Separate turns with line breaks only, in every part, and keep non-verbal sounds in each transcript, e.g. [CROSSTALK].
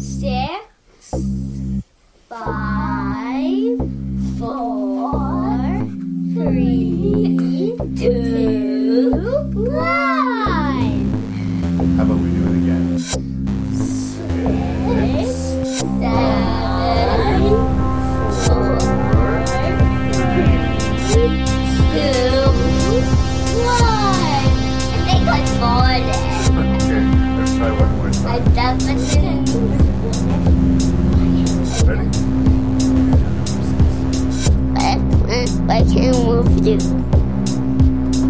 six, you.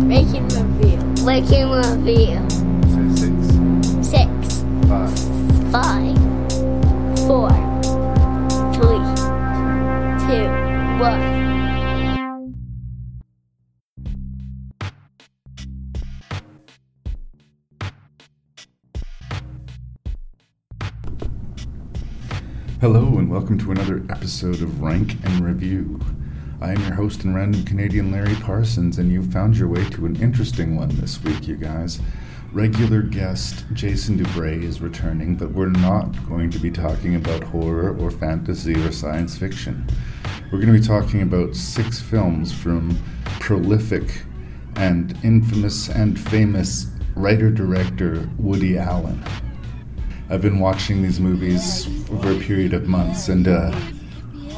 Making review. Making review.
Say six,
Six,
five,
five, four, three, two, one.
Hello, and welcome to another episode of Rank and Review. I am your host and random Canadian Larry Parsons, and you've found your way to an interesting one this week, you guys. Regular guest Jason Dubray is returning, but we're not going to be talking about horror or fantasy or science fiction. We're going to be talking about six films from prolific and infamous and famous writer director Woody Allen. I've been watching these movies over a period of months, and uh,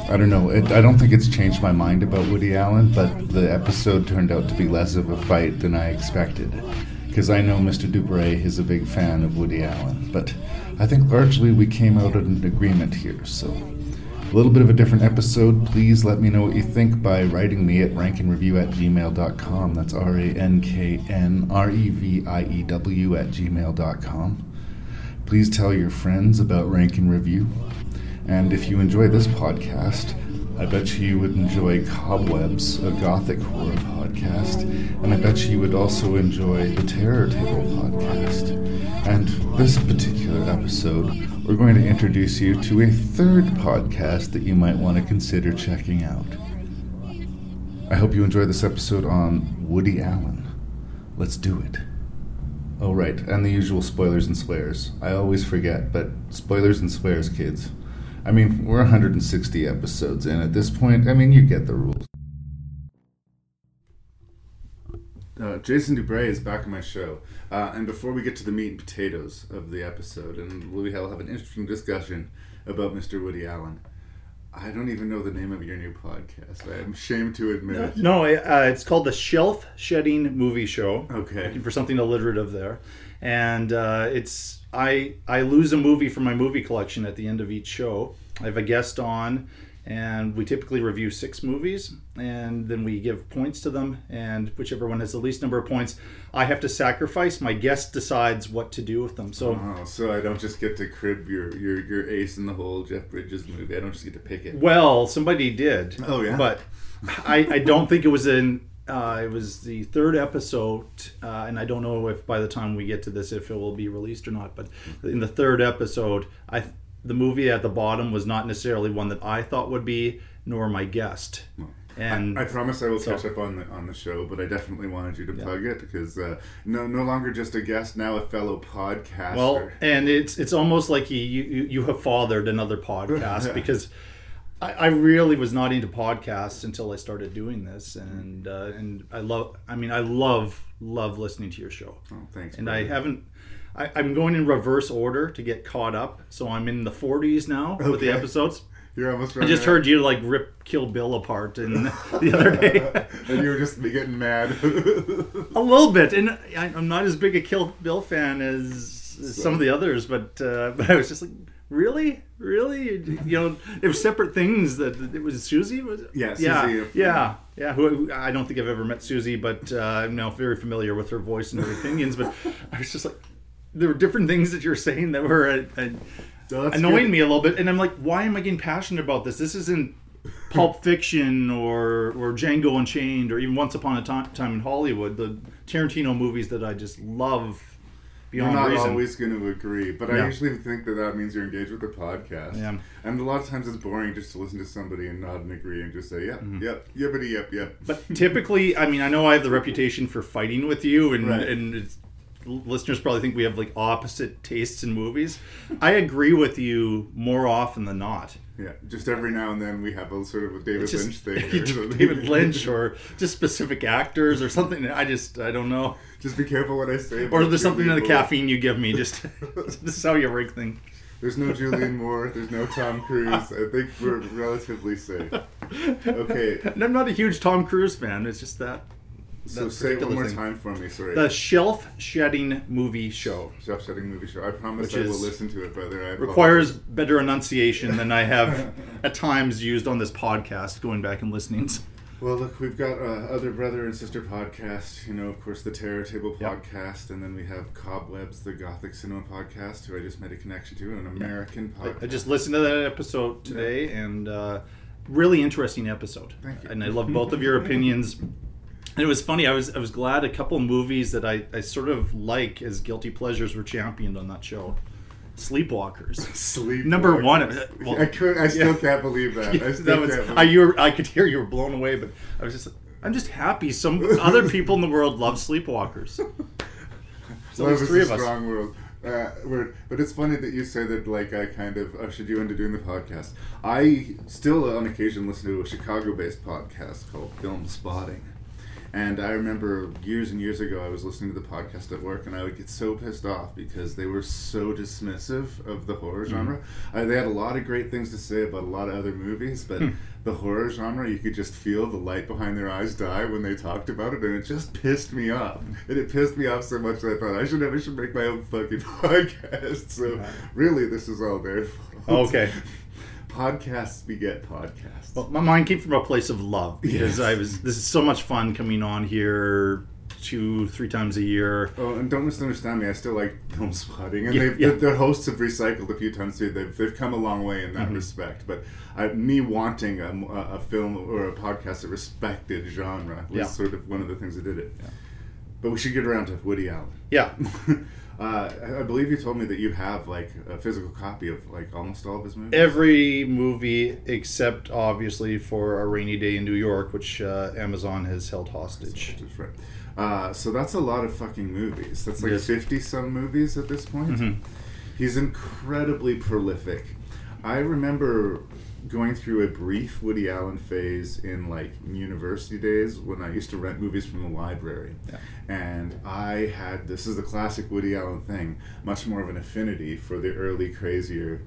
I don't know. It, I don't think it's changed my mind about Woody Allen, but the episode turned out to be less of a fight than I expected. Because I know Mr. Dubray is a big fan of Woody Allen, but I think largely we came out at an agreement here. So, a little bit of a different episode. Please let me know what you think by writing me at rankandreview at gmail.com. That's R A N K N R E V I E W at gmail.com. Please tell your friends about Rank and Review. And if you enjoy this podcast, I bet you would enjoy Cobwebs, a gothic horror podcast. And I bet you would also enjoy the Terror Table podcast. And this particular episode, we're going to introduce you to a third podcast that you might want to consider checking out. I hope you enjoy this episode on Woody Allen. Let's do it. Oh, right, and the usual spoilers and swears. I always forget, but spoilers and swears, kids. I mean, we're 160 episodes in at this point. I mean, you get the rules. Uh, Jason Dubray is back on my show. Uh, and before we get to the meat and potatoes of the episode, and we will have an interesting discussion about Mr. Woody Allen, I don't even know the name of your new podcast. I'm ashamed to admit it.
No, uh, it's called the Shelf Shedding Movie Show.
Okay.
Looking for something alliterative there, and uh, it's I I lose a movie from my movie collection at the end of each show. I have a guest on, and we typically review six movies, and then we give points to them, and whichever one has the least number of points, I have to sacrifice. My guest decides what to do with them. So.
Oh, so I don't just get to crib your, your, your ace in the hole Jeff Bridges movie. I don't just get to pick it.
Well, somebody did.
Oh, yeah?
but I, I don't think it was in. Uh, it was the third episode, uh, and I don't know if by the time we get to this, if it will be released or not. But in the third episode, I the movie at the bottom was not necessarily one that I thought would be, nor my guest. And
I promise I will
So-
catch up on the on the show, but I definitely wanted you to plug it because uh, no no longer just a guest, now a fellow podcaster.
Well, and it's it's almost like you you, you have fathered another [LAUGHS] podcast because I, I really was not into podcasts until I started doing this, and uh, and I love. I mean, I love love listening to your show,
oh, thanks.
and
brother.
I haven't. I, I'm going in reverse order to get caught up, so I'm in the 40s now with the
Okay.
episodes. [LAUGHS]
You're almost.
I just heard you like rip Kill Bill apart in the [LAUGHS] other day. [LAUGHS]
and you were just getting mad.
A little bit, and I, I'm not as big a Kill Bill fan as, as some of the others, but uh, but I was just like, really, really, you know, it was separate things. That it was Susie, was it?
Yeah,
yeah,
Susie.
yeah, yeah. Who, who- I don't think I've ever met Susie, but uh, I'm now very familiar with her voice and her opinions. But I was just like, there were different things that you're saying that were uh, uh, annoying
good.
me a little bit, and I'm like, why am I getting passionate about this? This isn't Pulp Fiction or or Django Unchained or even Once Upon a Time in Hollywood, the Tarantino movies that I just love
We're not
reason.
always going to agree, but I usually think that that means you're engaged with the podcast.
Yeah.
And a lot of times it's boring just to listen to somebody and nod and agree and just say, yep, yep, yippity, yep, yep.
Mm-hmm. But typically, I mean, I know I have the reputation for fighting with you, and
Right.
and it's listeners probably think we have like opposite tastes in movies. I agree with you more often than not.
Yeah, just every now and then we have a sort of a David
just
Lynch thing. [LAUGHS] or.
David Lynch or just specific actors or something. I just I don't know.
Just be careful what I say.
Or there's something in the caffeine you give me. [LAUGHS] Just this is how you rank things.
There's no Julianne Moore. There's no Tom Cruise. I think we're relatively safe. [LAUGHS] Okay.
And I'm not a huge Tom Cruise fan. It's just that
So say it one more
thing.
time for me. Sorry.
the shelf shedding movie show
Chef Setting Movie Show. I promise I will listen to it, brother. I
requires better enunciation than I have [LAUGHS] at times used on this podcast. Going back and listening.
Well, look, we've got uh, other brother and sister podcasts. You know, of course, the Terror Table
Yep.
podcast, and then we have Cobwebs, the Gothic Cinema podcast, who I just made a connection to, an American podcast.
I just listened to that episode today, and uh, really interesting episode.
Thank you.
And I love both of your opinions. And it was funny. I was I was glad a couple movies that I, I sort of like as guilty pleasures were championed on that show. Sleepwalkers. [LAUGHS]
Sleep.
Number one, uh, well,
I could. I still
yeah.
can't believe that. [LAUGHS] I
that was. I, you were, I could hear you were blown away, but I was just I'm just happy some other [LAUGHS] people in the world love Sleepwalkers. So
Love
there's three
a
of us.
strong word. Uh, word. But it's funny that you say that, like, I kind of ushered you into doing the podcast. I still, on occasion, listen to a Chicago based podcast called Film Spotting. And I remember years and years ago, I was listening to the podcast at work, and I would get so pissed off because they were so dismissive of the horror genre. Uh, they had a lot of great things to say about a lot of other movies, but the horror genre, you could just feel the light behind their eyes die when they talked about it, and it just pissed me off. And it pissed me off so much that I thought I should never should make my own fucking [LAUGHS] podcast. So really, this is all their [LAUGHS] fault.
Okay.
Podcasts beget podcasts.
Well, my mind came from a place of love because
Yes.
I was. This is so much fun coming on here two, three times a year.
Oh, and don't misunderstand me. I still like film spotting, and
Yeah,
they've,
yeah.
their hosts have recycled a few times too. They've, they've come a long way in that
Mm-hmm.
respect. But I, me wanting a, a, a film or a podcast that respected genre was
Yeah.
sort of one of the things that did it. But we should get around to Woody Allen.
Yeah, [LAUGHS]
uh, I, believe you told me that you have like a physical copy of like almost all of his movies.
every movie except obviously for a rainy day in New York, which uh, Amazon has held hostage.
That's right. Uh, so that's a lot of fucking movies. That's like
Yes.
fifty some movies at this point.
Mhm.
He's incredibly prolific. I remember going through a brief Woody Allen phase in like university days when I used to rent movies from the library.
Yeah.
And I had this is the classic Woody Allen thing, much more of an affinity for the early crazier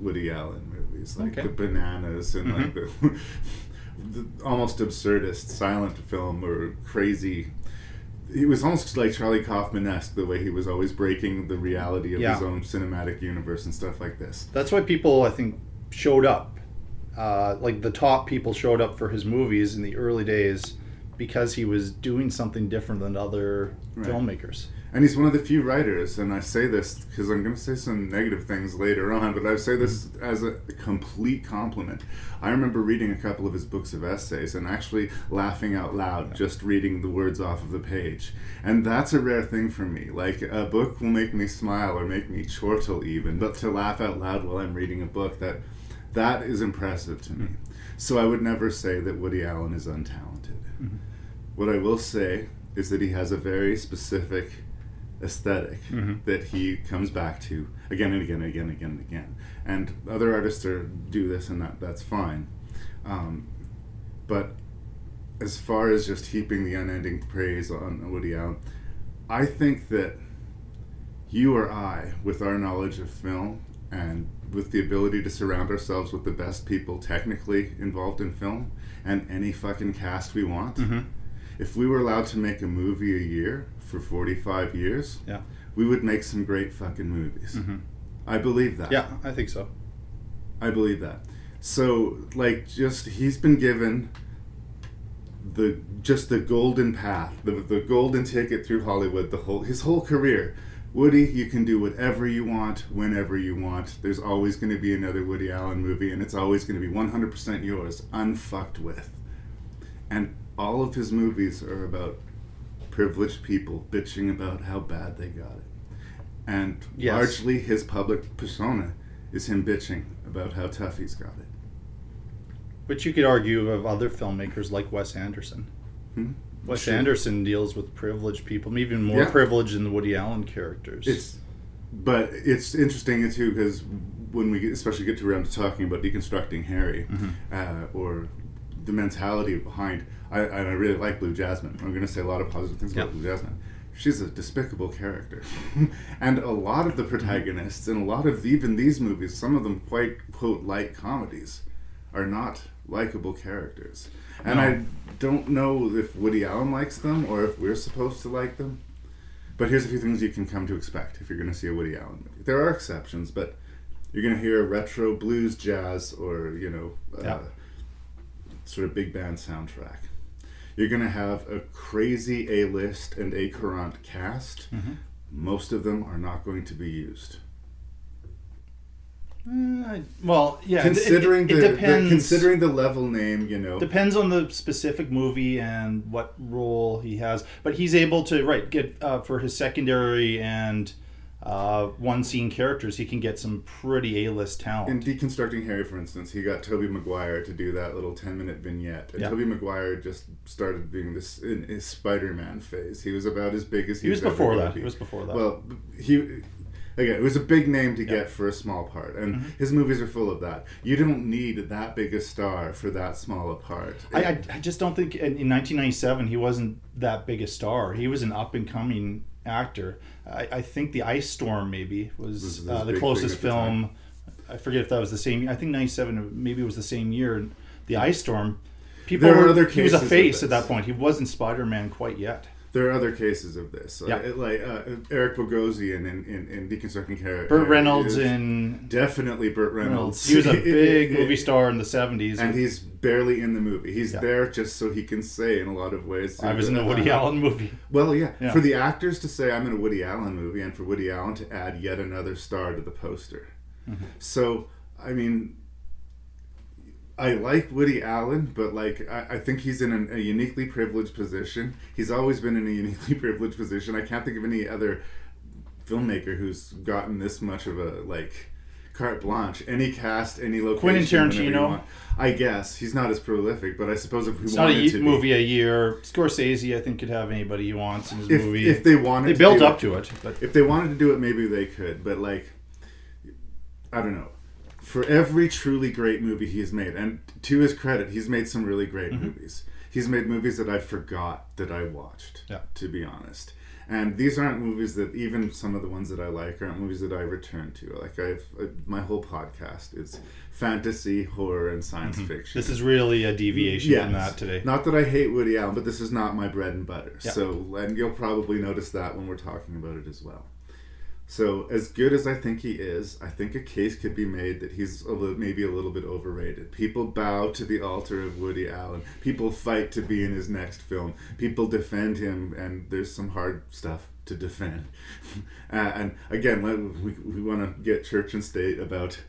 Woody Allen movies, like
Okay.
the bananas and like mm-hmm. the, [LAUGHS] the almost absurdist silent film or crazy he was almost like Charlie Kaufman esque the way he was always breaking the reality of
Yeah.
his own cinematic universe and stuff like this.
That's why people, I think, showed up. Uh, like the top people showed up for his movies in the early days because he was doing something different than other
Right.
filmmakers.
And he's one of the few writers, and I say this because I'm going to say some negative things later on, but I say this as a complete compliment. I remember reading a couple of his books of essays and actually laughing out loud just reading the words off of the page. And that's a rare thing for me. Like, a book will make me smile or make me chortle even, but to laugh out loud while I'm reading a book, that that is impressive to me. So I would never say that Woody Allen is untalented. What I will say is that he has a very specific esthetic
Mhm.
that he comes back to again and again and again and again and again. And other artists are, do this, and that that's fine. Um, but as far as just heaping the unending praise on Woody Allen, I think that you or I, with our knowledge of film and with the ability to surround ourselves with the best people technically involved in film and any fucking cast we want,
Mhm.
if we were allowed to make a movie a year for 45 years,
Yeah.
we would make some great fucking movies.
Mhm.
I believe that.
Yeah, I think so.
I believe that. So, like, just he's been given the just the golden path, the, the golden ticket through Hollywood, the whole his whole career. Woody, you can do whatever you want, whenever you want. There's always going to be another Woody Allen movie, and it's always going to be 100% yours, unfucked with. And all of his movies are about privileged people bitching about how bad they got it. And
Yes.
largely his public persona is him bitching about how tough he's got it.
Which you could argue of other filmmakers like Wes Anderson.
Hmm?
Wes
Sure.
Anderson deals with privileged people, even more
Yeah.
privileged than the Woody Allen characters.
It's, but it's interesting too because when we get, especially get to around to talking about deconstructing Harry, uh, or the mentality behind, I, and I really like Blue Jasmine. I'm going to say a lot of positive things about
Yeah.
Blue Jasmine. She's a despicable character, [LAUGHS] and a lot of the protagonists in a lot of even these movies, some of them quite quote light comedies, are not likable characters. And
No.
I don't know if Woody Allen likes them or if we're supposed to like them. But here's a few things you can come to expect if you're going to see a Woody Allen movie. There are exceptions, but you're going to hear retro blues, jazz, or you know, uh,
Yeah.
sort of big band soundtrack. You're going to have a crazy A-list and A current cast.
Mhm.
Most of them are not going to be used.
Uh, well, yeah.
considering
it, it,
the,
depends.
the considering the level name, you know,
depends on the specific movie and what role he has. But he's able to right get uh, for his secondary and uh, one scene characters. He can get some pretty A list talent.
In deconstructing Harry, for instance, he got Tobey Maguire to do that little ten-minute vignette, and
Yeah.
Tobey Maguire just started doing this in his Spider-Man phase. He was about as big as he,
he was
ever
before that.
be.
He was before that.
Well, he again, it was a big name to
Yeah. Mm-hmm.
get for a small part, and his movies are full of that. You don't need that big a star for that small a part.
I, I, I just don't think in, in 1997 he wasn't that big a star. He was an up and coming actor. I, I think the Ice Storm maybe was,
Was
uh, the closest
the
film. I forget if that was the same. I think 97 maybe it was the same year. The Ice Storm. People
There are
were,
other
he was a face at that point. He wasn't Spider Man quite yet.
There are other cases of this,
Yeah.
like, like uh, Eric Bogosian in, in, in deconstructing Harry.
Burt Reynolds in
definitely Burt Reynolds.
He was a [LAUGHS] big movie star in the 70s.
and he's barely in the movie. He's
Yeah.
there just so he can say in a lot of ways.
I was in a Woody
uh,
Allen movie.
Well, yeah.
Yeah.
For the actors to say I'm in a Woody Allen movie, and for Woody Allen to add yet another star to the poster.
Mm-hmm.
So, I mean, I like Woody Allen, but like I, I think he's in an, a uniquely privileged position. He's always been in a [LAUGHS] uniquely privileged position. I can't think of any other filmmaker who's gotten this much of a like carte blanche. Any cast, any location.
Quentin Tarantino?
I guess he's not as prolific, but I suppose if we
It's not a
wanted to be-
movie a year. Scorsese, I think, could have anybody he wants in his
if,
movie.
if they wanted,
they
to
built up
it,
to it, but
If they wanted to do it, maybe they could. But like, I don't know. For every truly great movie he's made, and to his credit, he's made some really great
Mm-hmm.
movies. He's made movies that I forgot that I watched.
Yeah.
To be honest. And these aren't movies that even some of the ones that I like aren't movies that I return to. Like I've uh, my whole podcast is fantasy, horror, and science fiction.
Mm-hmm. this is really a deviation from that today.
Not that I hate Woody Allen, but this is not my bread and butter.
Yeah.
So, and you'll probably notice that when we're talking about it as well. So, as good as I think he is, I think a case could be made that he's a little, maybe a little bit overrated. People bow to the altar of Woody Allen. People fight to be in his next film. People defend him, and there's some hard stuff to defend. [LAUGHS] uh, and again, we, we want to get church and state about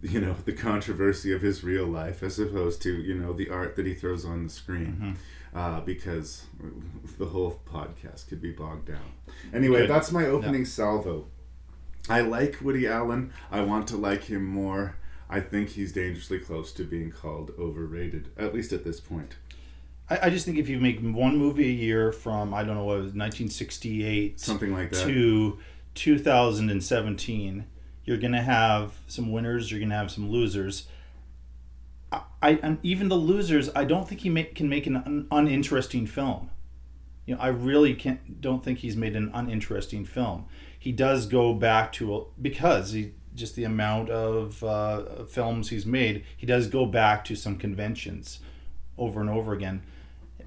you know the controversy of his real life as opposed to you know the art that he throws on the screen uh, because the whole podcast could be bogged down anyway
Could.
that's my opening salvo i like woody allen i want to like him more i think he's dangerously close to being called overrated at least at this point
I, I just think if you make one movie a year from I don't know what was 1968
something like that
to 2017, you're gonna have some winners. You're gonna have some losers. I, I and even the losers, I don't think he make, can make an un, uninteresting film. You know, I really can't. Don't think he's made an uninteresting film. He does go back to because he just the amount of uh, films he's made. He does go back to some conventions over and over again.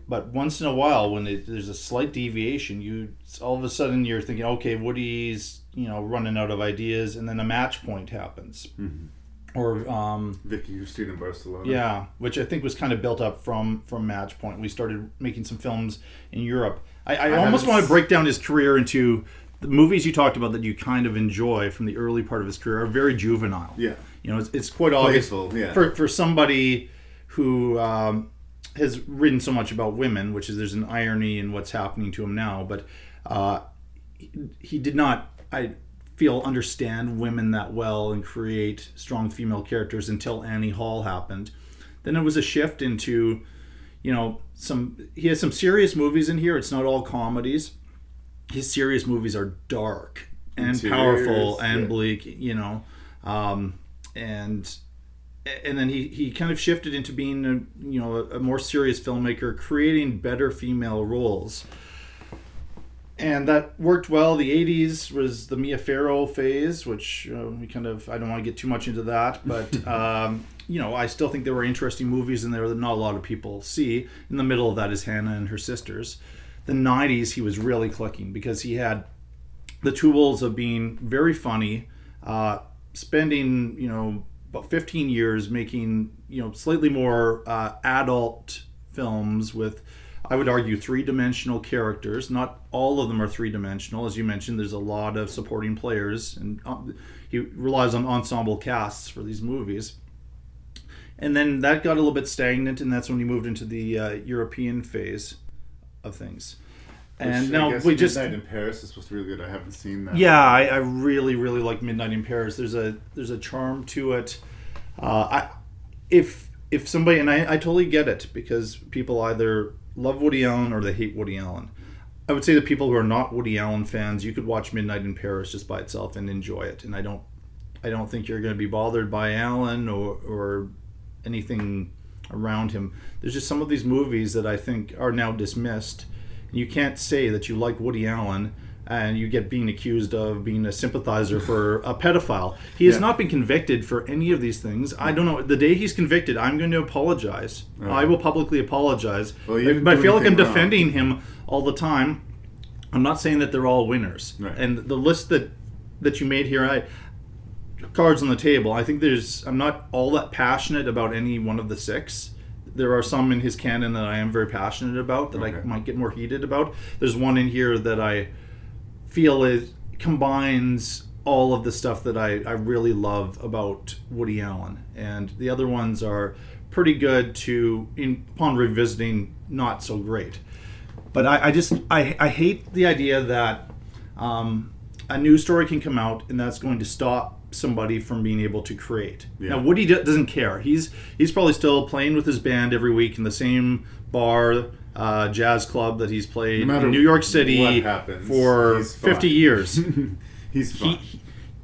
But once in a while, when it, there's a slight deviation, you all of a sudden you're thinking, okay, Woody's you know running out of ideas, and then a match point happens, or um,
vicky in barcelona
yeah, which I think was kind of built up from from Match Point. We started making some films in Europe. I, I, almost want to break down his career into the movies you talked about that you kind of enjoy from the early part of his career are very juvenile.
yeah
You know, it's, it's quite obvious
yeah.
for for somebody who um, has written so much about women, which is there's an irony in what's happening to him now, but uh, he, he did not. I feel understand women that well and create strong female characters until Annie Hall happened. Then it was a shift into you know, some he has some serious movies in here. It's not all comedies. His serious movies are dark and
Serious,
powerful and
yeah.
bleak, you know. Um, and and then he, he kind of shifted into being a you know a, a more serious filmmaker, creating better female roles, and that worked well. The '80s was the Mia Farrow phase, which uh, we kind of I don't want to get too much into that, but [LAUGHS] um, you know I still think there were interesting movies in there that not a lot of people see. In the middle of that is Hannah and her sisters. The '90s he was really clicking because he had the tools of being very funny, uh, spending you know about 15 years making you know slightly more uh, adult films with I would argue three dimensional characters. Not all of them are three dimensional, as you mentioned. There's a lot of supporting players, and um, he relies on ensemble casts for these movies. And then that got a little bit stagnant, and that's when he moved into the uh, European phase of things. And
Which
now we just
Midnight in Paris is supposed to be really good. I haven't seen that.
yeah, I, I really, really like Midnight in Paris. There's a there's a charm to it. Uh, I if if somebody and I, I totally get it because people either love Woody Allen or they hate Woody Allen. I would say that people who are not Woody Allen fans, you could watch Midnight in Paris just by itself and enjoy it. And I don't I don't think you're going to be bothered by Allen or or anything around him. There's just some of these movies that I think are now dismissed. You can't say that you like Woody Allen and you get being accused of being a sympathizer for a pedophile. He has
Yeah.
not been convicted for any of these things. I don't know. The day he's convicted, I'm going to apologize.
Oh.
I will publicly apologize.
Well,
but I feel like I'm
wrong.
defending him all the time. I'm not saying that they're all winners.
Right.
And the list that that you made here, I cards on the table. I think there's I'm not all that passionate about any one of the six. There are some in his canon that I am very passionate about that I might get more heated about. There's one in here that I feel is combines all of the stuff that I, I really love about Woody Allen. And the other ones are pretty good to in, upon revisiting not so great. But I, I just I, I hate the idea that um, a new story can come out and that's going to stop somebody from being able to create.
Yeah.
Now Woody do- doesn't care. He's he's probably still playing with his band every week in the same bar, uh, jazz club that he's played
No
in New York City
happens,
for 50 years. [LAUGHS]
He's fine.
he,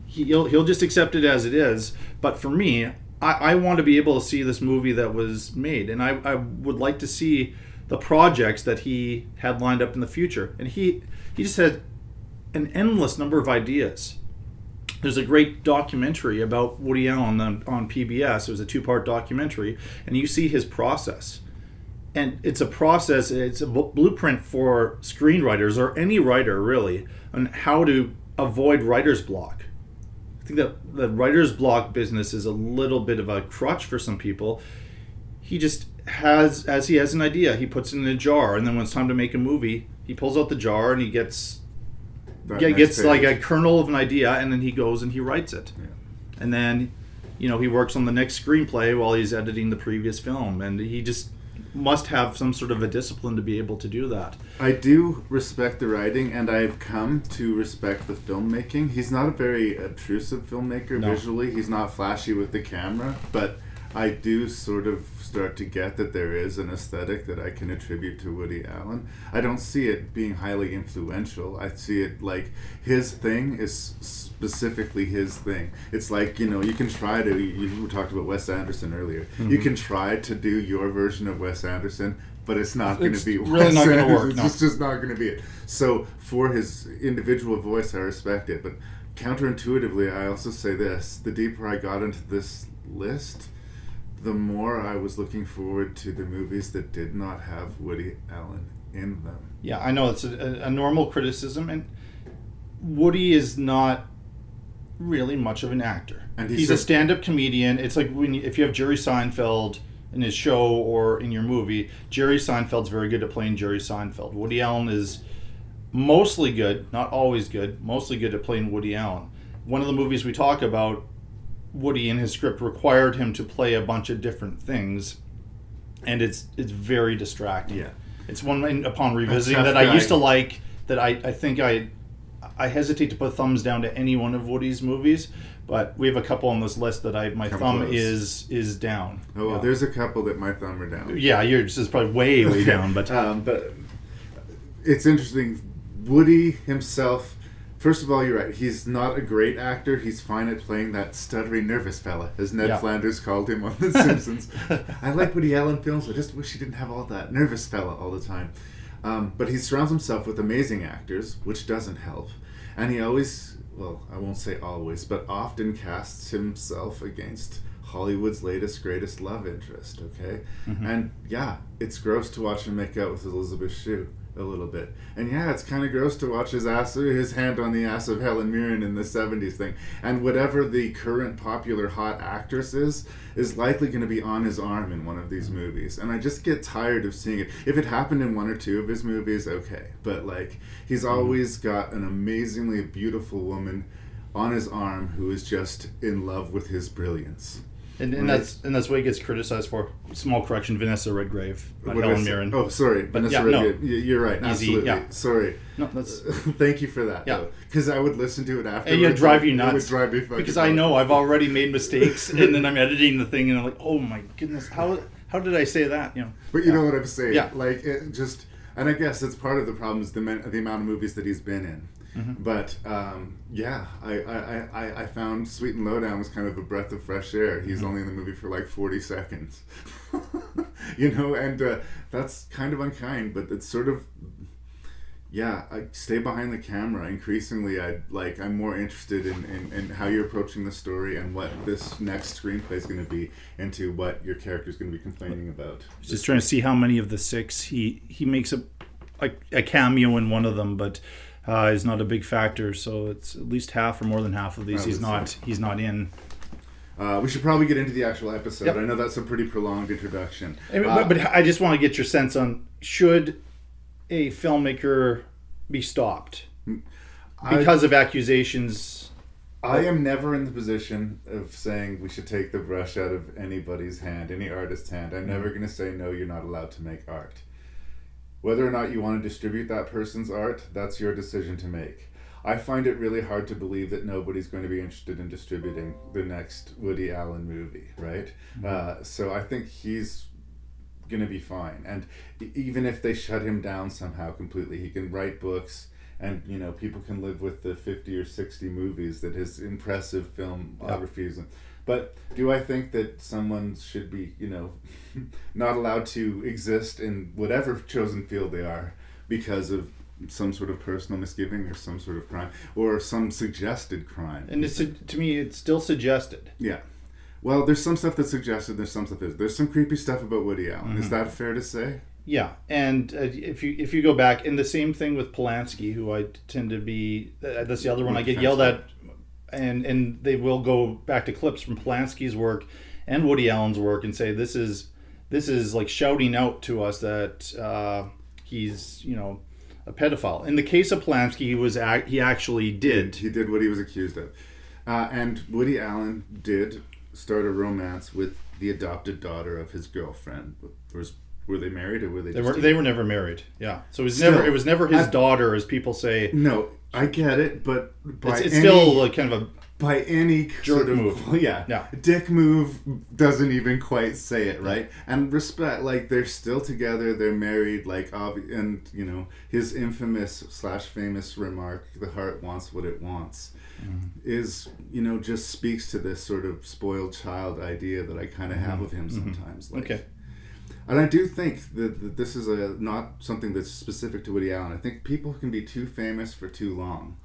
he he'll, he'll just accept it as it is. But for me, I, I want to be able to see this movie that was made, and I, I would like to see the projects that he had lined up in the future. And he he just had an endless number of ideas. There's a great documentary about Woody Allen on, on PBS. It was a two part documentary, and you see his process. And it's a process, it's a blueprint for screenwriters or any writer really on how to avoid writer's block. I think that the writer's block business is a little bit of a crutch for some people. He just has, as he has an idea, he puts it in a jar, and then when it's time to make a movie, he pulls out the jar and he gets
That
yeah, gets like a kernel of an idea, and then he goes and he writes it,
Yeah.
and then you know he works on the next screenplay while he's editing the previous film, and he just must have some sort of a discipline to be able to do that.
I do respect the writing, and I've come to respect the filmmaking. He's not a very obtrusive filmmaker
No.
visually. He's not flashy with the camera, but I do sort of start to get that there is an aesthetic that I can attribute to Woody Allen. I don't see it being highly influential. I see it like his thing is specifically his thing. It's like, you know, you can try to, you, you talked about Wes Anderson earlier. You
Mm-hmm.
can try to do your version of Wes Anderson, but it's not going to be
really
Wes
not gonna
Anderson.
work,
It's
no.
just just not going to be it. So for his individual voice, I respect it. But counterintuitively, I also say this: the deeper I got into this list, the more I was looking forward to the movies that did not have Woody Allen in them.
Yeah, I know it's a, a normal criticism, and Woody is not really much of an actor.
And he's
he's a
just-
stand-up comedian. It's like when you, if you have Jerry Seinfeld in his show or in your movie, Jerry Seinfeld's very good at playing Jerry Seinfeld. Woody Allen is mostly good, not always good, mostly good at playing Woody Allen. One of the movies we talk about, Woody in his script required him to play a bunch of different things, and it's it's very distracting.
Yeah.
It's one upon revisiting that I used to like that I, I think I I hesitate to put thumbs down to any one of Woody's movies, but we have a couple on this list that I my
Come
thumb
close.
is is down.
Oh, well,
yeah.
there's a couple that my thumb are down.
yeah, yours is probably way way [LAUGHS] down, but
um, but it's interesting. Woody himself, first of all, you're right. He's not a great actor. He's fine at playing that stuttery nervous fella, as Ned
Yeah.
Flanders called him on The [LAUGHS] Simpsons. I like Woody Allen films. I just wish he didn't have all that nervous fella all the time. Um, but he surrounds himself with amazing actors, which doesn't help. And he always, well, I won't say always, but often casts himself against Hollywood's latest, greatest love interest, okay? And yeah, it's gross to watch him make out with Elizabeth Shue a little bit. And yeah, it's kind of gross to watch his ass, his hand on the ass of Helen Mirren in the 70s thing. And whatever the current popular hot actress is, is likely going to be on his arm in one of these movies. And I just get tired of seeing it. If it happened in one or two of his movies, okay. But like, he's mm-hmm. always got an amazingly beautiful woman on his arm who is just in love with his brilliance.
And, and
Right.
that's and that's what he gets criticized for. Small correction: Vanessa Redgrave, not
What
Helen Mirren.
Oh, sorry, Vanessa
yeah, no.
Redgrave. Y- You're right.
Easy,
Absolutely.
yeah.
Sorry.
No, that's [LAUGHS]
Thank you for that.
Yeah.
Because I would listen to it after.
and it'd drive you nuts.
It would drive me fucking
because I know I've already made mistakes, and then I'm editing the thing, and I'm like, oh my goodness, how how did I say that? You know.
But you know what I'm saying.
Yeah.
Like it just, and I guess that's part of the problem is the men, the amount of movies that he's been in.
Mm-hmm.
But um, yeah, I, I, I, I found Sweet and Lowdown was kind of a breath of fresh air. He's
Mm-hmm.
only in the movie for like 40 seconds, [LAUGHS] you know, and uh, that's kind of unkind. But it's sort of yeah, I stay behind the camera. Increasingly, I like. I'm more interested in, in, in how you're approaching the story and what this next screenplay is going to be, into what your character is going to be complaining about.
Just trying to see how many of the six he he makes a a, a cameo in one of them, but uh, is not a big factor. So it's at least half or more than half of these
I
he's not he's not in.
Uh, we should probably get into the actual episode.
Yep.
I know that's a pretty prolonged introduction.
I
Uh,
but, but I just want to get your sense on should a filmmaker be stopped
I-
because of accusations.
I am never in the position of saying we should take the brush out of anybody's hand, any artist's hand. I'm never going to say no. You're not allowed to make art. Whether or not you want to distribute that person's art, that's your decision to make. I find it really hard to believe that nobody's going to be interested in distributing the next Woody Allen movie, right? Uh, so I think he's going to be fine. And even if they shut him down somehow completely, he can write books and you know people can live with the 50 or 60 movies that his impressive filmography is in. But do I think that someone should be, you know, [LAUGHS] not allowed to exist in whatever chosen field they are because of some sort of personal misgiving or some sort of crime or some suggested crime?
And it's to me, it's still suggested.
Yeah. Well, there's some stuff that's suggested. There's some stuff that's there's some creepy stuff about Woody Allen.
Mm-hmm.
Is that fair to say?
Yeah, and uh, if you if you go back, and the same thing with Polanski, who I tend to be uh, that's the other one I get yelled at, and and they will go back to clips from Polanski's work and Woody Allen's work and say this is this is like shouting out to us that uh, he's you know a pedophile. In the case of Polanski, he was ac- he actually did.
He did what he was accused of. Uh, and Woody Allen did start a romance with the adopted daughter of his girlfriend. Was were they married or were they?
They
just
were they were never married. Yeah, so it was
Still,
never it was never his
I-
daughter, as people say.
No, I get it, but by
It's, it's
any,
still like kind of a
by any sort of
move. [LAUGHS]
yeah,
Yeah.
dick move doesn't even quite say it right. And respect, like they're still together, they're married, like obvi- and you know his infamous slash famous remark, "The heart wants what it wants." Mm. is you know just speaks to this sort of spoiled child idea that I kind of have mm-hmm. of him mm-hmm. sometimes. Like,
Okay.
And I do think that, that this is a not something that's specific to Woody Allen. I think people can be too famous for too long,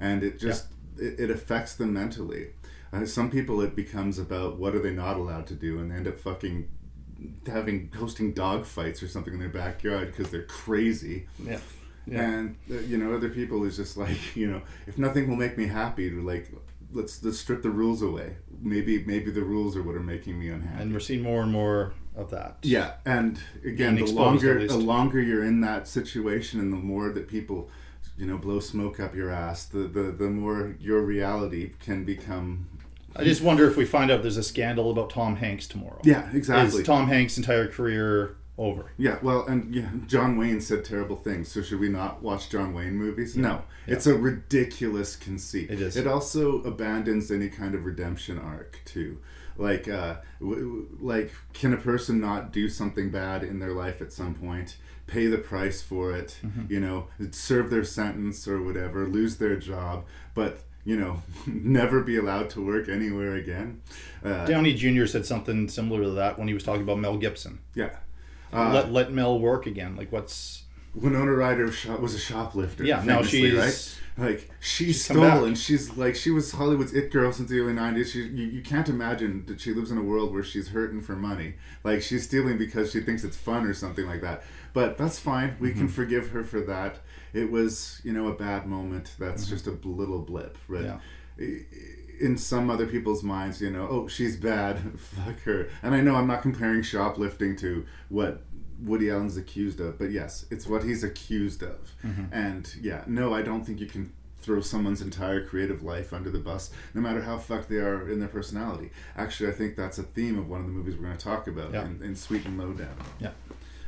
and it just it, it affects them mentally. Uh, some people it becomes about what are they not allowed to do, and they end up fucking having hosting dog fights or something in their backyard because they're crazy.
yeah. Yeah.
And uh, you know, other people is just like [LAUGHS] you know, if nothing will make me happy, to like let's let's strip the rules away. Maybe maybe the rules are what are making me unhappy.
and we're seeing more and more of that.
Yeah, and again, the longer the longer you're in that situation, and the more that people, you know, blow smoke up your ass, the the, the more your reality can become.
I just wonder if we find out there's a scandal about Tom Hanks tomorrow.
Yeah, exactly.
Is Tom Hanks' entire career over.
Yeah, well, and yeah, John Wayne said terrible things. So should we not watch John Wayne movies? No, it's a ridiculous conceit.
It is.
It also abandons any kind of redemption arc too. Like, uh, w- w- like, can a person not do something bad in their life at some point? Pay the price for it,
Mm-hmm.
you know, serve their sentence or whatever, lose their job, but you know, [LAUGHS] never be allowed to work anywhere again. Uh,
Downey Jr. said something similar to that when he was talking about Mel Gibson.
yeah. Uh,
let let Mel work again. Like what's
Winona Ryder was a shoplifter.
Yeah, now she's-
right. Like she
come
stole, and she's like she was Hollywood's it girl since the early '90s. She, you, you can't imagine that she lives in a world where she's hurting for money. Like she's stealing because she thinks it's fun or something like that. But that's fine. We
Mm-hmm.
can forgive her for that. It was, you know, a bad moment. That's just a little blip.
Mm-hmm. Yeah.
in some other people's minds, you know, oh, she's bad. [LAUGHS] Fuck her. And I know I'm not comparing shoplifting to what Woody Allen's accused of, but yes, it's what he's accused of. And yeah, no, I don't think you can throw someone's entire creative life under the bus, no matter how fucked they are in their personality. Actually, I think that's a theme of one of the movies we're going to talk about
Yeah.
in, in Sweet and Lowdown.
yeah.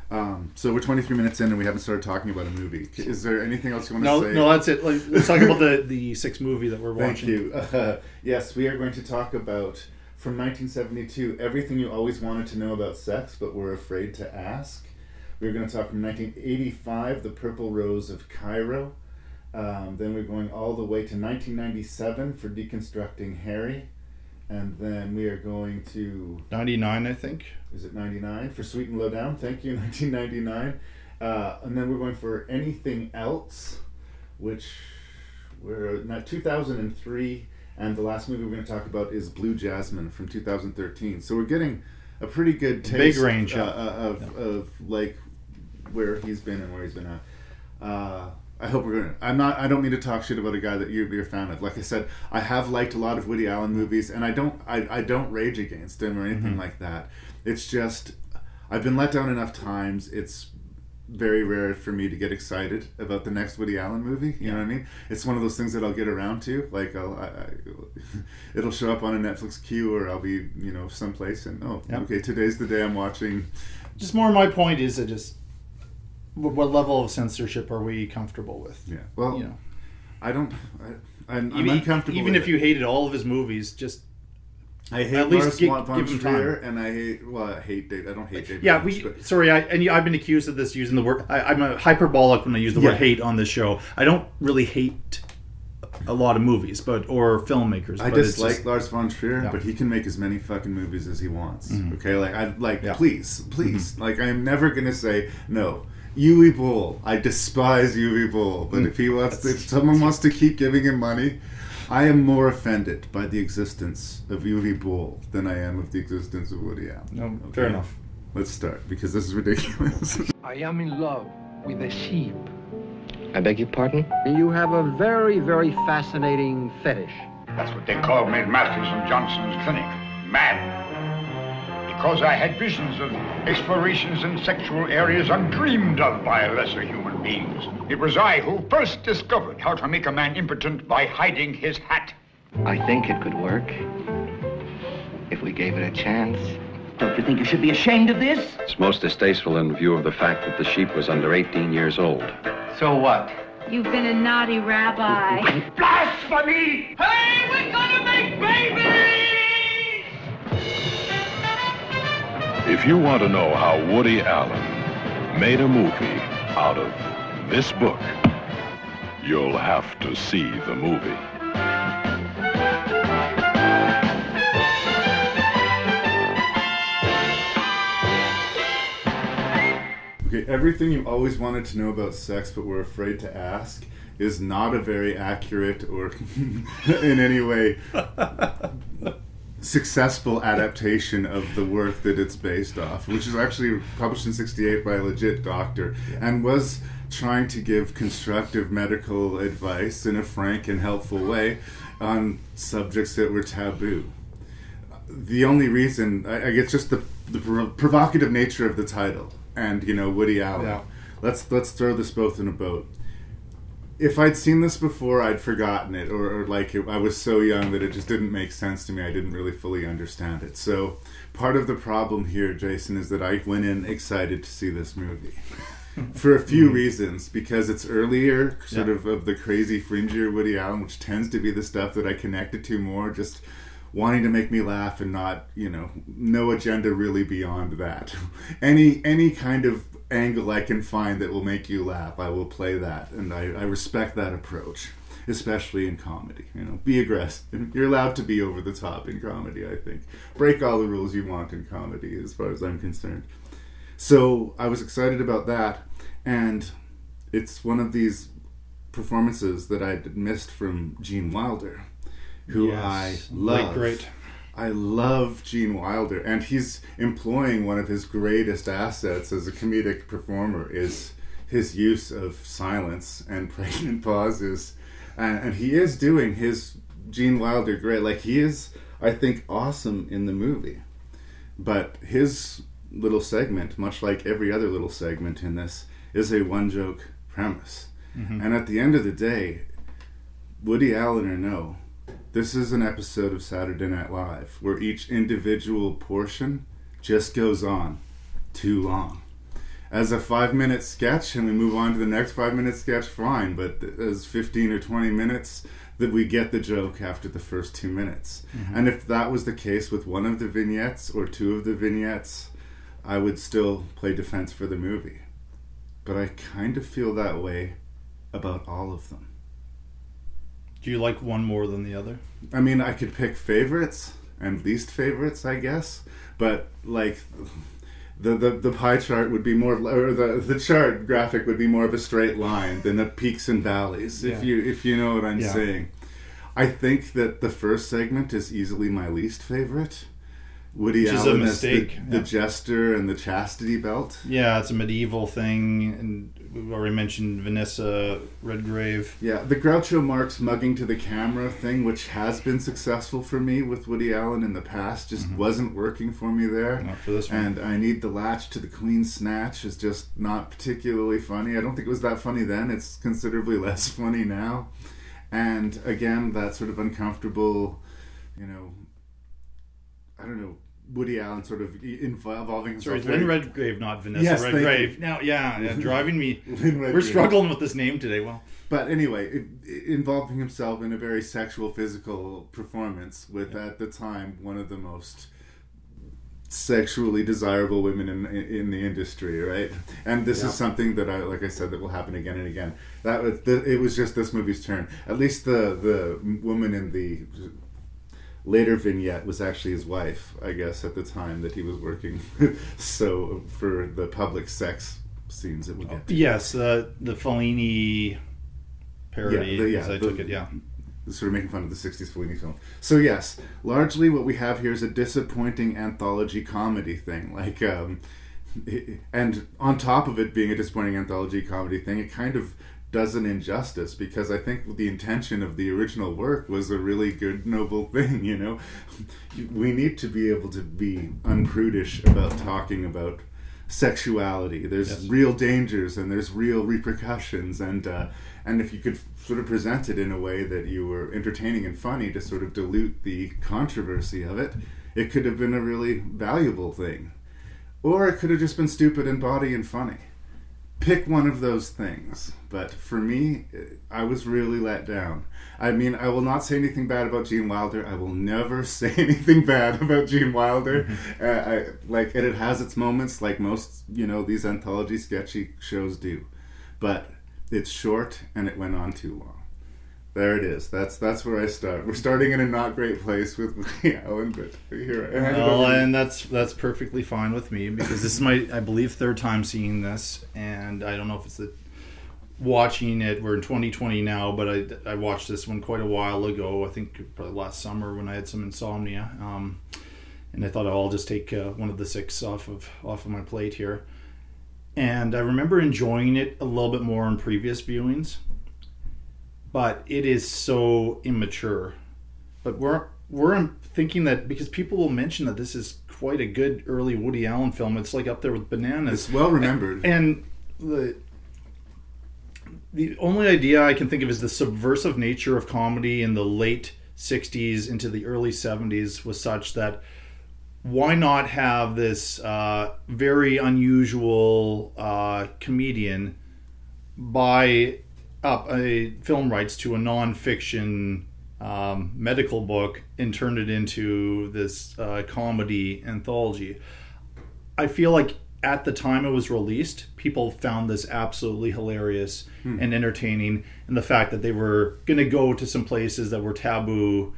Um, so we're 23 minutes in and we haven't started talking about a movie. Is there anything else you want to
No,
say?
no, that's it. Like, let's talk about the the sixth movie that we're [LAUGHS] watching.
Thank you. Uh, [LAUGHS] yes, we are going to talk about from 1972 everything you always wanted to know about sex but were afraid to ask. We're going to talk from 1985, The Purple Rose of Cairo. Um, then we're going all the way to 1997 for Deconstructing Harry. And then we are going to
Ninety nine, I think.
is it 99 for Sweet and Lowdown? Thank you, [LAUGHS] 1999. Uh, and then we're going for Anything Else, which we're not 2003. And the last movie we're going to talk about is Blue Jasmine from 2013. So we're getting a pretty good taste
range,
uh,
yeah.
uh, of, of like where he's been and where he's been at. Uh, I hope we're gonna. I'm not. I don't mean to talk shit about a guy that you're, you're a fan of. Like I said, I have liked a lot of Woody Allen movies, and I don't. I, I don't rage against him or anything
Mm-hmm.
like that. It's just I've been let down enough times. It's very rare for me to get excited about the next Woody Allen movie. You know what I mean? It's one of those things that I'll get around to. Like I'll, I, I, [LAUGHS] it'll show up on a Netflix queue, or I'll be you know someplace and oh
Yep.
okay today's the day I'm watching.
Just more. My point is that just wh- what level of censorship are we comfortable with?
Yeah. Well,
You know,
I don't. I, I'm, I'm
even,
uncomfortable.
even if
it.
you hated all of his movies, just
I hate
At least
Lars
gi-
von
give him
Trier,
time.
and I hate. Well, I hate Dave. I don't hate David.
yeah.
Lynch,
We
but-
sorry, I and I've been accused of this using the word. I, I'm a hyperbolic when I use the
Yeah.
word hate on this show. I don't really hate a lot of movies, but or filmmakers.
I
but it's
dislike
just-
Lars von Trier,
Yeah.
but he can make as many fucking movies as he wants. Mm-hmm. Okay, like I like,
Yeah.
please, please, mm-hmm. like I am never gonna say no. Uwe Boll, I despise Uwe Boll, but mm. if he wants, to, if someone wants to keep giving him money, I am more offended by the existence of Uwe Boll than I am of the existence of Woody Allen.
No, fair enough.
Let's start because this is ridiculous. [LAUGHS]
I am in love with a sheep.
I beg your pardon?
You have a very, very fascinating fetish.
That's what they called me at Masters and Johnson's clinic. Mad. Because I had visions of explorations in sexual areas undreamed of by lesser human beings. It was I who first discovered how to make a man impotent by hiding his hat.
I think it could work. If we gave it a chance.
Don't you think you should be ashamed of this?
It's most distasteful in view of the fact that the sheep was under 18 years old.
So what?
You've been a naughty rabbi.
Blasphemy!
Hey, we're gonna make babies!
If you want to know how Woody Allen made a movie out of this book, you'll have to see the movie.
Okay, everything you always wanted to know about sex but were afraid to ask is not a very accurate or [LAUGHS] in any way [LAUGHS] successful adaptation of the work that it's based off, which is actually published in 68 by a legit doctor and was trying to give constructive medical advice in a frank and helpful way on subjects that were taboo the only reason I, I guess just the, the prov- provocative nature of the title and you know Woody Allen.
Yeah.
Let's let's throw this both in a boat. If I'd seen this before, I'd forgotten it, or, or like it, I was so young that it just didn't make sense to me. I didn't really fully understand it. So part of the problem here, Jason, is that I went in excited to see this movie. [LAUGHS] For a few mm-hmm. reasons, because it's earlier, sort
Yeah.
of of the crazy fringier Woody Allen, which tends to be the stuff that I connected to more, just wanting to make me laugh and not, you know, no agenda really beyond that. [LAUGHS] any any kind of angle I can find that will make you laugh, I will play that, and I, I respect that approach, especially in comedy. You know, be aggressive. You're allowed to be over the top in comedy. I think break all the rules you want in comedy, as far as I'm concerned. So I was excited about that, and it's one of these performances that I'd missed from Gene Wilder, who
Yes.
I
Late
love.
great.
I love Gene Wilder, and he's employing one of his greatest assets as a comedic performer is his use of silence and [LAUGHS] pregnant pauses, and, and he is doing his Gene Wilder great. Like he is, I think, awesome in the movie, but his little segment, much like every other little segment in this, is a one joke premise, mm-hmm. and at the end of the day, Woody Allen or no, this is an episode of Saturday Night Live where each individual portion just goes on too long. As a five minute sketch, and we move on to the next five minute sketch, fine, but as 15 or 20 minutes, that we get the joke after the first two minutes. Mm-hmm. And if that was the case with one of the vignettes or two of the vignettes, I would still play defense for the movie. But I kind of feel that way about all of them.
Do you like one more than the other?
I mean, I could pick favorites and least favorites, I guess. But like, the the, the pie chart would be more, or the the chart graphic would be more of a straight line than the peaks and valleys. If you if you know what I'm
Yeah.
saying. I think that the first segment is easily my least favorite. Woody
Which is a
Allen as the,
mistake,
the
yeah.
jester and the chastity belt.
Yeah, it's a medieval thing, and we've already mentioned Vanessa Redgrave.
Yeah, the Groucho Marx mugging to the camera thing, which has been successful for me with Woody Allen in the past, just mm-hmm. wasn't working for me there.
Not for this one.
And I need the latch to the Queen's Snatch is just not particularly funny. I don't think it was that funny then. It's considerably [LAUGHS] less funny now. And again, that sort of uncomfortable, you know, I don't know, Woody Allen sort of involving himself.
Sorry, it's
very-
Redgrave, not Vanessa
Yes,
Redgrave. Now, yeah, yeah, [LAUGHS] driving me.
Lynn
We're struggling with this name today. Well,
But anyway, it, it- involving himself in a very sexual, physical performance with, at the time, one of the most sexually desirable women in in the industry, right? And this
Yeah.
is something that I, like I said, that will happen again and again. That was the, it was just this movie's turn. At least the the woman in the later vignette was actually his wife, I guess, at the time that he was working. [LAUGHS] so for the public sex scenes that we'll get to.
yes, uh, the Fellini parody,
Yeah, the- yeah,
as I
the-
took it. Yeah,
sort of making fun of the 60s Fellini film. So yes, largely what we have here is a disappointing anthology comedy thing. Like um [LAUGHS] and on top of it being a disappointing anthology comedy thing, it kind of does an injustice because I think the intention of the original work was a really good noble [LAUGHS] thing, you know. We need to be able to be unprudish about talking about sexuality. There's
Yes.
real dangers and there's real repercussions and uh, and if you could sort of present it in a way that you were entertaining and funny to sort of dilute the controversy of it, it could have been a really valuable thing. Or it could have just been stupid and bawdy and funny. Pick one of those things. But for me, I was really let down. I mean, I will not say anything bad about Gene Wilder. I will never [LAUGHS] say anything bad about Gene Wilder. Uh, I, like, and it has its moments, like most, you know, these anthology sketchy shows do. But it's short, and it went on too long. There it is. That's that's where I start. We're starting in a not great place with Woody [LAUGHS] Allen, but here I am.
well,
over to you.
and that's that's perfectly fine with me because this is my, I believe, third time seeing this, and I don't know if it's the watching it. We're in 2020 now, but I I watched this one quite a while ago. I think probably last summer when I had some insomnia, um, and I thought I'll just take uh, one of the six off of off of my plate here. And I remember enjoying it a little bit more in previous viewings, but it is so immature. But we're we're thinking that because people will mention that this is quite a good early Woody Allen film. It's like up there with Bananas.
It's well remembered.
And the the only idea I can think of is the subversive nature of comedy in the late 60s into the early 70s was such that why not have this uh, very unusual uh, comedian buy up a film rights to a nonfiction um, medical book and turned it into this uh, comedy anthology? I feel like at the time it was released, people found this absolutely hilarious
Hmm.
and entertaining, and the fact that they were going to go to some places that were taboo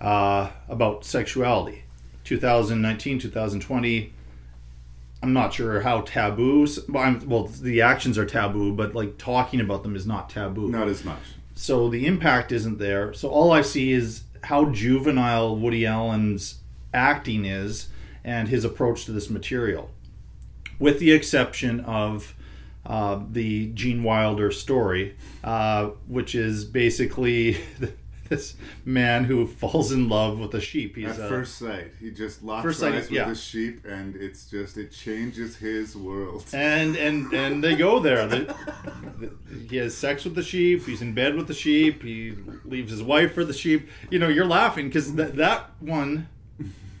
uh, about sexuality. 2019, 2020. I'm not sure how taboo. Well, well, the actions are taboo, but like talking about them is not taboo.
Not as much.
So the impact isn't there. So all I see is how juvenile Woody Allen's acting is and his approach to this material, with the exception of uh, the Gene Wilder story, uh, which is basically [LAUGHS] this man who falls in love with a sheep. He's
At
a,
first sight, he just locks
First sight,
eyes with
yeah.
the sheep, and it's just it changes his world.
and and and they go there. The- the- he has sex with the sheep. He's in bed with the sheep. He leaves his wife for the sheep. You know, you're laughing because that that one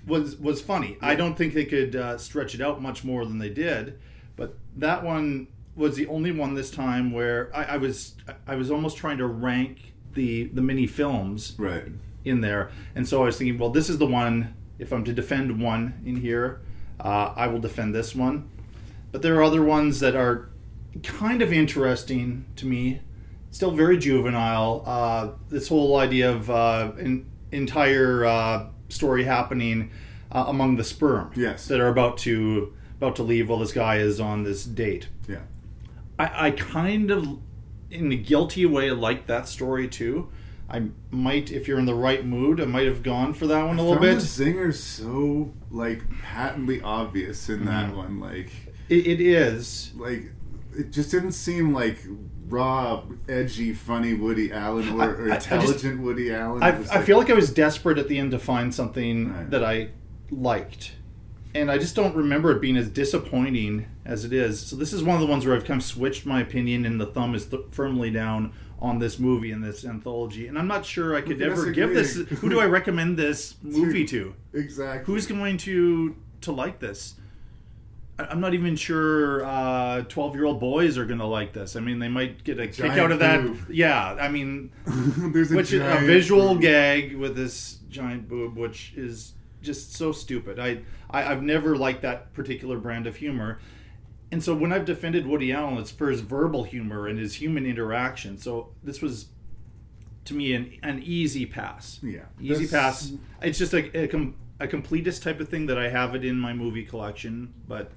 was was funny. I don't think they could uh, stretch it out much more than they did, but that one was the only one this time where I, I was I was almost trying to rank the the mini films
Right.
in there. And so I was thinking, well, this is the one. If I'm to defend one in here, uh, I will defend this one. But there are other ones that are kind of interesting to me. Still very juvenile. Uh, this whole idea of uh, an entire uh, story happening uh, among the sperm
Yes.
that are about to about to leave while this guy is on this date.
Yeah.
I, I kind of, in a guilty way, like that story too. I might, if you're in the right mood, I might have gone for that one a little bit.
The zinger's so like patently obvious in that
Mhm.
one. Like,
It, it is.
like it just didn't seem like raw, edgy, funny Woody Allen or, or
I- I just-
intelligent Woody Allen.
I, I
like-
feel like I was desperate at the end to find something
Right.
that I liked. And I just don't remember it being as disappointing as it is. So this is one of the ones where I've kind of switched my opinion, and the thumb is th- firmly down on this movie and this anthology. And I'm not sure I could ever give this. Who do I [LAUGHS] recommend this movie to?
exactly.
Who's going to to like this? I'm not even sure uh, twelve year old boys are going to like this. I mean, they might get a kick out of that.
boob.
Yeah, I mean, [LAUGHS]
There's a
which is a visual
boob.
gag with this giant boob, which is just so stupid. I, I I've never liked that particular brand of humor. And so when I've defended Woody Allen, it's for his verbal humor and his human interaction. So this was, to me, an, an easy pass.
Yeah.
Easy
This-
pass. It's just a, a, com- a completist type of thing that I have it in my movie collection. But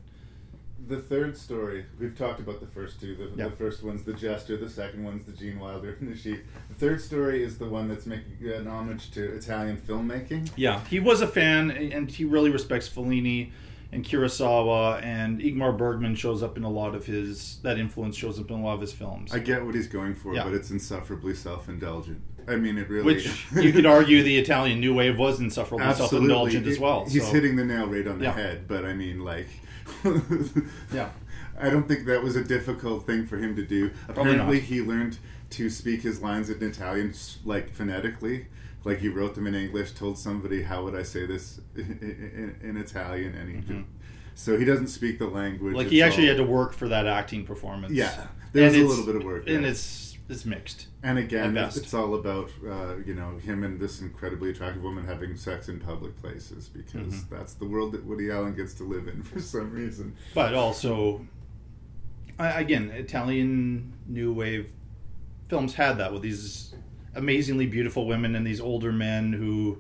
The third story, we've talked about the first two. The,
Yeah.
the first one's the Jester, the second one's the Gene Wilder and the Sheep. The third story is the one that's making an homage to Italian filmmaking.
yeah, he was a fan and he really respects Fellini and Kurosawa and Ingmar Bergman shows up in a lot of his, that influence shows up in a lot of his films.
I get what he's going for,
Yeah.
but it's insufferably self-indulgent. I mean, it really.
Which you could [LAUGHS] argue the Italian New Wave was insufferably
Absolutely.
self-indulgent as well.
He's
so-
hitting the nail right on the
Yeah.
head, but I mean, like, [LAUGHS]
Yeah.
I don't think that was a difficult thing for him to do. Apparently, he learned to speak his lines in Italian, like phonetically. Like he wrote them in English, told somebody, "How would I say this [LAUGHS] in, in, in Italian?" And he did. So he doesn't speak the language.
Mm-hmm. Like he actually
all-
had to work for that acting performance.
Yeah, there's
And
a little bit of work,
and
yeah.
it's it's mixed.
And again, it's, it's all about uh, you know him and this incredibly attractive woman having sex in public places because
Mhm.
that's the world that Woody Allen gets to live in [LAUGHS] for some reason.
but also, I, again, Italian New Wave films had that with these amazingly beautiful women and these older men who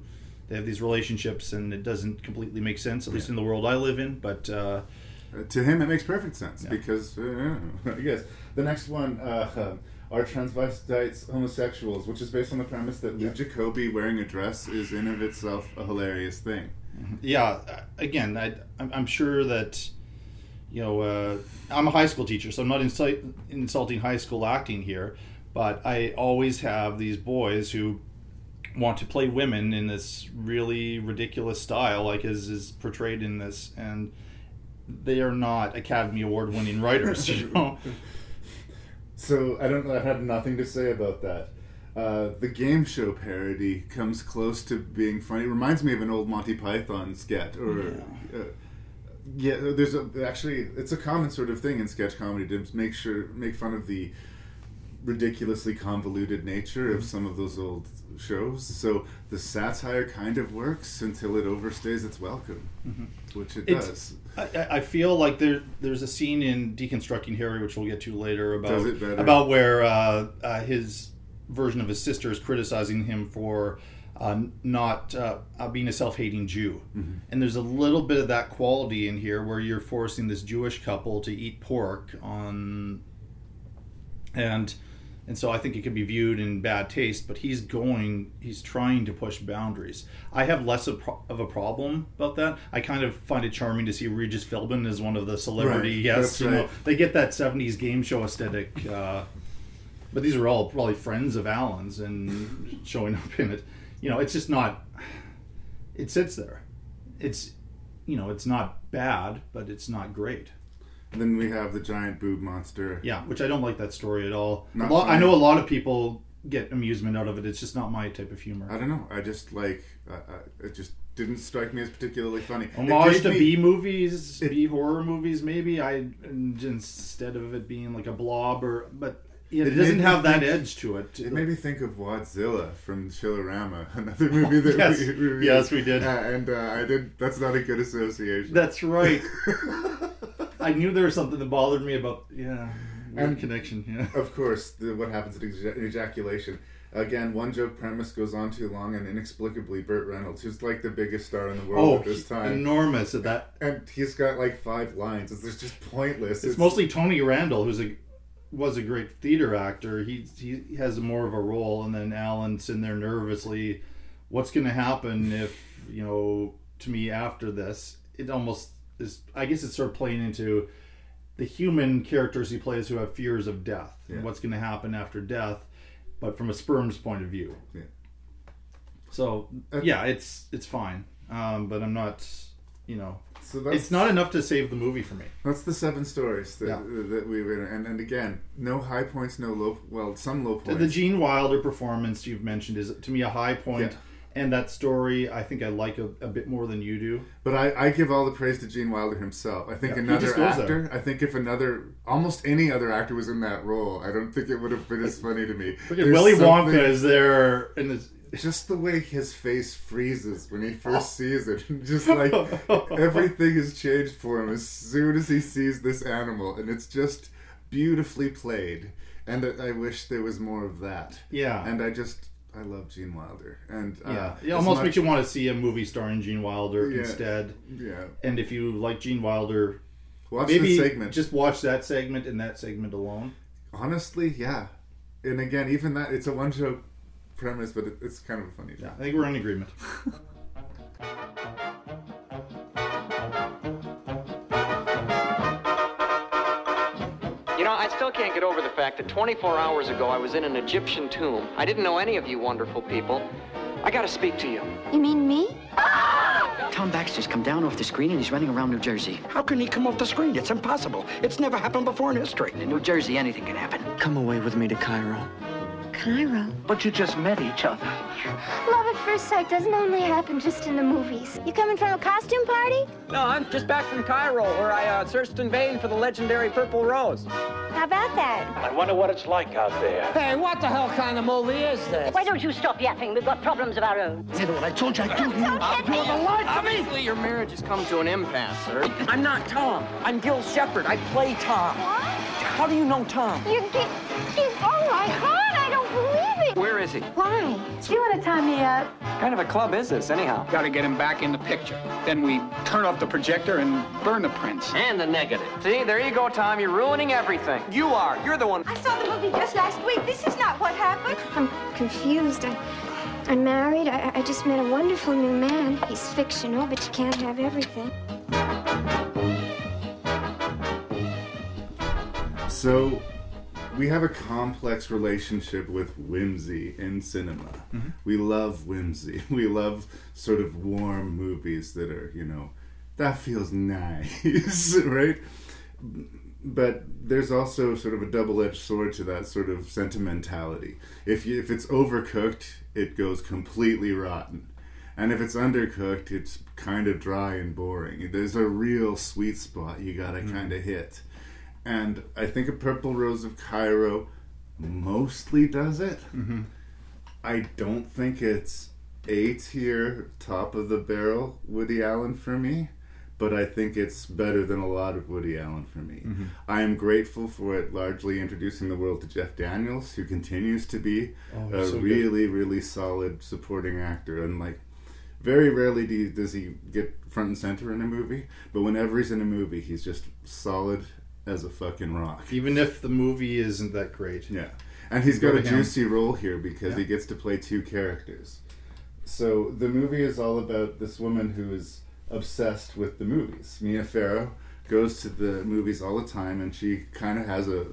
they have these relationships, and it doesn't completely make sense, at least in the world I live in. But uh,
Uh, to him, it makes perfect sense
Yeah.
because uh, [LAUGHS] I guess the next one uh, are transvestites homosexuals, which is based on the premise that Lou Jacobi wearing a dress is in of itself a hilarious thing.
yeah, uh, again, I, I'm, I'm sure that you know uh, I'm a high school teacher, so I'm not insi- insulting high school acting here, but I always have these boys who want to play women in this really ridiculous style, like as is portrayed in this, and they are not Academy Award winning writers, you [LAUGHS] know.
So I don't. I have nothing to say about that. Uh, the game show parody comes close to being funny. It reminds me of an old Monty Python sketch, or
Yeah.
uh, yeah. There's a actually it's a common sort of thing in sketch comedy to make sure make fun of the ridiculously convoluted nature of some of those old shows. So the satire kind of works until it overstays its welcome, which it
It's-
does.
I, I- feel like there there's a scene in Deconstructing Harry, which we'll get to later, about
Does it better?
about where uh, uh, his version of his sister is criticizing him for uh, not uh, uh, being a self-hating Jew,
Mm-hmm.
and there's a little bit of that quality in here where you're forcing this Jewish couple to eat pork on, and and so I think it could be viewed in bad taste. But he's going, he's trying to push boundaries. I have less of, pro- of a problem about that. I kind of find it charming to see Regis Philbin as one of the celebrity.
Right,
yes,
that's
you know, they get that '70s game show aesthetic. Uh, but these are all probably friends of Allen's and showing up in it. You know, it's just not. It sits there. It's, you know, it's not bad, but it's not great.
And then we have the giant boob monster.
Yeah, which I don't like that story at all. Lot, I know a lot of people get amusement out of it. It's just not my type of humor.
I don't know. I just like uh, uh, it. Just didn't strike me as particularly funny.
Homage to
me-
B movies,
it-
B horror movies, maybe. I instead of it being like a blob or, but it,
It
doesn't have that
think-
edge to it.
It made me think of Wadzilla from Chillerama, [LAUGHS] another movie that
Yes.
we reviewed.
Yes, we did.
Uh, and uh, I did. That's not a good association.
That's right. [LAUGHS] I knew there was something that bothered me about yeah,
And-
connection. Yeah.
Of course, the, what happens at eja- ejaculation. Again, one joke premise goes on too long, and inexplicably, Burt Reynolds, who's like the biggest star in the world
Oh,
at this time,
enormous at that.
and he's got like five lines. It's, it's just pointless.
It's mostly Tony Randall, who's a was a great theater actor. He he has more of a role, and then Allen's sitting there nervously. What's going to happen if you know to me after this? It almost is. I guess it's sort of playing into the human characters he plays who have fears of death
Yeah.
and what's going to happen after death, but from a sperm's point of view.
Yeah.
So yeah, it's it's fine, um, but I'm not. You know,
So that's,
it's not enough to save the movie for me.
That's the seven stories that,
Yeah.
Uh, that we were, and and again, no high points, no low. Well, some low points.
the Gene Wilder performance you've mentioned is to me a high point,
Yeah.
and that story I think I like a, a bit more than you do.
But I, I give all the praise to Gene Wilder himself. I think
Yeah,
another actor, I think if another, almost any other actor was in that role, I don't think it would have been as funny to me.
Look at Willy Wonka is there, and it's,
Just the way his face freezes when he first sees it. [LAUGHS] Just like [LAUGHS] everything has changed for him as soon as he sees this animal. And it's just beautifully played. And I wish there was more of that.
yeah,
And I just, I love Gene Wilder. And uh,
yeah. It almost
much-
makes you want to see a movie starring Gene Wilder
Yeah.
instead.
Yeah.
And if you like Gene Wilder,
Watch
maybe
the segment.
just watch that segment and that segment alone.
Honestly, yeah. And again, even that, it's a one joke premise, but it, it's kind of a funny
Yeah. I think we're in agreement. [LAUGHS]
You know, I still can't get over the fact that 24 hours ago I was in an Egyptian tomb. I didn't know any of you wonderful people. I gotta speak to you.
You mean me? [LAUGHS]
Tom Baxter's come down off the screen and he's running around New Jersey.
How can he come off the screen? It's impossible. It's never happened before in history.
In New Jersey, anything can happen.
Come away with me to Cairo.
Cairo.
But you just met each other.
Love at first sight doesn't only happen just in the movies. You coming from a costume party?
No, I'm just back from Cairo, where I uh, searched in vain for the legendary Purple Rose.
How about that?
I wonder what it's like out there.
Hey, what the hell kind of movie is this?
Why don't you stop yapping? We've got problems of our own.
Say what I told you I'd do to you.
I'll do the light to me!
Obviously, your marriage has come to an impasse, sir.
I'm not Tom. I'm Gil Shepard. I play Tom.
What?
How do you know Tom?
You get. You, oh my God!
Where is he?
Why? Do you want to tie me up?
What kind of a club is this, anyhow?
Got to get him back in the picture. Then we turn off the projector and burn the prints.
And the negative. See, there you go, Tom. You're ruining everything. You are. You're the one.
I saw the movie just last week. This is not what happened.
I'm confused. I, I'm married. I, I just met a wonderful new man. He's fictional, but you can't have everything.
So, we have a complex relationship with whimsy in cinema.
Mm-hmm.
We love whimsy. [LAUGHS] We love sort of warm movies that are, you know, that feels nice, [LAUGHS] right? but there's also sort of a double-edged sword to that sort of sentimentality. If you, if it's overcooked, it goes completely rotten, and if it's undercooked, it's kind of dry and boring. There's a real sweet spot you gotta
Mm.
kind of hit, and I think a Purple Rose of Cairo mostly does it.
Mhm.
I don't think it's A tier, top of the barrel Woody Allen for me, but I think it's better than a lot of Woody Allen for me.
Mhm.
I am grateful for it largely introducing the world to Jeff Daniels, who continues to be
Oh,
a
so good.
really, really solid supporting actor. And like, very rarely do, does he get front and center in a movie, but whenever he's in a movie, he's just solid as a fucking rock.
Even if the movie isn't that great.
Yeah. And he's got a juicy role here because
Yeah.
he gets to play two characters. So the movie is all about this woman who is obsessed with the movies. Mia Farrow goes to the movies all the time and she kind of has a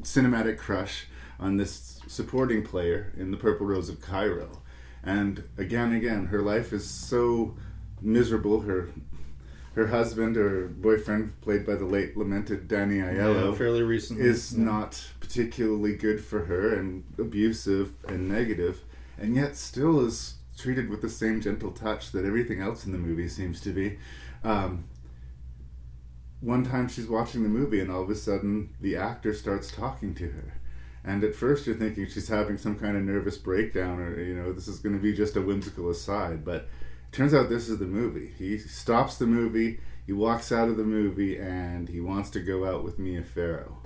cinematic crush on this supporting player in The Purple Rose of Cairo. And again again, her life is so miserable. Her her husband or boyfriend, played by the late lamented Danny Aiello,
Yeah, fairly recently,
is
yeah.
not particularly good for her and abusive and negative, and yet still is treated with the same gentle touch that everything else in the movie seems to be. Um, one time she's watching the movie, and all of a sudden the actor starts talking to her. And at first you're thinking she's having some kind of nervous breakdown, or you know, this is going to be just a whimsical aside. But turns out this is the movie. He stops the movie, he walks out of the movie, and he wants to go out with Mia Farrow.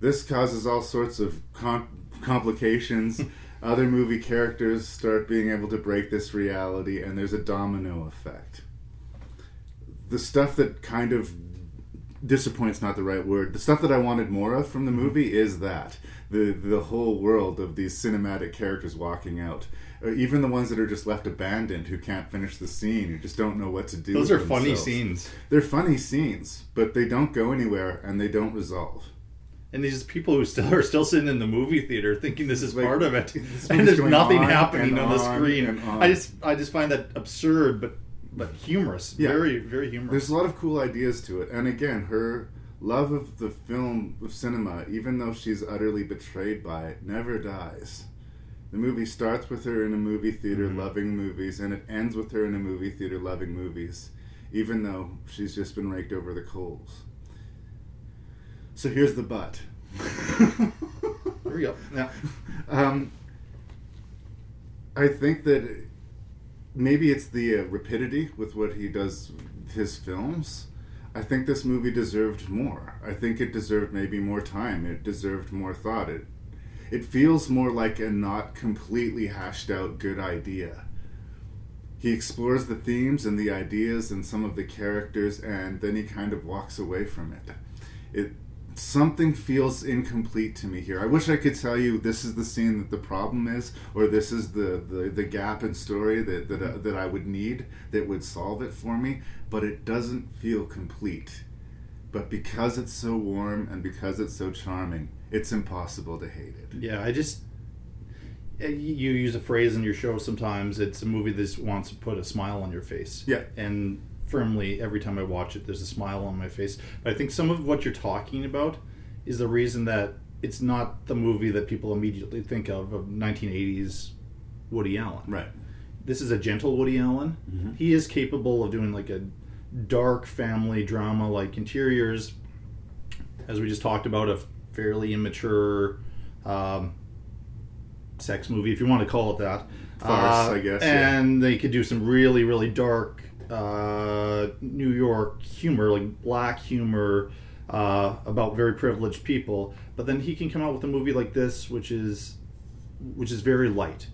This causes all sorts of com- complications. [LAUGHS] Other movie characters start being able to break this reality, and there's a domino effect. The stuff that kind of disappoints not the right word. The stuff that I wanted more of from the movie is that the the whole world of these cinematic characters walking out, even the ones that are just left abandoned who can't finish the scene, who just don't know what to do.
Those are funny scenes.
They're funny scenes, but they don't go anywhere and they don't resolve.
And these people who still [LAUGHS] are still sitting in the movie theater thinking this is
Like,
part of it, [LAUGHS] and there's nothing
on
happening
and
on the screen.
on.
I just I just find that absurd, but but humorous.
Yeah.
Very very humorous.
There's a lot of cool ideas to it, and again, her love of the film of cinema, even though she's utterly betrayed by it, never dies. The movie starts with her in a movie theater
Mhm.
loving movies, and it ends with her in a movie theater loving movies, even though she's just been raked over the coals. So here's the but. [LAUGHS]
Here we go. Yeah.
Um, I think that maybe it's the uh, rapidity with what he does his films. I think this movie deserved more. I think it deserved maybe more time. It deserved more thought. It it feels more like a not completely hashed out good idea. He explores the themes and the ideas and some of the characters and then he kind of walks away from it. It something feels incomplete to me here. I wish I could tell you this is the scene that the problem is, or this is the, the, the gap in story that that, uh, that I would need that would solve it for me. But it doesn't feel complete. But because it's so warm and because it's so charming, it's impossible to hate it.
Yeah, I just uh, you use a phrase in your show sometimes. It's a movie that just wants to put a smile on your face.
Yeah.
and firmly every time I watch it, there's a smile on my face. But I think some of what you're talking about is the reason that it's not the movie that people immediately think of of 1980s Woody Allen.
Right.
This is a gentle Woody Allen.
Mhm.
He is capable of doing like a dark family drama, like Interiors, as we just talked about, a fairly immature um, sex movie, if you want to call it that.
Farce,
Uh,
I guess, yeah.
And they could do some really, really dark uh, New York humor, like black humor uh, about very privileged people. But then he can come out with a movie like this, which is which is very light,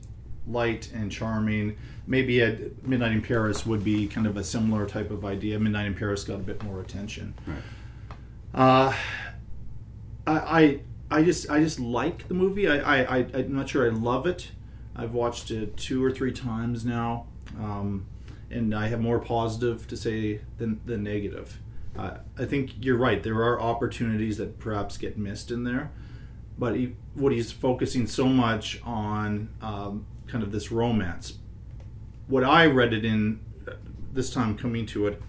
light and charming. Maybe at Midnight in Paris would be kind of a similar type of idea. Midnight in Paris got a bit more attention.
Right.
Uh, I, I just I just like the movie. I, I, I I'm not sure I love it. I've watched it two or three times now, um, and I have more positive to say than than negative. Uh, I think you're right. There are opportunities that perhaps get missed in there, but he, what he's focusing so much on um, kind of this romance. What I read it in uh, this time coming to it,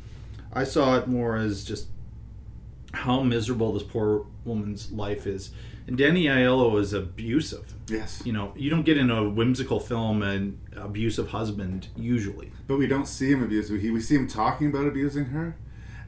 I saw it more as just how miserable this poor woman's life is. And Danny Aiello is abusive.
Yes.
You know, you don't get in a whimsical film an abusive husband usually.
But we don't see him abuse. We, we see him talking about abusing her,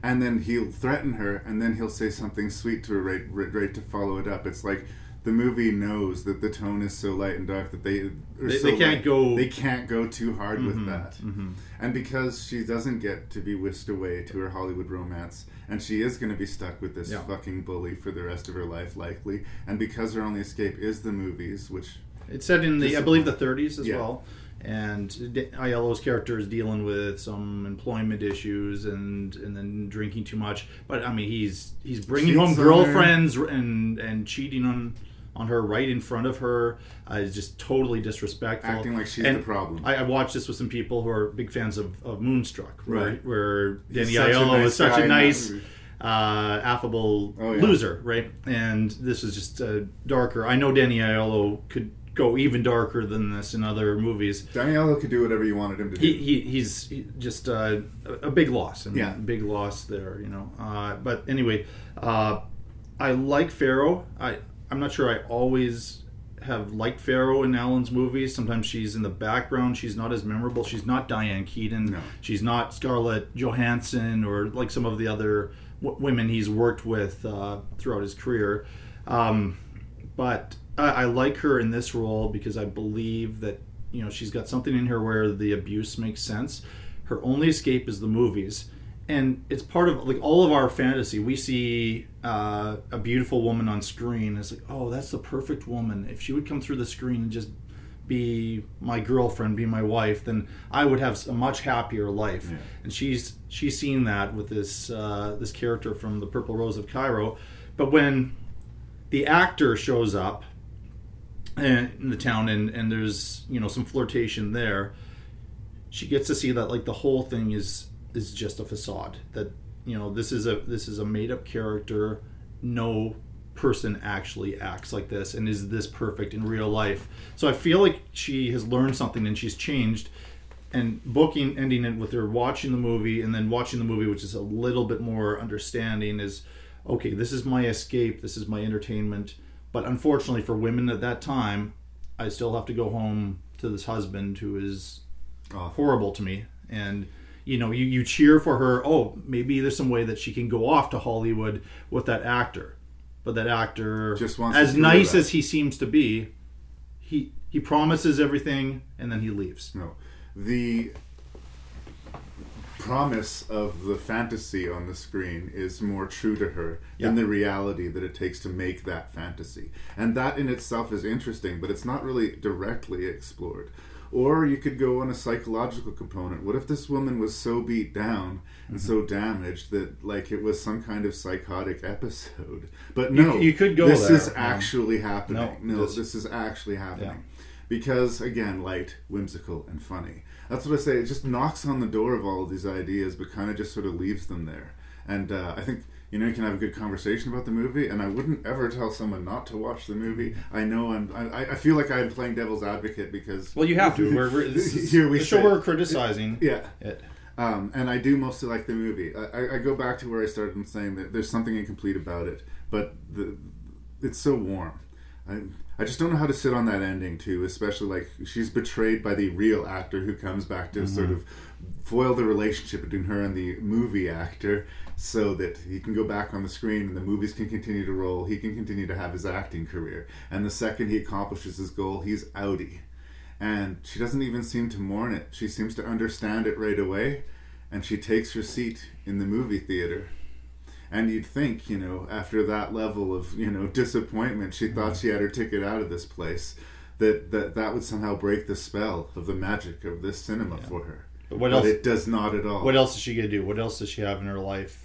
and then he'll threaten her, and then he'll say something sweet to her right, right, right to follow it up. It's like the movie knows that the tone is so light and dark that they
They-
so
they can't
light,
go-
they can't go too hard with
Mhm,
that.
mhm.
And because she doesn't get to be whisked away to her Hollywood romance, and she is going to be stuck with this
Yeah.
fucking bully for the rest of her life, likely, and because her only escape is the movies, which
It's set in the, I believe, the 30s as
Yeah.
well. And Aiello's character is dealing with some employment issues and and then drinking too much. But I mean, he's he's bringing
Cheats
home
her.
girlfriends and and cheating on on her right in front of her. Uh, is just totally disrespectful.
Acting like she's
And
the problem.
I, I watched this with some people who are big fans of, of Moonstruck, right?
Right.
Where Danny Aiello
nice
is such a nice uh, affable
Oh, yeah.
loser, right? And this is just uh, darker. I know Danny Aiello could go even darker than this in other movies.
Danny Aiello could do whatever you wanted him to do.
He, he he's just uh, a a big loss. I mean,
Yeah.
big loss there. You know. Uh, but anyway, uh, I like Farrow. I I'm not sure I always have liked Farrow in Allen's movies. Sometimes she's in the background. She's not as memorable. She's not Diane Keaton.
No.
She's not Scarlett Johansson or like some of the other w- women he's worked with uh, throughout his career. Um, but I, I like her in this role because I believe that you know she's got something in her where the abuse makes sense. Her only escape is the movies, and it's part of like all of our fantasy. We see uh, a beautiful woman on screen. It's like, oh, that's the perfect woman. If she would come through the screen and just be my girlfriend, be my wife, then I would have a much happier life. And she's she's seen that with this uh, this character from the Purple Rose of Cairo. But when the actor shows up in the town and, and there's you know some flirtation there, she gets to see that like the whole thing is is just a facade. That you know this is a this is a made up character. No person actually acts like this and is this perfect in real life. So I feel like she has learned something and she's changed. And booking, ending it with her watching the movie and then watching the movie, which is a little bit more understanding, is okay, this is my escape, this is my entertainment. But unfortunately for women at that time, I still have to go home to this husband who is horrible to me. And you know, you, you cheer for her, oh, maybe there's some way that she can go off to Hollywood with that actor. But that actor
Just wants
as nice as he seems to be, he he promises everything and then he leaves.
No. The promise of the fantasy on the screen is more true to her than the reality that it takes to make that fantasy. And that in itself is interesting, but it's not really directly explored. Or you could go on a psychological component. What if this woman was so beat down and so damaged that like it was some kind of psychotic [LAUGHS] episode? But no,
you could go
This is
there, yeah.
actually happening.
No,
No,
this-
this is actually happening
Yeah.
because again light whimsical and funny that's what i say it just knocks on the door of all of these ideas but kind of just sort of leaves them there and uh, i think you know you can have a good conversation about the movie and i wouldn't ever tell someone not to watch the movie i know i'm i, I feel like i'm playing devil's advocate because
Well, you have to. [LAUGHS] We're, we're, this is,
here we
show we're criticizing.
yeah
it.
um, and I do mostly like the movie. I, I- go back to where I started in saying that there's something incomplete about it, but the it's so warm. I, I just don't know how to sit on that ending too, especially like she's betrayed by the real actor who comes back to sort
Mhm.
of foil the relationship between her and the movie actor so that he can go back on the screen and the movies can continue to roll. He can continue to have his acting career. And the second he accomplishes his goal, he's outie and she doesn't even seem to mourn it. She seems to understand it right away, and she takes her seat in the movie theater. And you'd think, you know, after that level of, you know, disappointment, she thought mm-hmm. she had her ticket out of this place, that that, that would somehow break the spell of the magic of this cinema for her.
But what else?
it does not at all.
What else is she gonna do? What else does she have in her life?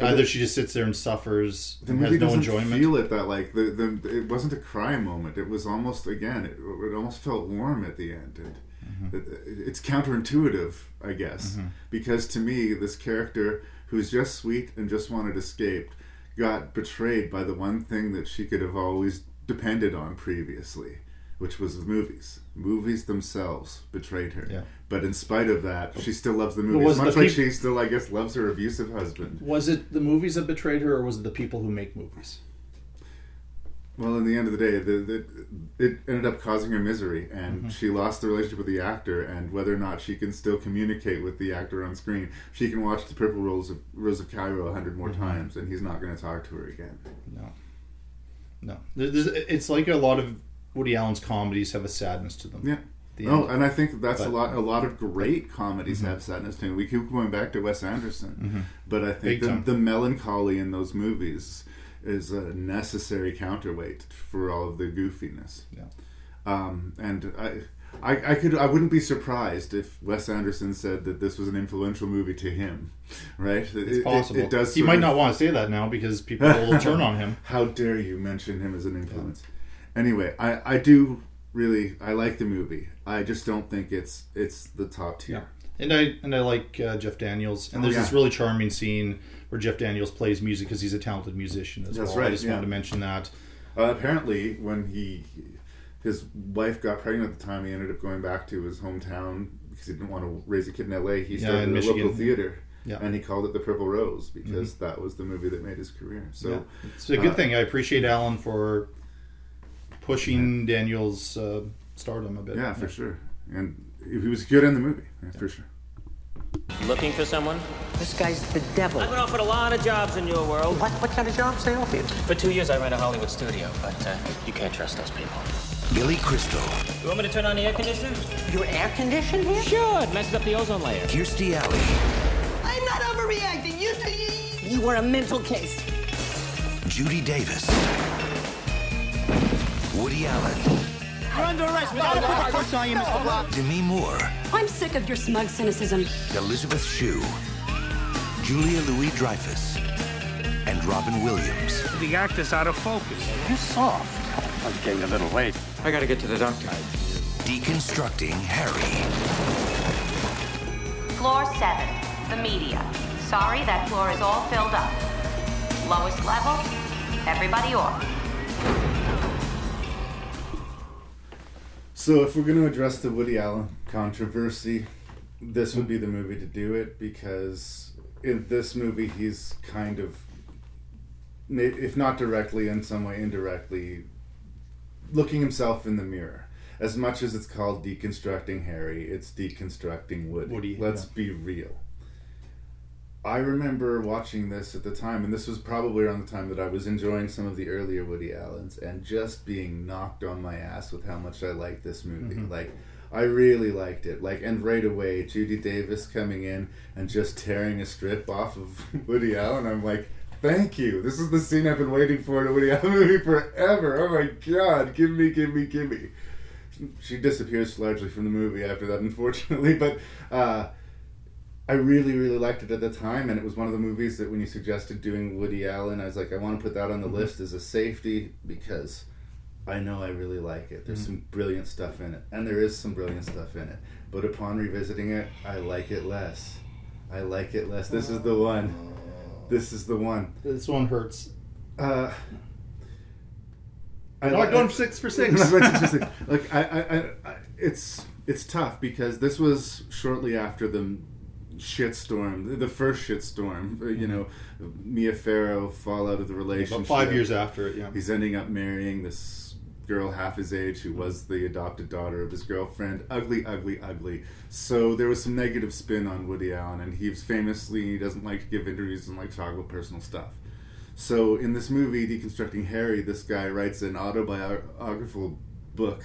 Either
the-
she just sits there and suffers
the
and
movie
has no enjoyment.
feel it that like the, the it wasn't a cry moment. It was almost again it, it almost felt warm at the end. And
Mm-hmm.
it, it's counterintuitive, I guess,
Mhm.
because to me this character who's just sweet and just wanted escaped got betrayed by the one thing that she could have always depended on previously. which was the movies. Movies themselves betrayed her.
Yeah.
But in spite of that, she still loves the movies.
was the
Much like
peop-
she still, I guess, loves her abusive husband.
Was it the movies that betrayed her, or was it the people who make movies?
Well, in the end of the day, the, the, it ended up causing her misery, and
Mhm.
she lost the relationship with the actor. And whether or not she can still communicate with the actor on screen, she can watch the Purple Rose of Rose of Cairo a hundred more
Mhm.
times, and he's not going to talk to her again.
No, no. There's, it's like a lot of Woody Allen's comedies have a sadness to them.
Yeah. Oh,
end.
and I think that's a lot. A lot of great comedies
Mhm.
have sadness to them. We keep going back to Wes Anderson,
Mhm.
but I think the, the melancholy in those movies is a necessary counterweight for all of the goofiness.
Yeah.
Um, and I, I, I could, I wouldn't be surprised if Wes Anderson said that this was an influential movie to him, right?
It's
It- it-
possible.
It, does.
he might
of-
not want to say that now because people will turn on him. [LAUGHS]
How dare you mention him as an influence? Anyway, I, I do really I like the movie. I just don't think it's it's the top tier.
And I and I like uh, Jeff Daniels. And
Oh,
there's
yeah.
this really charming scene where Jeff Daniels plays music because he's a talented musician as
That's
well.
right.
I just
yeah.
wanted to mention that.
Uh, apparently, when he his wife got pregnant at the time, he ended up going back to his hometown because he didn't want to raise a kid in L.A. He
Yeah,
started
in
a local theater.
Yeah.
And he called it the Purple Rose because that was the movie that made his career. So
Yeah. it's a good
uh,
thing. I appreciate Allen for pushing Daniels' uh, stardom a bit.
Yeah, for sure. And he was good in the movie, yeah, for sure.
Looking for someone?
This guy's the devil.
I've been offered a lot of jobs in your world.
What, what kind of jobs they offer you?
For two years, I ran a Hollywood studio, but uh, you can't trust those people.
Billy Crystal,
You want me to turn on the air conditioner?
Your air conditioner here?
Sure, it messes up the ozone layer.
Kirstie Alley,
I'm not overreacting. You
You were a mental case.
Judy Davis, Woody Allen,
You're under arrest without a purpose. I am Mr. Block.
Demi Moore,
I'm sick of your smug cynicism.
Elizabeth Shue, Julia Louis-Dreyfus, and Robin Williams.
The actor's out of focus. You're soft. I was getting a little late.
I gotta get to the doctor.
Deconstructing Harry.
Floor seven, the media. Sorry, that floor is all filled up. Lowest level, everybody off.
So if we're going to address the Woody Allen controversy, this would be the movie to do it because in this movie he's kind of, if not directly, in some way indirectly, looking himself in the mirror. As much as it's called deconstructing Harry, it's deconstructing Woody.
Woody,
Let's
yeah.
be real. I remember watching this at the time, and this was probably around the time that I was enjoying some of the earlier Woody Allens, and just being knocked on my ass with how much I liked this movie.
Mhm.
Like, I really liked it. Like, and right away, Judy Davis coming in and just tearing a strip off of [LAUGHS] Woody Allen. I'm like, thank you. This is the scene I've been waiting for in a Woody Allen [LAUGHS] movie forever. Oh my god, give me, give me, give me. She disappears largely from the movie after that, unfortunately, [LAUGHS] but. uh I really, really liked it at the time, and it was one of the movies that when you suggested doing Woody Allen, I was like, I want to put that on the
Mhm.
list as a safety because I know I really like it. There's
Mhm.
some brilliant stuff in it, and there is some brilliant stuff in it. But upon revisiting it, I like it less. I like it less. This is the one. This is the one.
This one hurts.
Uh,
We're not going six for six.
I'm not going six for six. [LAUGHS] Like I, I, I, I, it's it's tough because this was shortly after the shitstorm, the first shitstorm. uh, You know, Mia Farrow fallout of the relationship.
five years after it, yeah.
He's ending up marrying this girl half his age who was the adopted daughter of his girlfriend. Ugly, ugly, ugly. So there was some negative spin on Woody Allen, and he's famously he doesn't like to give interviews, doesn't like to talk about personal stuff. So in this movie, Deconstructing Harry, this guy writes an autobiographical book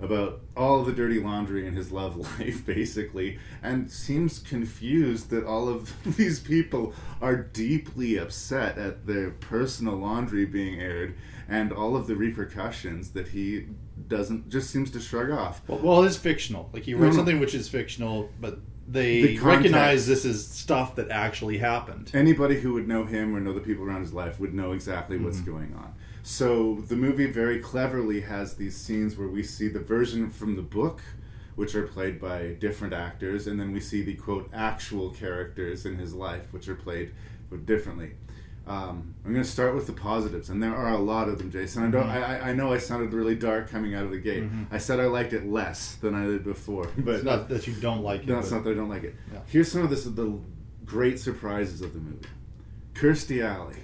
about all of the dirty laundry in his love [LAUGHS] life, basically, and seems confused that all of [LAUGHS] these people are deeply upset at their personal laundry being aired and all of the repercussions that he doesn't just seems to shrug off.
Well, well, it is fictional. Like he wrote
no.
something which is fictional, but they
The
recognize this is stuff that actually happened.
Anybody who would know him or know the people around his life would know exactly what's
Mhm.
going on. So the movie very cleverly has these scenes where we see the version from the book, which are played by different actors, and then we see the quote actual characters in his life, which are played differently. Um, I'm going to start with the positives, and there are a lot of them, Jason. I don't.
Mhm.
I, I- know I sounded really dark coming out of the gate.
Mhm.
I said I liked it less than I did before, but
It's not that you don't like it,
No, it's not that I don't like it.
Yeah.
Here's some of this, the great surprises of the movie. Kirstie Alley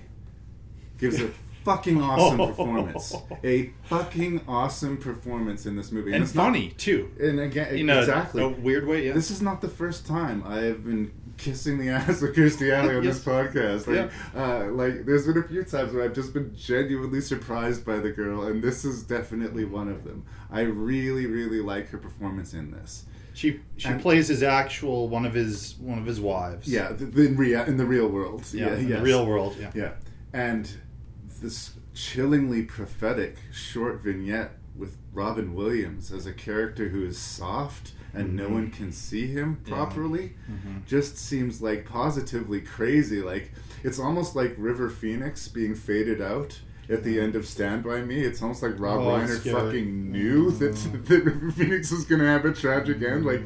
gives a [LAUGHS] fucking awesome [LAUGHS] performance. A fucking awesome performance in this movie,
And
it's not-
funny, too.
And again,
In a-
exactly
a weird way, yeah.
This is not the first time I have been kissing the [LAUGHS] ass of Kirstie Alley on this podcast. Like, uh, like, there's been a few times where I've just been genuinely surprised by the girl, and this is definitely one of them. I really, really like her performance in this.
She she
And-
plays his actual one of his one of his wives.
Yeah, the, the, in, rea- in the real world.
Yeah, in the real world, yeah.
yeah, and this chillingly prophetic short vignette with Robin Williams as a character who is soft and no
Mhm.
one can see him
Yeah.
properly
Mhm.
just seems like positively crazy. Like it's almost like River Phoenix being faded out. At the end of Stand By Me, it's almost like Rob
Oh,
Reiner fucking knew that, [LAUGHS] that River Phoenix was going to have a tragic end. Like,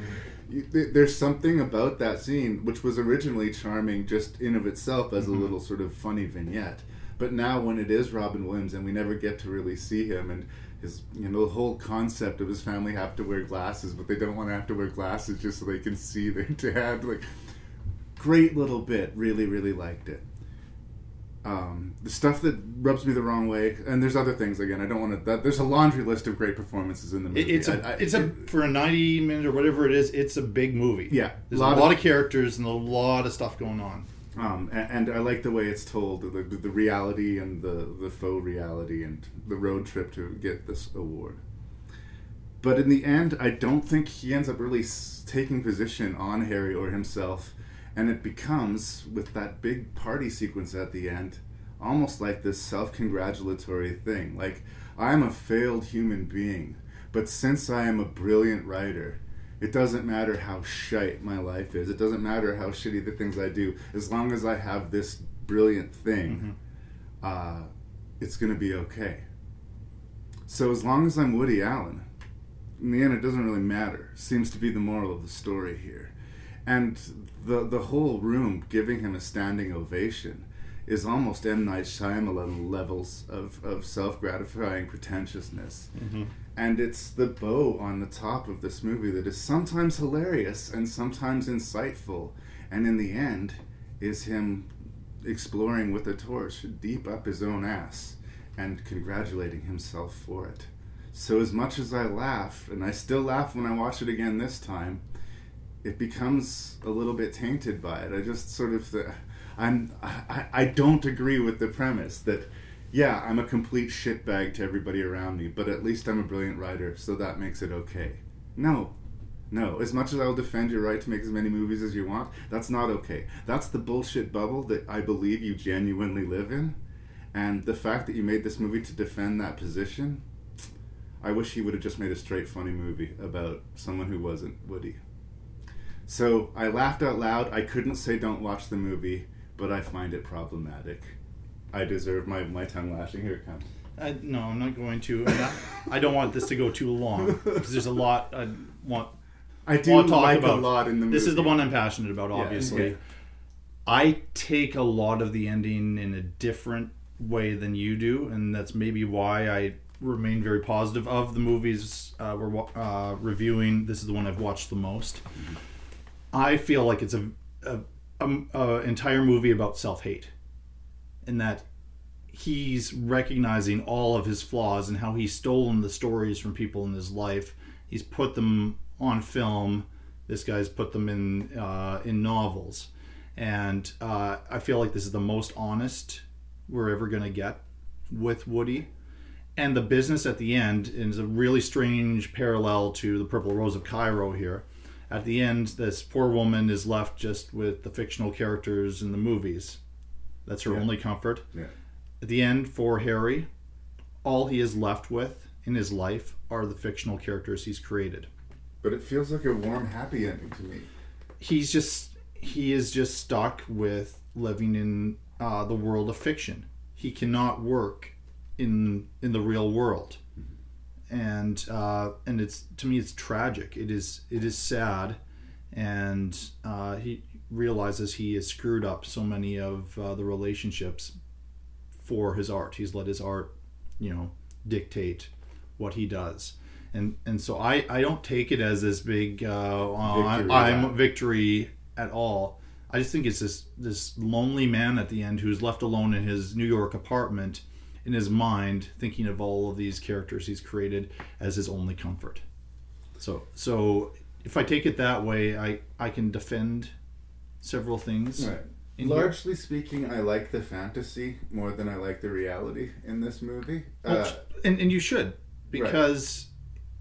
there's something about that scene which was originally charming just in of itself as a little sort of funny vignette but now when it is robin williams and we never get to really see him and his you know the whole concept of his family have to wear glasses but they don't want to have to wear glasses just so they can see [LAUGHS] their dad like great little bit really really liked it um, the stuff that rubs me the wrong way, and there's other things. Again, I don't want to. That, there's a laundry list of great performances in the movie.
It's a
I- I-
it's a for a ninety minute or whatever it is. It's a big movie.
Yeah,
there's
lot
a lot
of-
of, characters and a lot of stuff going on.
Um, and, and I like the way it's told, the, the, reality and the, the faux reality and the road trip to get this award. But in the end, I don't think he ends up really taking position on Harry or himself. And it becomes, with that big party sequence at the end, almost like this self congratulatory thing. Like, I'm a failed human being, but since I am a brilliant writer, it doesn't matter how shite my life is. It doesn't matter how shitty the things I do. As long as I have this brilliant thing, uh, it's going to be okay. So as long as I'm Woody Allen, in the end, it doesn't really matter. Seems to be the moral of the story here. And the the whole room giving him a standing ovation is almost M Night Shyamalan levels of, of self gratifying pretentiousness.
Mhm.
And it's the bow on the top of this movie that is sometimes hilarious and sometimes insightful, and in the end is him exploring with a torch deep up his own ass and congratulating himself for it. So as much as I laugh, and I still laugh when I watch it again this time, it becomes a little bit tainted by it. I just sort of, I'm, I, I don't agree with the premise that, yeah, I'm a complete shitbag to everybody around me, but at least I'm a brilliant writer, so that makes it okay. No, no. As much as I'll defend your right to make as many movies as you want, that's not okay. That's the bullshit bubble that I believe you genuinely live in, and the fact that you made this movie to defend that position. I wish he would have just made a straight funny movie about someone who wasn't Woody. So I laughed out loud. I couldn't say don't watch the movie, but I find it problematic. I deserve my, my tongue lashing. Here it comes.
I, no, I'm not going to. And I, don't want this to go too long because there's a lot I want.
I do
want to talk
like a lot in the Movie.
This is the one I'm passionate about. Obviously,
yeah.
I take a lot of the ending in a different way than you do, and that's maybe why I remain very positive of the movies uh, we're uh, reviewing. This is the one I've watched the most. I feel like it's a, a, a, a entire movie about self hate, and that he's recognizing all of his flaws and how he's stolen the stories from people in his life. He's put them on film. This guy's put them in uh, in novels, and uh, I feel like this is the most honest we're ever gonna get with Woody. And the business at the end is a really strange parallel to the Purple Rose of Cairo here. At the end, this poor woman is left just with the fictional characters in the movies. That's her
Yeah.
only comfort.
Yeah.
At the end, for Harry, all he is left with in his life are the fictional characters he's created.
But it feels like a warm, happy ending to me.
He's just he is just stuck with living in uh, the world of fiction. He cannot work in in the real world, and uh, and it's to me it's tragic. It is it is sad, and uh, he realizes he has screwed up so many of uh, the relationships for his art. He's let his art, you know, dictate what he does. And and so I, I don't take it as this big uh, uh,
Victory,
I'm
yeah.
victory at all. I just think it's this this lonely man at the end who's left alone in his New York apartment in his mind thinking of all of these characters he's created as his only comfort. So so if I take it that way, I I can defend several things.
Right.
in here.
Largely speaking, I like the fantasy more than I like the reality in this movie.
Well,
Uh,
and and you should because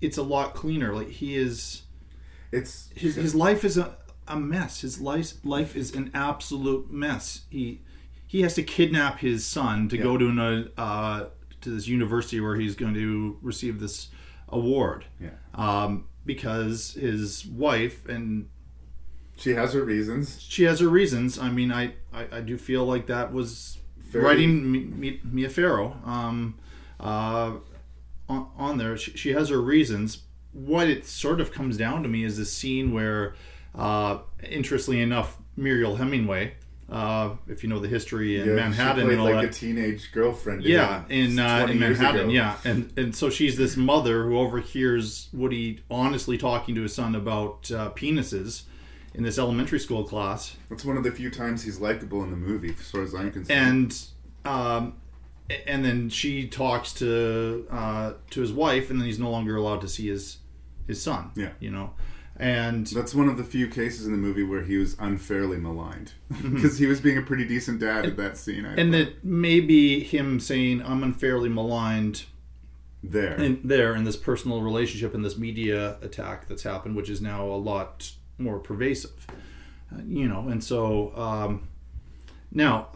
it's a lot cleaner. Like he is,
it's
his his life is a, a mess. His life life is an absolute mess. He he has to kidnap his son to go to an uh, to this university where he's going to receive this award.
Yeah.
Um, because his wife and
she has her reasons.
She has her reasons. I mean, I I, I do feel like that was
Very-
writing Mi- Mi- Mia Farrow um, uh, on, on there. She, she has her reasons. What it sort of comes down to me is this scene where, uh, interestingly enough, Mariel Hemingway, uh, if you know the history in
Yeah,
Manhattan and all
like
that,
a teenage girlfriend.
yeah, in uh, in Manhattan,
ago.
yeah, and and so she's this mother who overhears Woody honestly talking to his son about uh, penises in this elementary school class,
That's one of the few times he's likable in the movie, as far as I'm concerned.
and um, and then she talks to uh, to his wife, and then he's no longer allowed to see his his son.
Yeah.
you know, and
That's one of the few cases in the movie where he was unfairly maligned [LAUGHS] because he was being a pretty decent dad at that scene. I
and
thought.
that maybe him saying I'm unfairly maligned
there
in there in this personal relationship and this media attack that's happened, which is now a lot more pervasive, uh, you know. And so um, now,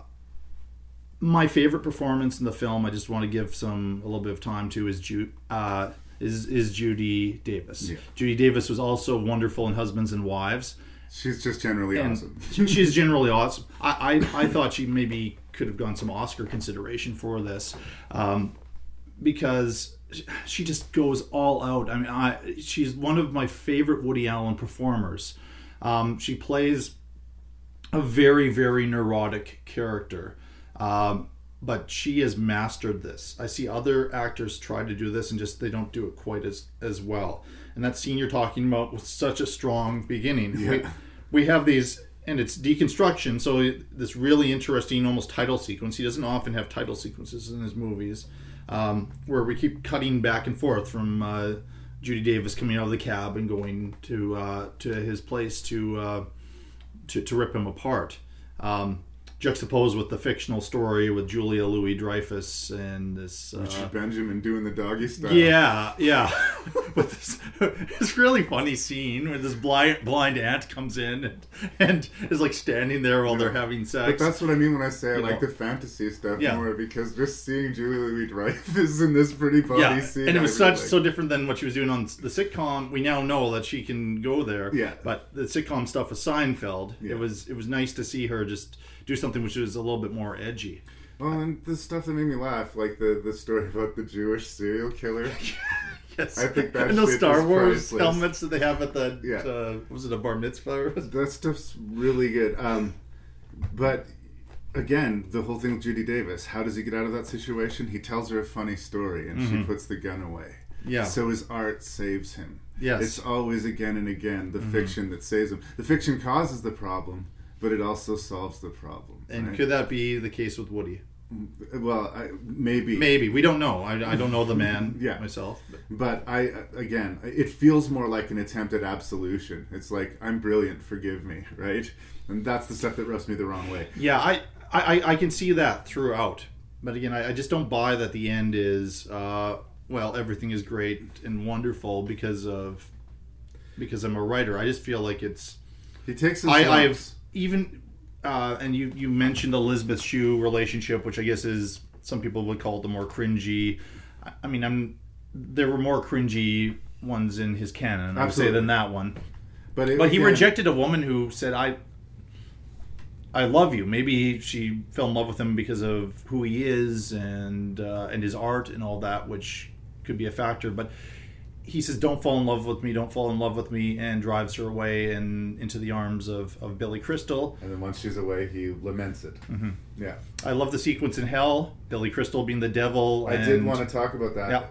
my favorite performance in the film, I just want to give some a little bit of time to is Ju- uh, is is Judy Davis.
Yeah.
Judy Davis was also wonderful in Husbands and Wives.
She's just generally
And
awesome. [LAUGHS]
she- she's generally awesome. I, I, I thought she maybe could have gone some Oscar consideration for this, um, because she just goes all out. I mean, I she's one of my favorite Woody Allen performers. Um, she plays a very very neurotic character. Um, but she has mastered this. I see other actors try to do this and just they don't do it quite as as well. And that scene you're talking about was such a strong beginning. We,
Yeah.
we have these and it's deconstruction, so this really interesting almost title sequence. He doesn't often have title sequences in his movies, um, where we keep cutting back and forth from uh, Judy Davis coming out of the cab and going to uh, to his place to uh, to, to rip him apart. Um, juxtaposed with the fictional story with Julia Louis Dreyfus and this. Uh,
Richard Benjamin doing the doggy style.
yeah, yeah. [LAUGHS] With this, this really funny scene where this blind blind aunt comes in and, and is like standing there while they're having sex.
But that's what I mean when I say I like
know.
the fantasy stuff
Yeah.
more because just seeing Julia Louis Dreyfus in this pretty body
yeah,
scene,
and it
I
was
really
such
like.
so different than what she was doing on the sitcom. We now know that she can go there.
Yeah.
but the sitcom stuff with Seinfeld,
Yeah.
it was it was nice to see her just do something which is a little bit more edgy.
Well, and the stuff that made me laugh, like the the story about the Jewish serial killer. [LAUGHS]
Yes,
I think that [LAUGHS]
and those Star Wars
priceless.
helmets that they have at the
Yeah.
uh, was it a bar mitzvah?
that stuff's really good. Um, but again, the whole thing with Judy Davis. How does he get out of that situation? He tells her a funny story, and she
Mhm.
puts the gun away.
Yeah.
So his art saves him.
Yes.
It's always again and again the
Mhm.
fiction that saves him. The fiction causes the problem, but it also solves the problem.
And
right?
could that be the case with Woody?
Well, I, maybe.
Maybe we don't know. I, I don't know the man
Yeah.
myself. But.
But I again, it feels more like an attempt at absolution. It's like I'm brilliant, forgive me, [LAUGHS] right? And that's the stuff that rubs me the wrong way.
Yeah, I, I, I can see that throughout. But again, I, I just don't buy that the end is uh, well, everything is great and wonderful because of because I'm a writer. I just feel like it's
He takes his
I, I've. Even uh, and you you mentioned Elizabeth Shue relationship, which I guess is some people would call it the more cringy. I, I mean, I'm there were more cringy ones in his canon, I would say,
Absolutely.
than that one.
But, it,
But he
again,
rejected a woman who said, "I, I love you." Maybe she fell in love with him because of who he is and uh, and his art and all that, which could be a factor. But he says, "Don't fall in love with me, don't fall in love with me," and drives her away and into the arms of, of Billy Crystal.
And then once she's away, he laments it.
Mhm.
Yeah.
I love the sequence in Hell. Billy Crystal being the devil.
I
and,
did want to talk about that.
Yeah.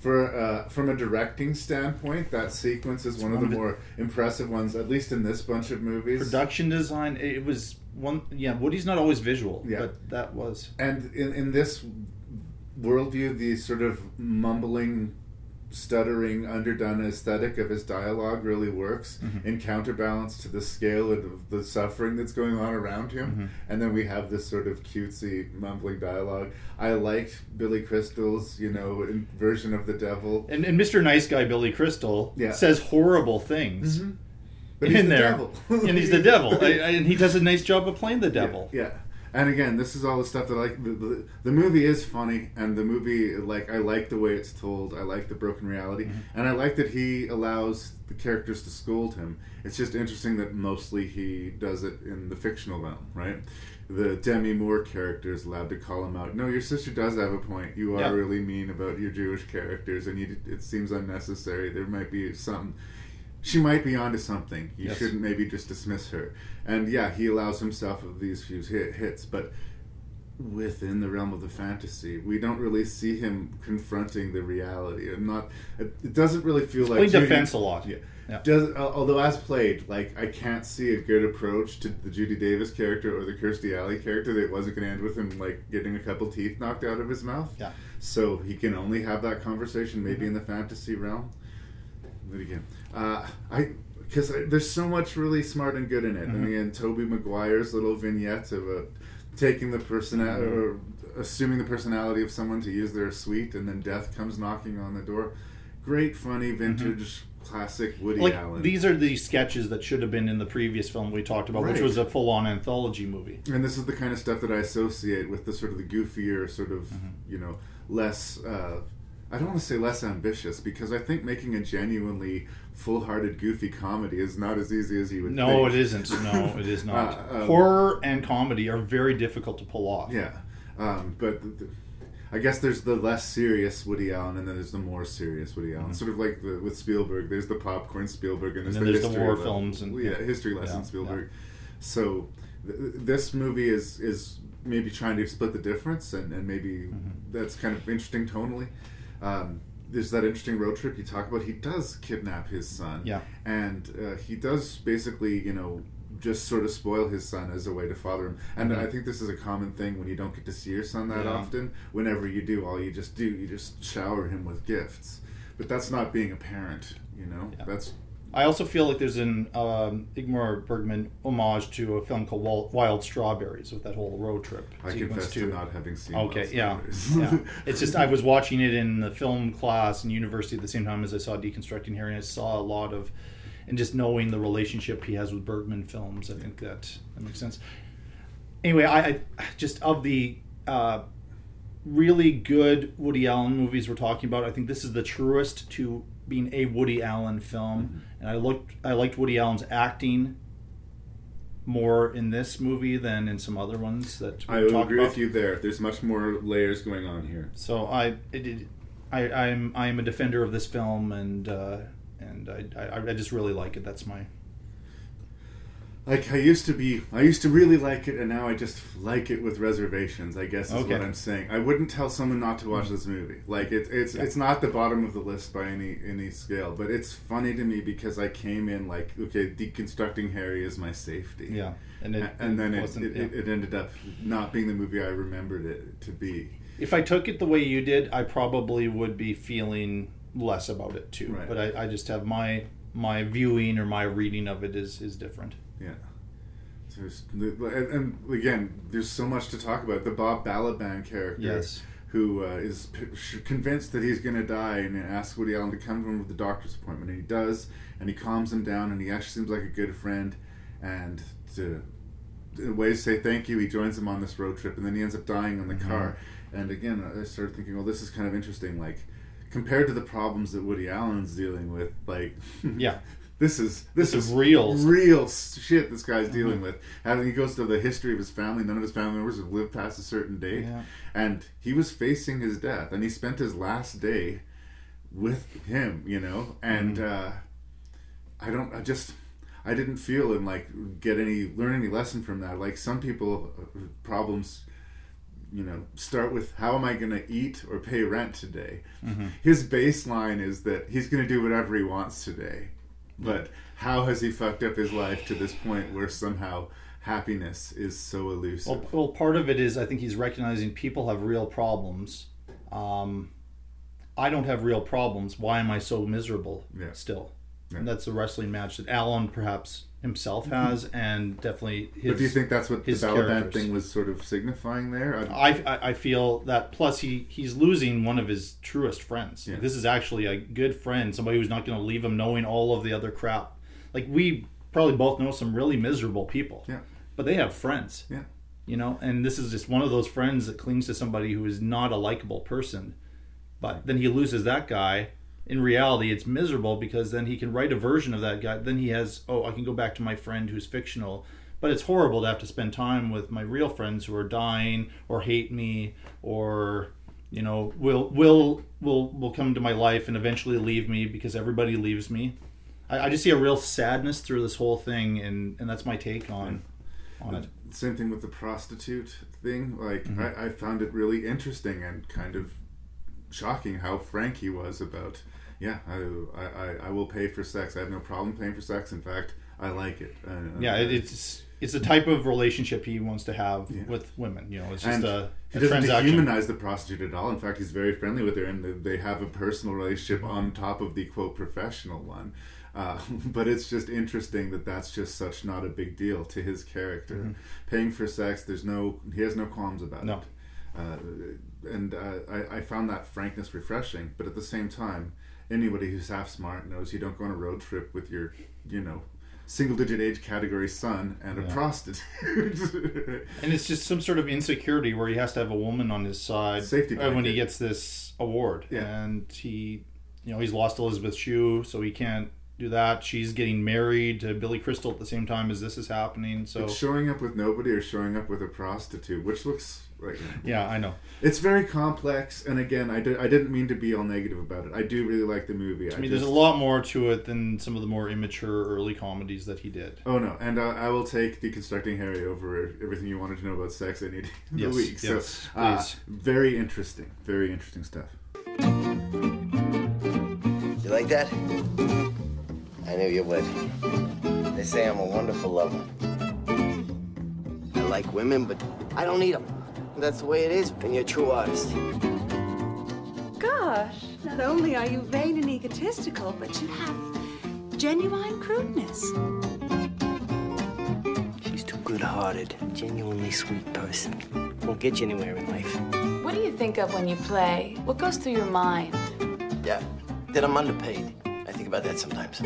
For uh, from a directing standpoint, that sequence is one of the
of
more impressive ones, at least in this bunch of movies.
production design. It was one. Yeah, Woody's not always visual,
Yeah.
but that was.
And in, in this worldview, the sort of mumbling, stuttering, underdone aesthetic of his dialogue really works
Mhm.
in counterbalance to the scale of the suffering that's going on around him.
Mhm.
And then we have this sort of cutesy, mumbling dialogue. I liked Billy Crystal's, you know, in- version of the devil.
And, and Mr. Nice Guy Billy Crystal
Yeah.
says horrible things
Mhm. But
in
he's the
there,
devil.
and he's the [LAUGHS] devil, I- I- and he does a nice job of playing the devil.
Yeah. And again, this is all the stuff that I like. The, the, the movie is funny, and the movie, like, I like the way it's told. I like the broken reality,
Mm-hmm.
and I like that he allows the characters to scold him. It's just interesting that mostly he does it in the fictional realm, right? The Demi Moore character is allowed to call him out. No, your sister does have a point. You are
Yeah.
really mean about your Jewish characters, and you, it seems unnecessary. There might be something. She might be onto something. You
Yes.
shouldn't maybe just dismiss her. And yeah, he allows himself of these few hit, hits, but within the realm of the fantasy, we don't really see him confronting the reality. And not, it, doesn't really feel like
playing
Judy-
defense a lot.
Yeah.
Yeah.
Does al- although as played, like I can't see a good approach to the Judy Davis character or the Kirstie Alley character that wasn't going to end with him like getting a couple teeth knocked out of his mouth.
Yeah.
So he can only have that conversation maybe mm-hmm. in the fantasy realm. But again, uh, I because there's so much really smart and good in it. And
Mhm.
again, Tobey Maguire's little vignette of uh, taking the personality or assuming the personality of someone to use their suite, and then death comes knocking on the door. Great, funny, vintage, classic Woody
like
Allen.
these are the sketches that should have been in the previous film we talked about, which was a full-on anthology movie.
And this is the kind of stuff that I associate with the sort of the goofier, sort of,
Mm-hmm.
you know, less. Uh, I don't want to say less ambitious because I think making a genuinely full-hearted, goofy comedy is not as easy as you would. Think.
No,
think.
it isn't. No, it is [LAUGHS] not.
Uh, um,
Horror and comedy are very difficult to pull off.
Yeah, um, but the, the, I guess there's the less serious Woody Allen, and then there's the more serious Woody Allen.
Mhm.
Sort of like the, with Spielberg, there's the popcorn Spielberg, and,
And then
the
there's the war
le-
films and-
yeah,
yeah.
history lesson
Yeah,
Spielberg. So th- this movie is is maybe trying to split the difference, and, and maybe
Mm-hmm.
that's kind of interesting tonally. Um, there's that interesting road trip you talk about. He does kidnap his son,
Yeah.
and uh, he does basically, you know, just sort of spoil his son as a way to father him. And
Mhm.
I think this is a common thing when you don't get to see your son that
Yeah.
often. Whenever you do, all you just do, you just shower him with gifts. But that's not being a parent, you know. That's
I also feel like there's an um, Ingmar Bergman homage to a film called Wild, Wild Strawberries with that whole road trip.
I confess to not having seen
Okay, yeah, yeah. [LAUGHS] It's just I was watching it in the film class in university at the same time as I saw Deconstructing Harry, and I saw a lot of, and just knowing the relationship he has with Bergman films, I think that that makes sense. Anyway, I, I just of the. Uh, really good Woody Allen movies we're talking about. I think this is the truest to being a Woody Allen film,
Mm-hmm.
And I looked I liked Woody Allen's acting more in this movie than in some other ones that we
I would agree
about.
with you there. There's much more layers going on here.
So I it, it, I I'm I am a defender of this film, and uh, and I, I I just really like it. That's my
Like I used to be, I used to really like it, and now I just like it with reservations. I guess is
Okay.
what I'm saying. I wouldn't tell someone not to watch this movie. Like it, it's
Yeah.
it's not the bottom of the list by any any scale, but it's funny to me because I came in like, okay, deconstructing Harry is my safety.
Yeah, and it-
A- and then
it
it,
wasn't-
it, it,
yeah.
it ended up not being the movie I remembered it to be.
If I took it the way you did, I probably would be feeling less about it too.
Right.
But I, I just have my my viewing or my reading of it is is different.
Yeah. So there's, and, and again, there's so much to talk about. The Bob Balaban character,
Yes.
who uh, is p- convinced that he's going to die, and asks Woody Allen to come to him with the doctor's appointment, and he does, and he calms him down, and he actually seems like a good friend, and to in a way to say thank you, he joins him on this road trip, and then he ends up dying on the
Mhm.
car. And again, I started thinking, well, this is kind of interesting, like compared to the problems that Woody Allen's dealing with, like [LAUGHS]
Yeah.
This is this,
This is
is
real.
real shit this guy's dealing
Mhm.
with. Having he goes to the history of his family, none of his family members have lived past a certain date,
Yeah.
and he was facing his death, and he spent his last day with him, you know, and uh, I don't. I just. I didn't feel and like get any learn any lesson from that. Like some people, uh, problems, you know, start with how am I going to eat or pay rent today.
Mhm.
His baseline is that he's going to do whatever he wants today, but how has he fucked up his life to this point where somehow happiness is so elusive?
Well, well, part of it is I think he's recognizing people have real problems. Um, I don't have real problems. Why am I so miserable
Yeah.
still?
Yeah.
And that's a wrestling match that Allen perhaps himself mm-hmm. has, and definitely his.
but do you think that's what the
his
Balaban
characters.
thing was sort of signifying there?
I, I, I feel that plus he he's losing one of his truest friends. Like, this is actually a good friend, somebody who's not going to leave him knowing all of the other crap. Like we probably both know some really miserable people.
Yeah.
But they have friends.
Yeah.
You know, and this is just one of those friends that clings to somebody who is not a likable person. But then he loses that guy. In reality, it's miserable because then he can write a version of that guy. Then he has, oh, I can go back to my friend who's fictional. But it's horrible to have to spend time with my real friends who are dying or hate me or you know will will will will come into my life and eventually leave me because everybody leaves me. I, I just see a real sadness through this whole thing, and and that's my take on on it.
Same thing with the prostitute thing. Like
Mhm.
I, I found it really interesting and kind of shocking how frank he was about. Yeah, I, I, I- will pay for sex. I have no problem paying for sex. In fact, I like it. And,
Yeah, it's it's the type of relationship he wants to have
Yeah.
with women. You know, it's just
and
a,
he
a
doesn't dehumanize the prostitute at all. In fact, he's very friendly with her, and they- have a personal relationship on top of the quote professional one. Uh, [LAUGHS] but it's just interesting that that's just such not a big deal to his character.
Mhm.
Paying for sex, there's no he has no qualms about
No.
it. Uh, and uh, I, I found that frankness refreshing. But at the same time, anybody who's half smart knows you don't go on a road trip with your, you know, single digit age category son and a
Yeah.
prostitute. [LAUGHS]
and it's just some sort of insecurity where he has to have a woman on his side
Safety
uh, when he gets this award.
Yeah.
And he, you know, he's lost Elizabeth Shue, so he can't do that. She's getting married to Billy Crystal at the same time as this is happening. So
It's showing up with nobody or showing up with a prostitute, which looks like
yeah, I know.
it's very complex. And again, I, did, I didn't mean to be all negative about it. I do really like the movie.
I mean, there's a lot more to it than some of the more immature early comedies that he did.
Oh no, and uh, I will take deconstructing Harry over everything you wanted to know about sex any day of
Yes,
the week. So,
yes,
uh,
please.
very interesting, very interesting stuff.
You like that? I knew you would. They say I'm a wonderful lover. I like women, but I don't need them. That's the way it is when you're a true artist.
Gosh, not only are you vain and egotistical, but you have genuine crudeness.
She's too good-hearted, genuinely sweet person. Won't get you anywhere in life.
What do you think of when you play? What goes through your mind?
Yeah, that I'm underpaid. I think about that sometimes.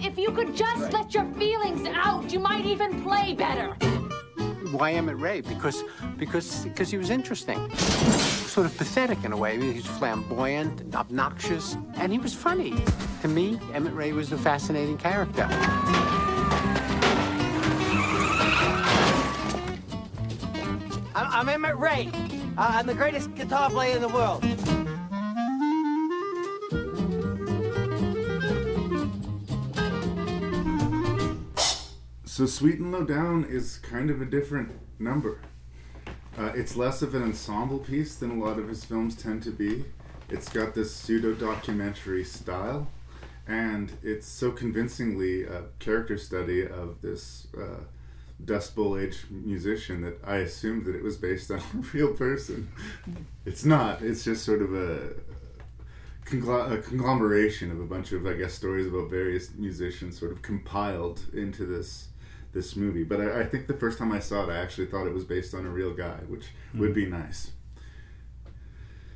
If you could just let your feelings out, you might even play better.
Why am Emmett Ray? Because because because he was interesting. Sort of pathetic in a way. He was flamboyant and obnoxious, and he was funny. To me, Emmett Ray was a fascinating character.
I'm, I'm Emmett Ray. I'm the greatest guitar player in the world.
So Sweet and Lowdown is kind of a different number. Uh, it's less of an ensemble piece than a lot of his films tend to be. It's got this pseudo documentary style, and it's so convincingly a character study of this uh, Dust Bowl age musician that I assumed that it was based on [LAUGHS] a real person. It's not. It's just sort of a a conglomeration of a bunch of, I guess, stories about various musicians sort of compiled into this this movie. But I, I think the first time I saw it, I actually thought it was based on a real guy, which would be nice.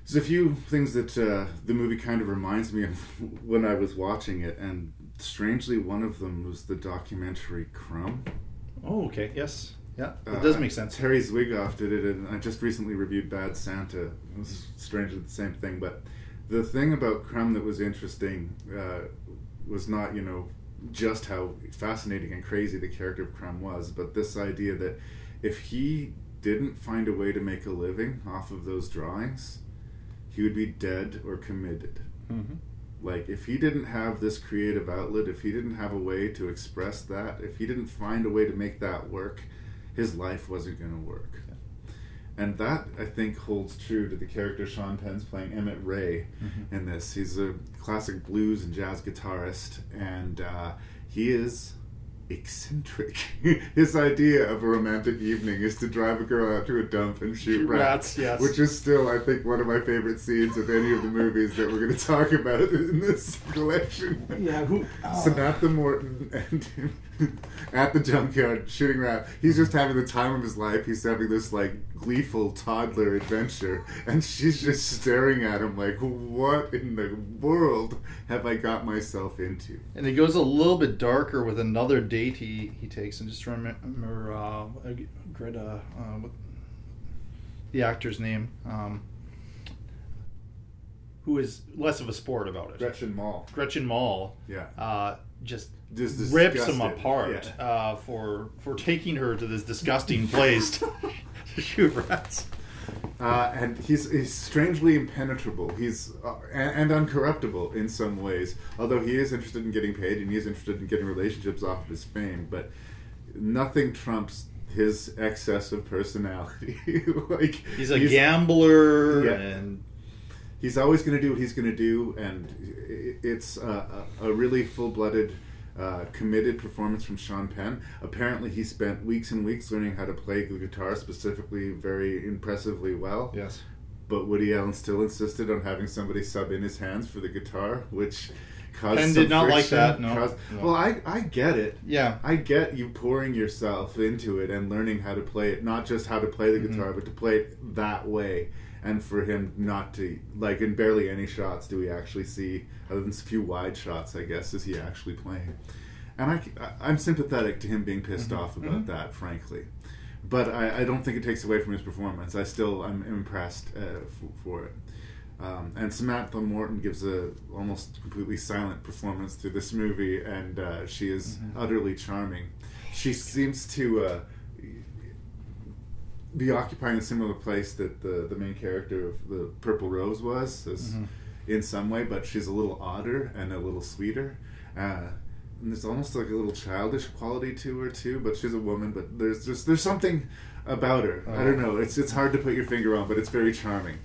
There's a few things that uh, the movie kind of reminds me of [LAUGHS] when I was watching it, and strangely, one of them was the documentary Crumb.
Oh, okay. Yes. Yeah. It does
Uh,
make sense.
Terry Zwigoff did it, and I just recently reviewed Bad Santa. It was strangely the same thing, but the thing about Crumb that was interesting uh, was not, you know, just how fascinating and crazy the character of Crumb was, but this idea that if he didn't find a way to make a living off of those drawings, he would be dead or committed.
Mhm.
Like, if he didn't have this creative outlet, if he didn't have a way to express that, if he didn't find a way to make that work, his life wasn't going to work. And that, I think, holds true to the character Sean Penn's playing Emmett Ray
Mhm.
in this. He's a classic blues and jazz guitarist, and uh, he is eccentric. [LAUGHS] His idea of a romantic evening is to drive a girl out to a dump and shoot,
Shoot
rats,
rats, yes.
which is still, I think, one of my favorite scenes of any of the movies that we're going to talk about in this [LAUGHS] collection.
Yeah, who- oh.
Samantha Morton and [LAUGHS] at the junkyard shooting rat. He's just having the time of his life. He's having this like gleeful toddler adventure, and she's just staring at him like, "What in the world have I got myself into?"
And it goes a little bit darker with another date he, he takes. And just remember uh, Greta, uh, what, the actor's name, um, who is less of a sport about it.
Gretchen Mol.
Gretchen Mol.
Yeah.
Uh, just,
Just
rips him apart
yeah.
uh, for for taking her to this disgusting place to, [LAUGHS] to shoot rats.
Uh, and he's, he's strangely impenetrable. He's uh, and, and uncorruptible in some ways. Although he is interested in getting paid and he is interested in getting relationships off of his fame, but nothing trumps his excess of personality. [LAUGHS] like
He's a gambler
Yeah.
and
he's always going to do what he's going to do, and it's a, a, a really full-blooded, uh, committed performance from Sean Penn. Apparently, he spent weeks and weeks learning how to play the guitar specifically, very impressively well.
Yes.
But Woody Allen still insisted on having somebody sub in his hands for the guitar, which caused
Penn did not like that, no.
caused-
No.
Well, I I get it.
Yeah.
I get you pouring yourself into it and learning how to play it, not just how to play the
Mm-hmm.
guitar, but to play it that way. And for him not to like in barely any shots do we actually see, other than a few wide shots, I guess, is he actually playing. And I, I'm sympathetic to him being pissed
Mhm.
off about
Mhm.
that, frankly. But I, I don't think it takes away from his performance. I still I'm impressed uh, f- for it. Um, and Samantha Morton gives a almost completely silent performance through this movie, and uh, she is
Mhm.
utterly charming. She seems to uh, be occupying a similar place that the the main character of the Purple Rose was, as,
Mhm.
in some way, but she's a little odder and a little sweeter. Uh, and there's almost like a little childish quality to her too. But she's a woman. But there's just there's something about her. I don't know. It's it's hard to put your finger on, but it's very charming.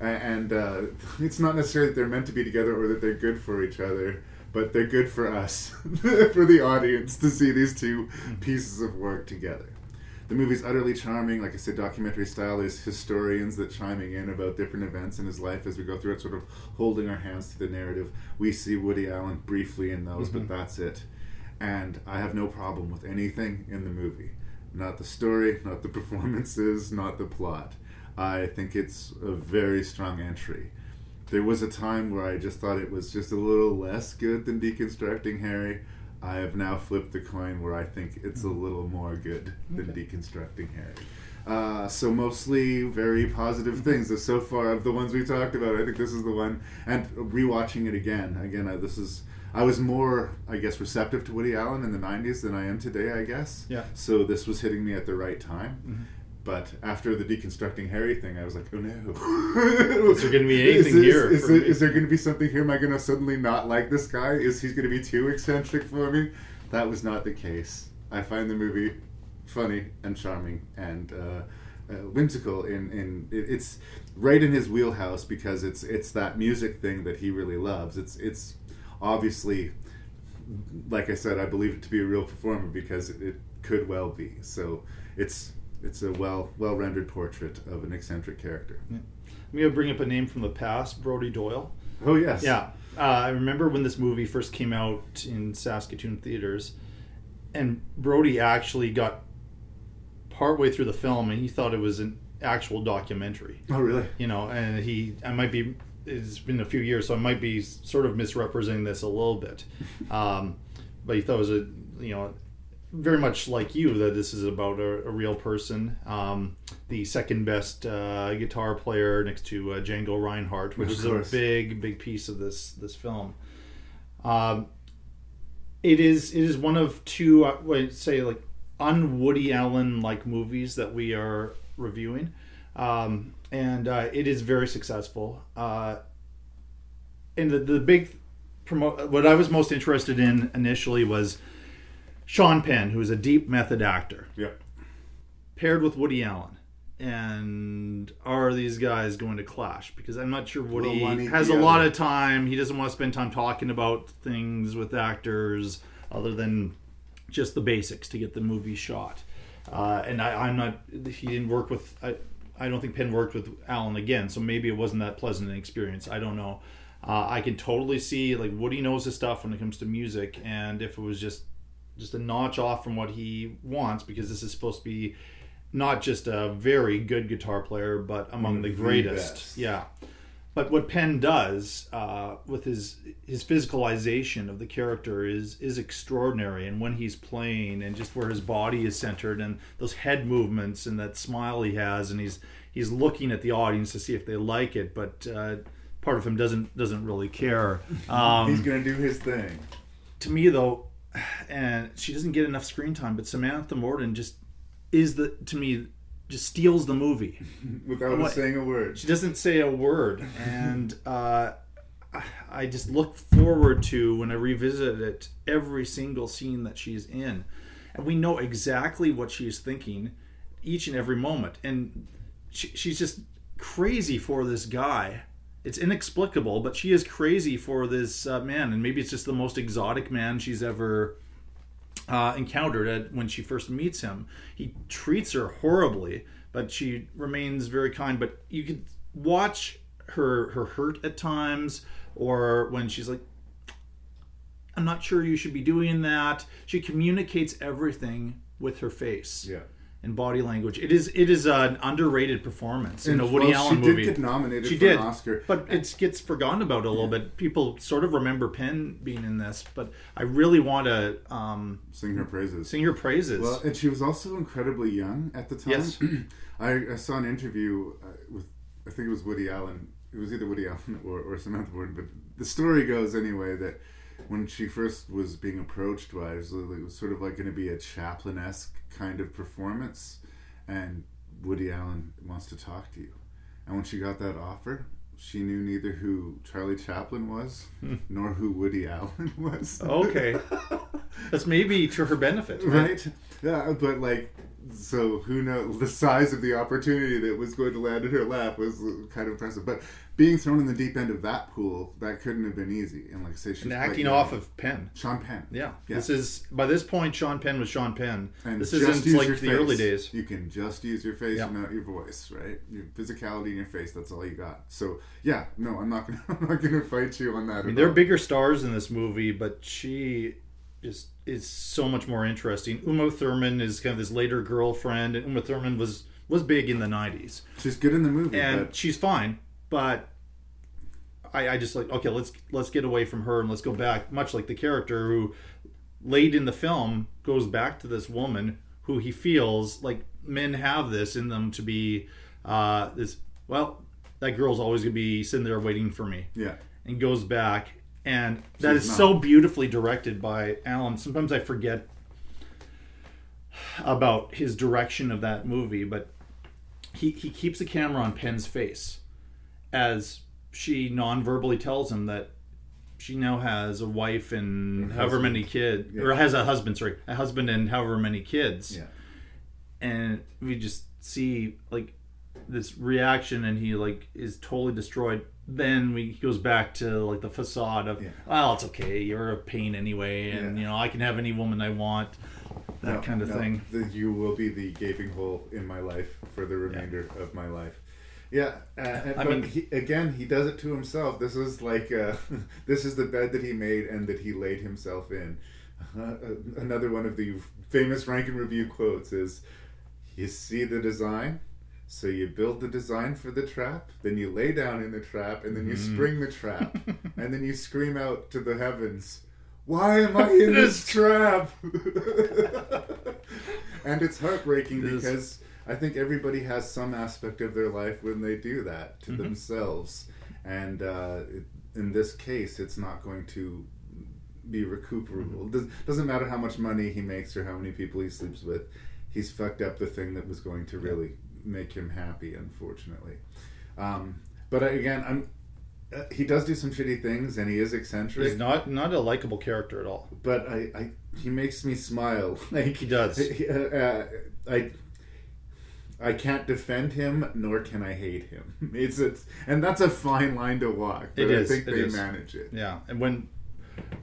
And uh, [LAUGHS] it's not necessarily that they're meant to be together or that they're good for each other, but they're good for us, [LAUGHS] for the audience, to see these two pieces of work together. The movie's utterly charming. Like I said, documentary style. There's historians that chiming in about different events in his life as we go through it, sort of holding our hands to the narrative. We see Woody Allen briefly in those,
Mhm.
but that's it. And I have no problem with anything in the movie. Not the story, not the performances, not the plot. I think it's a very strong entry. There was a time where I just thought it was just a little less good than Deconstructing Harry. I have now flipped the coin where I think it's a little more good than Deconstructing Harry. Uh, so mostly very positive things. So- So far of the ones we talked about, I think this is the one. And rewatching it again, again, I, this is. I was more, I guess, receptive to Woody Allen in the '90s than I am today. I guess.
Yeah.
So this was hitting me at the right time. But after the deconstructing Harry thing, I was like, oh no. [LAUGHS]
Is there gonna be anything
this-
here
Is,
for
it-
me?
is there going to be something here? Am I going to suddenly not like this guy? Is he going to be too eccentric for me? That was not the case. I find the movie funny and charming and uh, uh, whimsical. In, in it, it's right in his wheelhouse because it's it's that music thing that he really loves. It's it's obviously like I said, I believe it to be a real performer because it, it could well be. So it's it's a well well rendered portrait of an eccentric character.
I'm gonna bring up a name from the past, Brody Doyle.
Oh yes,
Yeah, uh, I remember when this movie first came out in Saskatoon theaters, and Brody actually got partway through the film, and he thought it was an actual documentary.
Oh really?
You know, and he, I might be. It's been a few years, so I might be sort of misrepresenting this a little bit. [LAUGHS] Um, but he thought it was a, you know, very much like you that this is about a, a real person. Um, the second best uh, guitar player next to uh, Django Reinhardt, which is a big, big piece of this this film. Um, it is it is one of two, uh, say like un Woody Allen like movies that we are reviewing, um, and uh, it is very successful. Uh, and the, the big promote. What I was most interested in initially was Sean Penn, who is a deep method actor.
Yeah.
Paired with Woody Allen. And are these guys going to clash? Because I'm not sure Woody
Will one eat
has
the
a lot
other?
of time. He doesn't want to spend time talking about things with actors other than just the basics to get the movie shot. Uh, and I, I'm not. He didn't work with. I, I don't think Penn worked with Allen again, so maybe it wasn't that pleasant an experience. I don't know. Uh, I can totally see like Woody knows his stuff when it comes to music, and if it was just just a notch off from what he wants, because this is supposed to be not just a very good guitar player, but among the
the
greatest.
best.
Yeah. But what Penn does uh, with his his physicalization of the character is is extraordinary, and when he's playing, and just where his body is centered, and those head movements, and that smile he has, and he's he's looking at the audience to see if they like it, but uh, part of him doesn't doesn't really care. [LAUGHS] Um,
He's gonna do his thing.
to me though, and she doesn't get enough screen time, but Samantha Morton just is the to me just steals the movie [LAUGHS]
Without
What-
saying a word.
She doesn't say a word, and [LAUGHS] uh, I- I just look forward to when I revisit it every single scene that she's in, and we know exactly what she's thinking each and every moment, and she, she's just crazy for this guy. It's inexplicable, but she is crazy for this uh, man, and maybe it's just the most exotic man she's ever uh, encountered at, when she first meets him. He treats her horribly, but she remains very kind. But you could watch her her hurt at times, or when she's like, "I'm not sure you should be doing that." She communicates everything with her face.
Yeah.
And body language. It is it is an underrated performance in a Woody
well,
Allen
she did
movie.
get nominated
she
for an
did,
Oscar.
but it gets forgotten about a little bit. People sort of remember Penn being in this, but I really want to um,
sing her praises.
Sing her praises.
Well, and she was also incredibly young at the time.
Yes. [CLEARS THROAT]
I, I saw an interview uh, with, I think it was Woody Allen. It was either Woody Allen [LAUGHS] or, or Samantha Morton, but the story goes anyway that when she first was being approached by, it was, it was sort of like going to be a Chaplin esque kind of performance, and Woody Allen wants to talk to you. And when she got that offer, she knew neither who Charlie Chaplin was [LAUGHS] nor who Woody Allen [LAUGHS] was.
Okay. That's maybe to her benefit, right?
right? Yeah, but like, so who knows? The size of the opportunity that was going to land in her lap was uh, kind of impressive. But being thrown in the deep end of that pool, that couldn't have been easy. And like say, she's
And acting off of Penn.
Sean Penn.
Yeah.
Yeah.
This is by this point Sean Penn was Sean Penn.
And
this isn't like the early
face.
days.
You can just use your face,
Yeah.
not your voice, right? Your physicality in your face. That's all you got. So yeah, no, I'm not gonna, [LAUGHS] I'm not gonna fight you on that.
I mean, there are
all.
bigger stars in this movie, but she just is so much more interesting. Uma Thurman is kind of this later girlfriend, and Uma Thurman was was big in the '90s.
She's good in the movie,
and she's fine. But I, I just like okay, let's let's get away from her and let's go back. Much like the character who, late in the film, goes back to this woman who he feels like men have this in them to be uh, this. Well, that girl's always gonna be sitting there waiting for me.
Yeah.
and goes back, and that
She's
is
not.
so beautifully directed by Allen. Sometimes I forget about his direction of that movie, but he, he keeps the camera on Penn's face as she non-verbally tells him that she now has a wife and
A
however
husband.
many kids,
Yeah.
or has a husband, sorry, a husband and however many kids.
Yeah.
And we just see like this reaction, and he like is totally destroyed. Then we he goes back to like the facade of, well, it's okay, you're a pain anyway, and
Yeah.
you know I can have any woman I want, that
No,
kind of
no,
thing.
The, you will be the gaping hole in my life for the remainder of my life. Yeah, uh, and-
I
but
mean-
he, again, he does it to himself. This is like uh, [LAUGHS] this is the bed that he made and that he laid himself in. Uh, another one of the famous Rank n Review quotes is, "You see the design." So you build the design for the trap, then you lay down in the trap, and then you
Mhm.
spring the trap, [LAUGHS] and then you scream out to the heavens, "Why am I in this trap?" [LAUGHS] and it's heartbreaking
It is.
I think everybody has some aspect of their life when they do that to
Mhm.
themselves, and uh, it, in this case, it's not going to be recuperable. Does, doesn't matter how much money he makes or how many people he sleeps with. He's fucked up the thing that was going to really make him happy. Unfortunately, um, but I- again, I'm uh, he does do some shitty things, and he is eccentric.
He's not not a likable character at all.
but I, I he makes me smile. [LAUGHS] Like
He does. [LAUGHS]
uh, uh, I I can't defend him, nor can I hate him. [LAUGHS] It's it's and that's a fine line to walk. But
It is.
I think they
is.
manage it.
Yeah, and when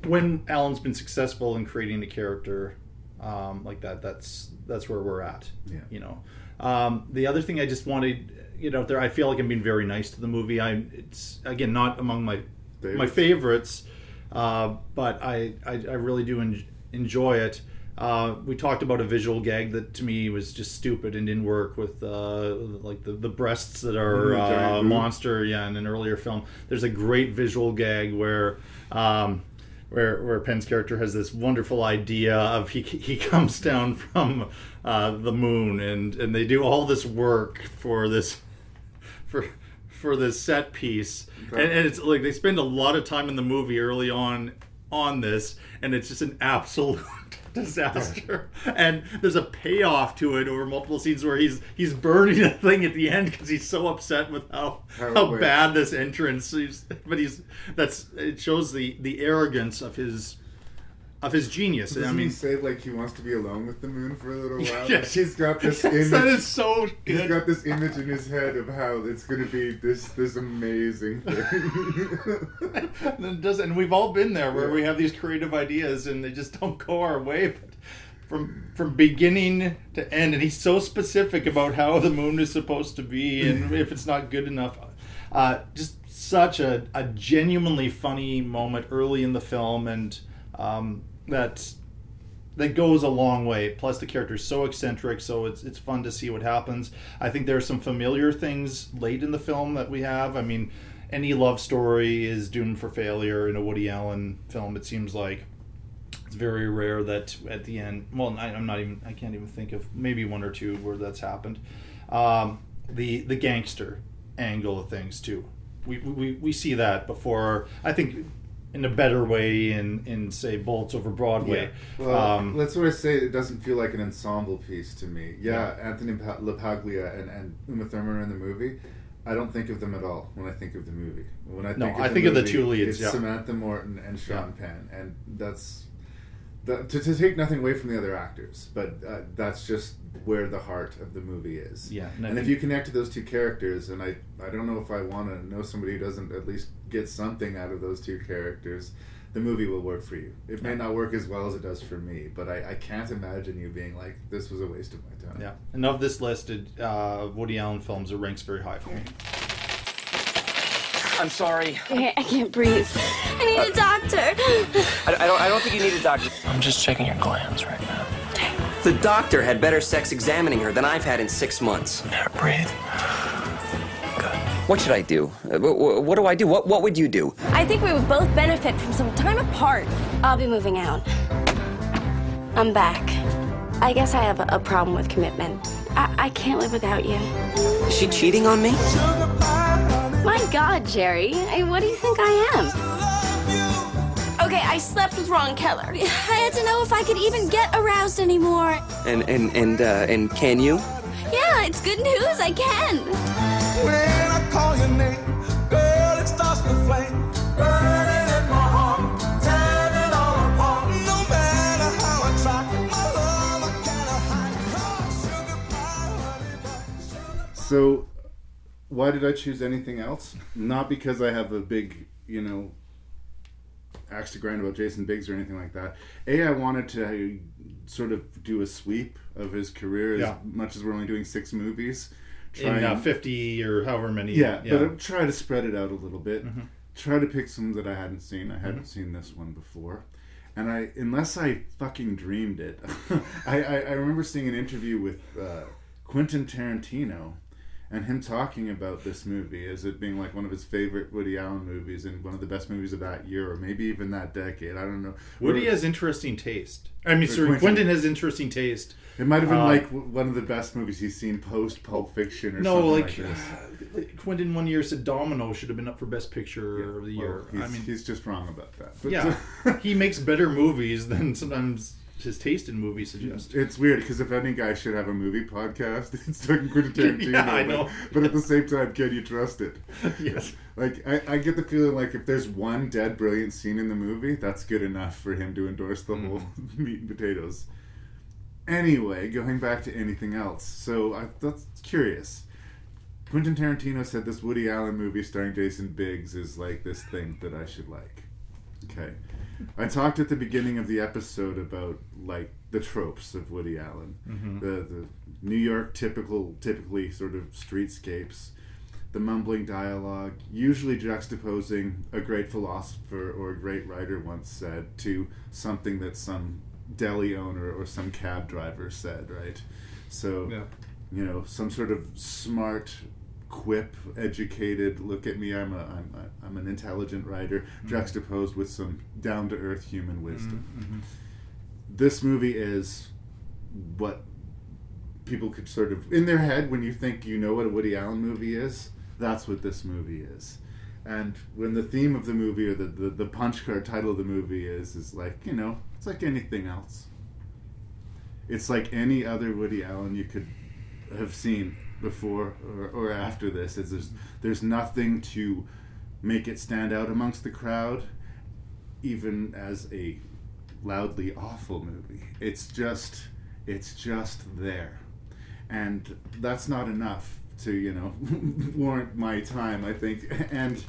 when Allen's been successful in creating a character um, like that, that's that's where we're at.
Yeah.
You know, um, the other thing I just wanted you know there I feel like I'm being very nice to the movie. I it's again not among my my
Favorites.
favorites, uh, but I, I I really do en- enjoy it. Uh, we talked about a visual gag that to me was just stupid and didn't work with uh, like the, the breasts that are
Mhm, giant
uh, monster yeah in an earlier film. There's a great visual gag where um, where where Penn's character has this wonderful idea of he [LAUGHS] he comes down from uh, the moon and and they do all this work for this [LAUGHS] for for this set piece. And, and it's like they spend a lot of time in the movie early on on this and it's just an absolute disaster. And there's a payoff to it over multiple scenes where he's he's burning a thing at the end because he's so upset with how
How
how bad this entrance is. But he's that's it shows the the arrogance of his of his genius
Doesn't
i mean
he say like he wants to be alone with the moon for a little [LAUGHS] while?
Yes.
Like, he's got this [LAUGHS]
Yes,
image.
that is so good.
He's got this image in his head of how it's going to be this this amazing thing. [LAUGHS]
and it does and we've all been there where we have these creative ideas and they just don't go our way but from from beginning to end and he's so specific about how the moon is supposed to be and if it's not good enough uh, just such a, a genuinely funny moment early in the film and um, that that goes a long way. Plus, the character is so eccentric, so it's it's fun to see what happens. I think there are some familiar things late in the film that we have. I mean, any love story is doomed for failure in a Woody Allen film. It seems like it's very rare that at the end. Well, I, I'm not even. I can't even think of maybe one or two where that's happened. Um, the the gangster angle of things too. We, we, we see that before. I think in a better way in in say Bullets over Broadway.
Well,
Um,
that's what I say. It doesn't feel like an ensemble piece to me. Yeah, Anthony Pa- LaPaglia and, and Uma Thurman are in the movie. I don't think of them at all when I think of the movie. When I
No,
think of
I
the
think of the two leads,
It's
yeah.
Samantha Morton and Sean Penn, and that's that, to, to take nothing away from the other actors, but uh, that's just where the heart of the movie is.
Yeah, and I
and if you connect to those two characters, and I I don't know if I want to know somebody who doesn't at least get something out of those two characters. The movie will work for you. It may
Yeah.
not work as well as it does for me, but I, I can't imagine you being like, "This was a waste of my time."
Yeah, and of this listed uh, Woody Allen films, it ranks very high for me.
I'm sorry.
I, I can't breathe. I need a doctor.
I, I don't. I don't think you need a doctor.
I'm just checking your glands right now.
The doctor had better sex examining her than I've had in six months.
Breathe.
What should I do? Uh, wh- wh- what do I do? What What would you do?
I think we would both benefit from some time apart. I'll be moving out. I'm back. I guess I have a, a problem with commitment. I, I can't live without you.
Is she cheating on me?
My God, Jerry. I, what do you think I am? Okay, I slept with Ron Keller. I had to know if I could even get aroused anymore.
And and and uh, and can you?
Yeah, it's good news. I can.
When I call your name, girl, it starts to flame. Burning in my heart, tearing it all apart. No matter how I try, my love I cannot hide. Sugar pie, honey pie.
So, why did I choose anything else? Not because I have a big, you know, axe to grind about Jason Biggs or anything like that. A, I wanted to sort of do a sweep of his career
Yeah.
as much as we're only doing six movies.
In uh, 50 or however many.
yeah, but I'll try to spread it out a little bit.
Mhm.
Try to pick some that I hadn't seen. I hadn't
Mhm.
seen this one before. And I, unless I fucking dreamed it, [LAUGHS] I, I, I remember seeing an interview with uh, Quentin Tarantino and him talking about this movie as it being like one of his favorite Woody Allen movies and one of the best movies of that year or maybe even that decade. I don't know.
Woody has interesting taste. I mean,
Or
sorry,
Quentin.
Quentin has interesting taste.
It might have been
Uh,
like one of the best movies he's seen post Pulp Fiction or
no,
something
like,
like, this.
uh, Quentin one year said Domino should have been up for Best Picture of the
Well,
year.
he's,
I mean,
he's just wrong about that. But-
yeah, [LAUGHS] he makes better movies than sometimes his taste in movies suggests.
It's weird because if any guy should have a movie podcast, [LAUGHS] it's fucking Quentin [LAUGHS] Tarantino.
Yeah, I
but-
know.
But, at the same time, can you trust it?
Yes.
Like I, I get the feeling like if there's one dead brilliant scene in the movie, that's good enough for him to endorse the whole meat and potatoes. Anyway, going back to anything else. So I that's curious. Quentin Tarantino said this Woody Allen movie starring Jason Biggs is like this thing that I should like. Okay. I talked at the beginning of the episode about like the tropes of Woody Allen.
Mhm.
The the New York typical typically sort of streetscapes, the mumbling dialogue, usually juxtaposing a great philosopher or a great writer once said to something that some deli owner or some cab driver said, right? So
Yeah.
you know, some sort of smart quip, educated. Look at me, I'm a, I'm, a, I'm an intelligent writer, juxtaposed with some down to earth human wisdom.
Mhm.
This movie is what people could sort of in their head when you think you know what a Woody Allen movie is. That's what this movie is. And when the theme of the movie or the, the, the punch card title of the movie is is like, you know, it's like anything else. It's like any other Woody Allen you could have seen before or, or after this. It's there's, there's nothing to make it stand out amongst the crowd, even as a loudly awful movie. It's just it's just there. And that's not enough to, you know, [LAUGHS] warrant my time, I think. And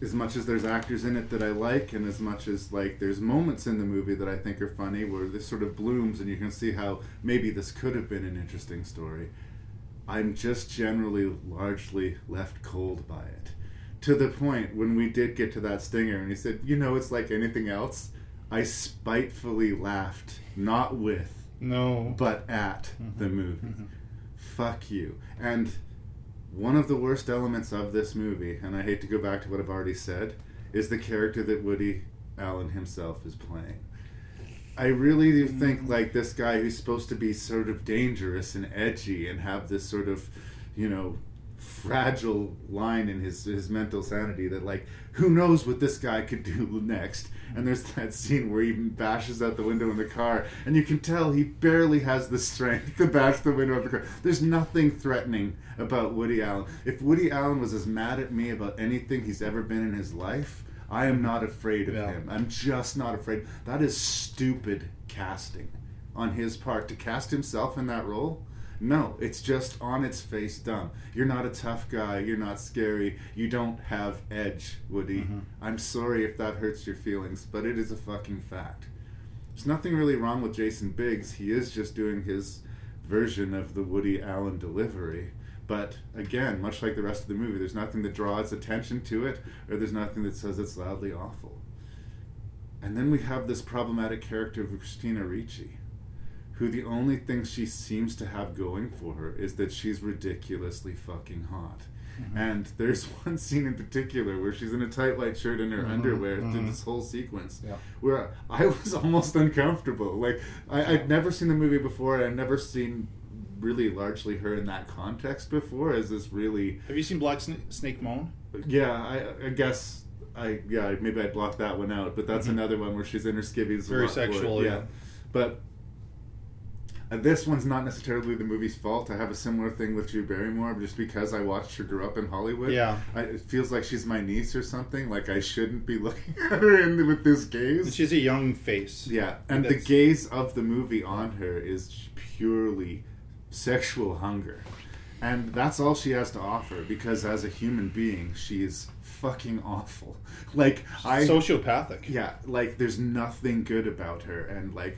as much as there's actors in it that I like, and as much as like there's moments in the movie that I think are funny, where this sort of blooms, and you can see how maybe this could have been an interesting story. I'm just generally largely left cold by it, to the point when we did get to that stinger, and he said, "You know, it's like anything else." I spitefully laughed, not with,
no,
but at the mm-hmm. movie. Mm-hmm. Fuck you. And one of the worst elements of this movie, and I hate to go back to what I've already said, is the character that Woody Allen himself is playing. I really do think mm. like this guy who's supposed to be sort of dangerous and edgy and have this sort of, you know, fragile line in his his mental sanity that like who knows what this guy could do [LAUGHS] next and there's that scene where he bashes out the window in the car and you can tell he barely has the strength to bash the window of the car. There's nothing threatening about Woody Allen. If Woody Allen was as mad at me about anything he's ever been in his life I am not afraid of him. I'm just not afraid. That is stupid casting on his part to cast himself in that role no, it's just on its face dumb. You're not a tough guy. You're not scary. You don't have edge, Woody. Mm-hmm. I'm sorry if that hurts your feelings, but it is a fucking fact. There's nothing really wrong with Jason Biggs. He is just doing his version of the Woody Allen delivery. But again, much like the rest of the movie, there's nothing that draws attention to it, or there's nothing that says it's loudly awful. And then we have this problematic character of Christina Ricci who the only thing she seems to have going for her is that she's ridiculously fucking hot. And there's [LAUGHS] one scene in particular where she's in a tight white shirt and her
Mhm,
underwear through
mhm.
this whole sequence
Yeah.
where I was [LAUGHS] almost uncomfortable. Like I, I'd never seen the movie before. I'd never seen really largely her in that context before as this really
Have you seen Black Sna- Snake Moan?
yeah, I, I guess I yeah maybe I blocked that one out, but that's
Mhm.
another one where she's in her skivvies.
Very
lot for it,
sexual, yeah.
But this one's not necessarily the movie's fault. I have a similar thing with Drew Barrymore, just because I watched her grow up in Hollywood.
Yeah.
I, it feels like she's my niece or something. Like I shouldn't be [LAUGHS] looking at her in, with this gaze.
And she's a young face.
Yeah, and the gaze of the movie on her is purely sexual hunger. And that's all she has to offer because as a human being, she is fucking awful. [LAUGHS] Like I
Sociopathic.
Yeah, like there's nothing good about her and like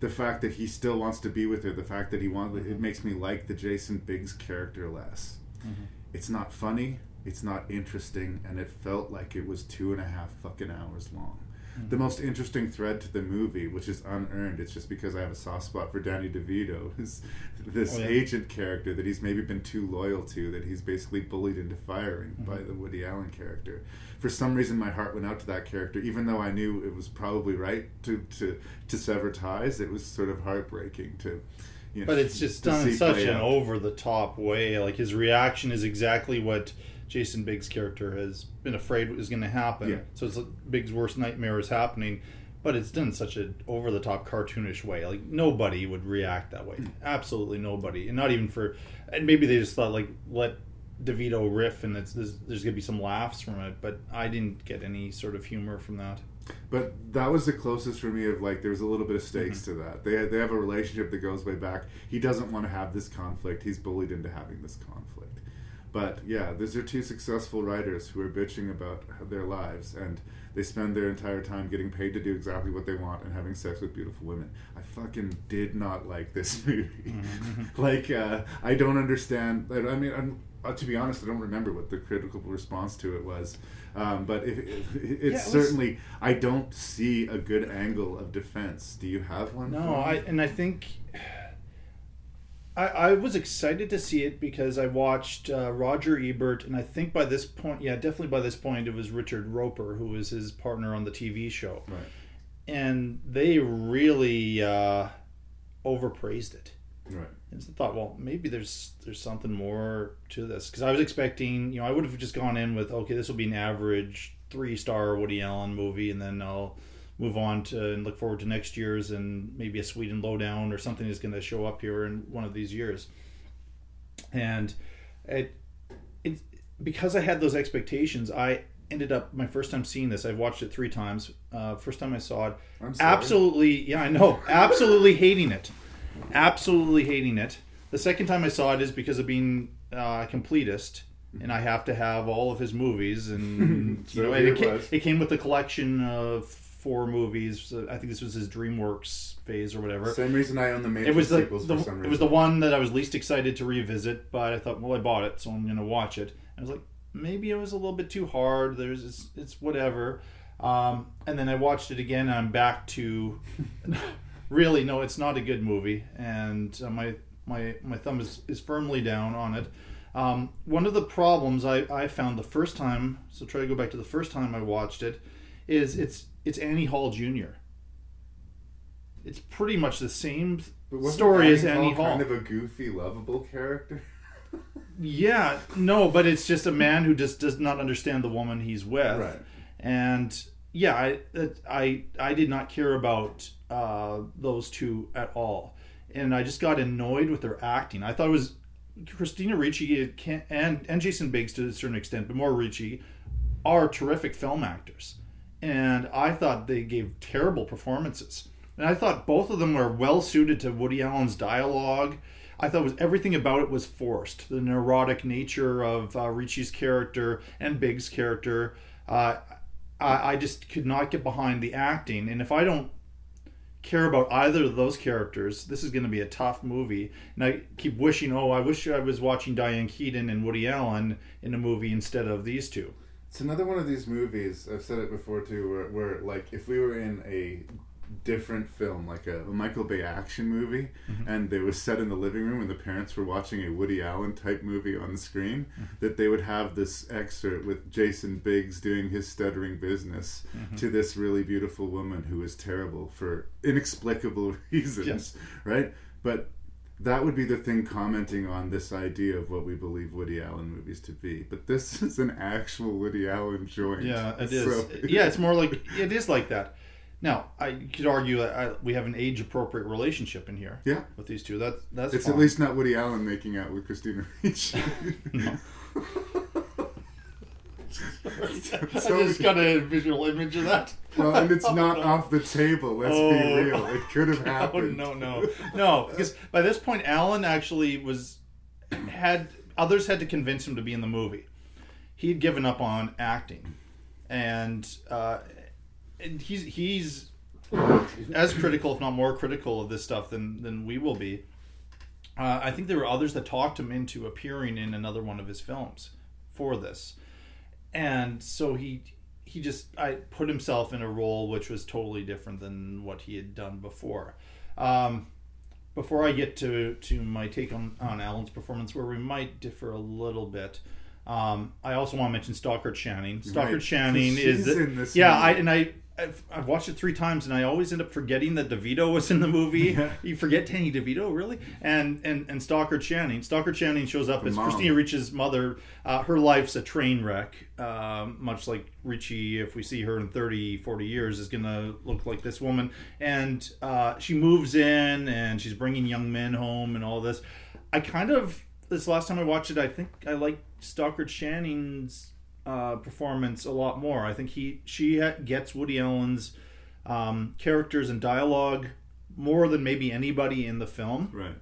the fact that he still wants to be with her, the fact that he wants it makes me like the Jason Biggs character less.
Mhm.
It's not funny, it's not interesting, and it felt like it was two and a half fucking hours long. The most interesting thread to the movie, which is unearned, it's just because I have a soft spot for Danny DeVito, is [LAUGHS] this
Oh, yeah.
agent character that he's maybe been too loyal to, that he's basically bullied into firing mm-hmm. by the Woody Allen character. For some reason, my heart went out to that character, even though I knew it was probably right to to, to sever ties. It was sort of heartbreaking to. You know,
But it's just done in such an over the top way. Like his reaction is exactly what Jason Biggs' character has been afraid is going to happen.
Yeah.
So it's like Biggs' worst nightmare is happening. but it's done in such an over the top cartoonish way. Like nobody would react that way. Absolutely nobody, and not even for. And maybe they just thought like let DeVito riff, and it's there's, there's gonna be some laughs from it. But I didn't get any sort of humor from that.
But that was the closest for me of like there's a little bit of stakes
Mm-hmm.
to that. They they have a relationship that goes way back. He doesn't want to have this conflict. He's bullied into having this conflict. But yeah, these are two successful writers who are bitching about their lives and they spend their entire time getting paid to do exactly what they want and having sex with beautiful women. I fucking did not like this [LAUGHS] movie.
Mm-hmm. [LAUGHS]
like uh, I don't understand. I I mean, I'm, uh, to be honest, I don't remember what the critical response to it was. Um, but if, if, it's
Yeah, it was-
certainly, I don't see a good angle of defense. Do you have one?
No,
for?
I and I think I, I was excited to see it because I watched uh, Roger Ebert, and I think by this point, yeah, definitely by this point, it was Richard Roeper who was his partner on the TV show,
Right.
and they really uh, overpraised it.
Right.
And so I thought, well, maybe there's there's something more to this because I was expecting, you know, I would have just gone in with, okay, this will be an average three star Woody Allen movie, and then I'll move on to and look forward to next year's and maybe a Sweet and Lowdown or something is going to show up here in one of these years. And it it because I had those expectations, I ended up my first time seeing this. I've watched it three times. Uh, first time I saw it, absolutely, yeah, I know, absolutely hating it, absolutely hating it. The second time I saw it is because of being uh, a completist, and I have to have all of his movies, and [LAUGHS] you know,
it
it, came, it came with a collection of four movies. I think this was his DreamWorks phase or whatever.
Same reason I own the Matrix
It was the,
sequels
the
for some
it was the one that I was least excited to revisit, but I thought, well, I bought it, so I'm going to watch it. I was like, maybe it was a little bit too hard. There's it's, it's whatever. Um, and then I watched it again, and I'm back to [LAUGHS] really no, it's not a good movie, and uh, my my my thumb is, is firmly down on it. Um, one of the problems I, I found the first time, so try to go back to the first time I watched it, is it's it's Annie Hall Jr. It's pretty much the same story as
Annie
Annie
Hall
Hall.
kind of a goofy, lovable character. [LAUGHS]
Yeah, no, but it's just a man who just does not understand the woman he's with,
Right.
and yeah, I I I did not care about uh, those two at all, and I just got annoyed with their acting. I thought it was Christina Ricci and and Jason Biggs to a certain extent, but more Ricci are terrific film actors, and I thought they gave terrible performances. And I thought both of them were well suited to Woody Allen's dialogue. I thought was everything about it was forced. The neurotic nature of uh, Ricci's character and Biggs' character. Uh, I, I just could not get behind the acting. And if I don't care about either of those characters, this is going to be a tough movie. And I keep wishing, oh, I wish I was watching Diane Keaton and Woody Allen in a movie instead of these two.
It's another one of these movies. I've said it before too, where, where like if we were in a different film, like a, a Michael Bay action movie,
Mhm.
and they were set in the living room, and the parents were watching a Woody Allen type movie on the screen, that they would have this excerpt with Jason Biggs doing his stuttering business
Mhm.
to this really beautiful woman who is terrible for inexplicable [LAUGHS] reasons,
Yes.
right? But that would be the thing commenting on this idea of what we believe Woody Allen movies to be. But this [LAUGHS] is an actual Woody Allen joint.
Yeah, it is.
So- [LAUGHS]
yeah, it's more like it is like that. Now, I could argue that I, we have an age-appropriate relationship in here.
Yeah.
with these two. That that's
it's
fine.
at least not Woody Allen making out with Christina Ricci. [LAUGHS]
No. [LAUGHS] I
So-
just got a visual image of that.
well, and it's
Oh,
not
no. [LAUGHS]
off the table. Let's
Oh,
be real. It could have [LAUGHS]
no,
happened.
No, no, no. Because by this point, Allen actually was had others had to convince him to be in the movie. He had given up on acting, and, uh, and he's he's as critical, if not more critical, of this stuff than than we will be. Uh, I think there were others that talked him into appearing in another one of his films for this, and so he he just I put himself in a role which was totally different than what he had done before. Um, before I get to to my take on on Allen's performance, where we might differ a little bit. Um, I also want to mention Stockard Channing. Stockard
Right.
Channing is
in this
yeah,
movie.
I and I I've, I've watched it three times, and I always end up forgetting that DeVito was in the movie. [LAUGHS] you forget Danny DeVito, really? And and and Stockard Channing. Stockard Channing shows up as
mom.
Christina Ricci's mother. Uh, her life's a train wreck, um, much like Ricci. If we see her in 30, 40 years, is going to look like this woman. And uh, she moves in, and she's bringing young men home, and all this. I kind of this last time I watched it, I think I liked Stockard Channing's uh, performance a lot more. I think he she gets Woody Allen's um, characters and dialogue more than maybe anybody in the film.
Right.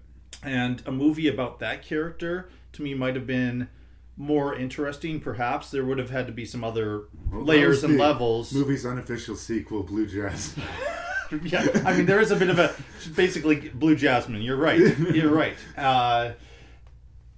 And a movie about that character to me might have been more interesting. Perhaps there would have had to be some other
Well,
layers and levels.
Movie's unofficial sequel, Blue Jasmine. [LAUGHS]
yeah, I mean there is a bit of a basically Blue Jasmine. You're right. [LAUGHS] You're right. Uh,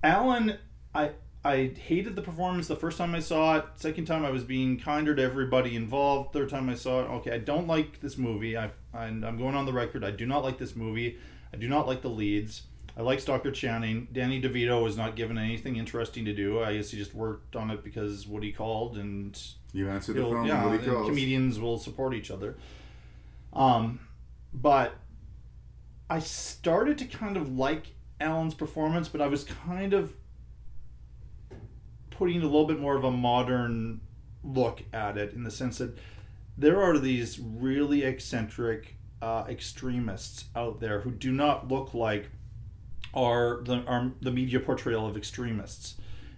Allen, I I hated the performance the first time I saw it. Second time I was being kinder to everybody involved. Third time I saw it, okay, I don't like this movie. I and I'm going on the record. I do not like this movie. I do not like the leads. I like Stockard Channing. Danny DeVito was not given anything interesting to do. I guess he just worked on it because what he called and
You answered the phone
Yeah, comedians will support each other. Um, but I started to kind of like Allen's performance, but I was kind of putting a little bit more of a modern look at it in the sense that there are these really eccentric uh, extremists out there who do not look like our the our, the media portrayal of extremists.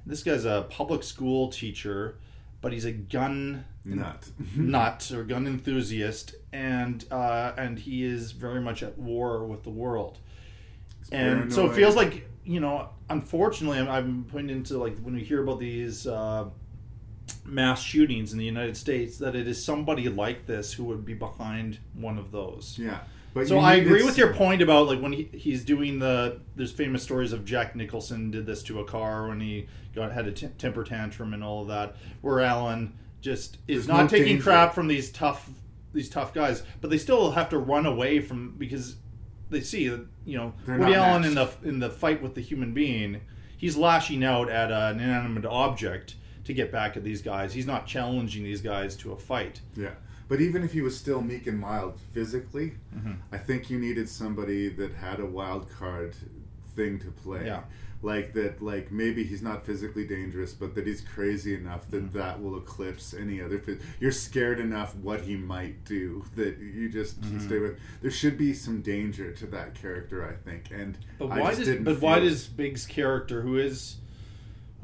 This guy's a public school teacher, but he's a gun
Nut. [LAUGHS]
nut or gun enthusiast, and uh, and he is very much at war with the world. And so it feels like you know, unfortunately, I'm, I'm putting into like when we hear about these uh, mass shootings in the United States, that it is somebody like this who would be behind one of those.
Yeah. But
so I agree with your point about like when he, he's doing the there's famous stories of Jack Nicholson did this to a car when he got had a t- temper tantrum and all of that where Allen just is
There's
not
no
taking
danger.
crap from these tough these tough guys but they still have to run away from because they see that you know
They're
Woody Allen in the in the fight with the human being he's lashing out at an inanimate object to get back at these guys he's not challenging these guys to a fight
Yeah. But even if he was still meek and mild physically,
Mhm.
I think you needed somebody that had a wild card thing to play.
Yeah.
Like that, like maybe he's not physically dangerous, but that he's crazy enough that
Mm-hmm.
that will eclipse any other. phys- You're scared enough what he might do that you just
Mhm.
stay with. There should be some danger to that character, I think, and
But why does
didn't.
but why does Biggs' character, who is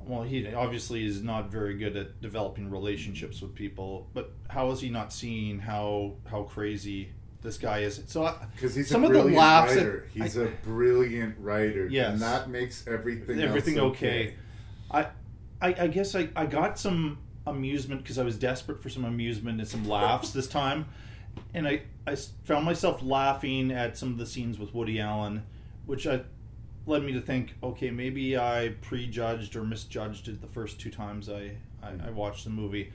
well, he obviously is not very good at developing relationships with people, but how is he not seeing how how crazy this guy is? So
Because he's
some
a
of the
brilliant
laughs at-
writer. he's
I-
a brilliant writer.
Yes.
and that makes everything
everything
else
okay. I, I I guess I, I got some amusement because I was desperate for some amusement and some laughs this time, and I I found myself laughing at some of the scenes with Woody Allen, which I led me to think, okay, maybe I prejudged or misjudged it the first two times I, I, I watched the movie.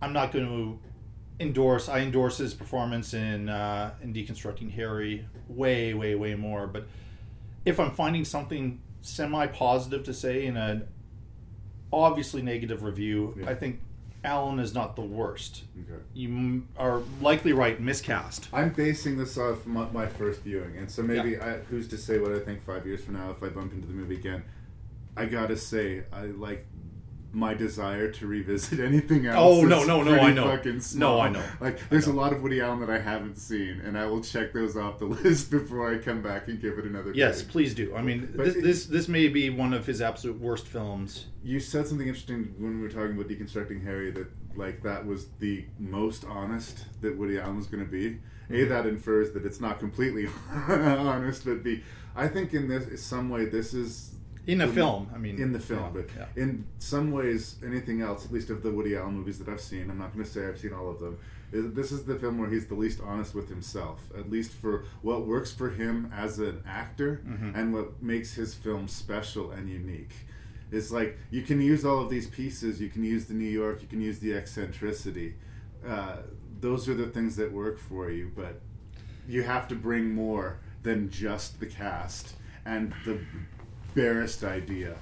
I'm not going to endorse. I endorse his performance in uh, in deconstructing Harry way, way, way more. But if I'm finding something semi-positive to say in an obviously negative review, I think Allen is not the worst.
Okay.
You m- are likely right. Miscast.
I'm basing this off my, my first viewing, and so maybe I, who's to say what I think five years from now if I bump into the movie again. I gotta say, I like my desire to revisit [LAUGHS] anything else.
Oh, no, no, no, I know. No. I know.
Like, there's a lot of Woody Allen that I haven't seen, and I will check those off the [LAUGHS] list before I come back and give it another.
Yes,
grade.
please do. I mean,
But
this,
it-
this this may be one of his absolute worst films.
You said something interesting when we were talking about deconstructing Harry that like that was the most honest that Woody Allen was going to be. A
Mhm.
that infers that it's not completely [LAUGHS] honest, but B I think in this some way this is
In a film, I mean,
in the film,
yeah,
but
yeah.
in some ways anything else, at least of the Woody Allen movies that I've seen, I'm not going to say I've seen all of them. This is the film where he's the least honest with himself, at least for what works for him as an actor
Mhm.
and what makes his film special and unique. It's like you can use all of these pieces. You can use the New York. You can use the eccentricity. Uh, those are the things that work for you, but you have to bring more than just the cast and the barest idea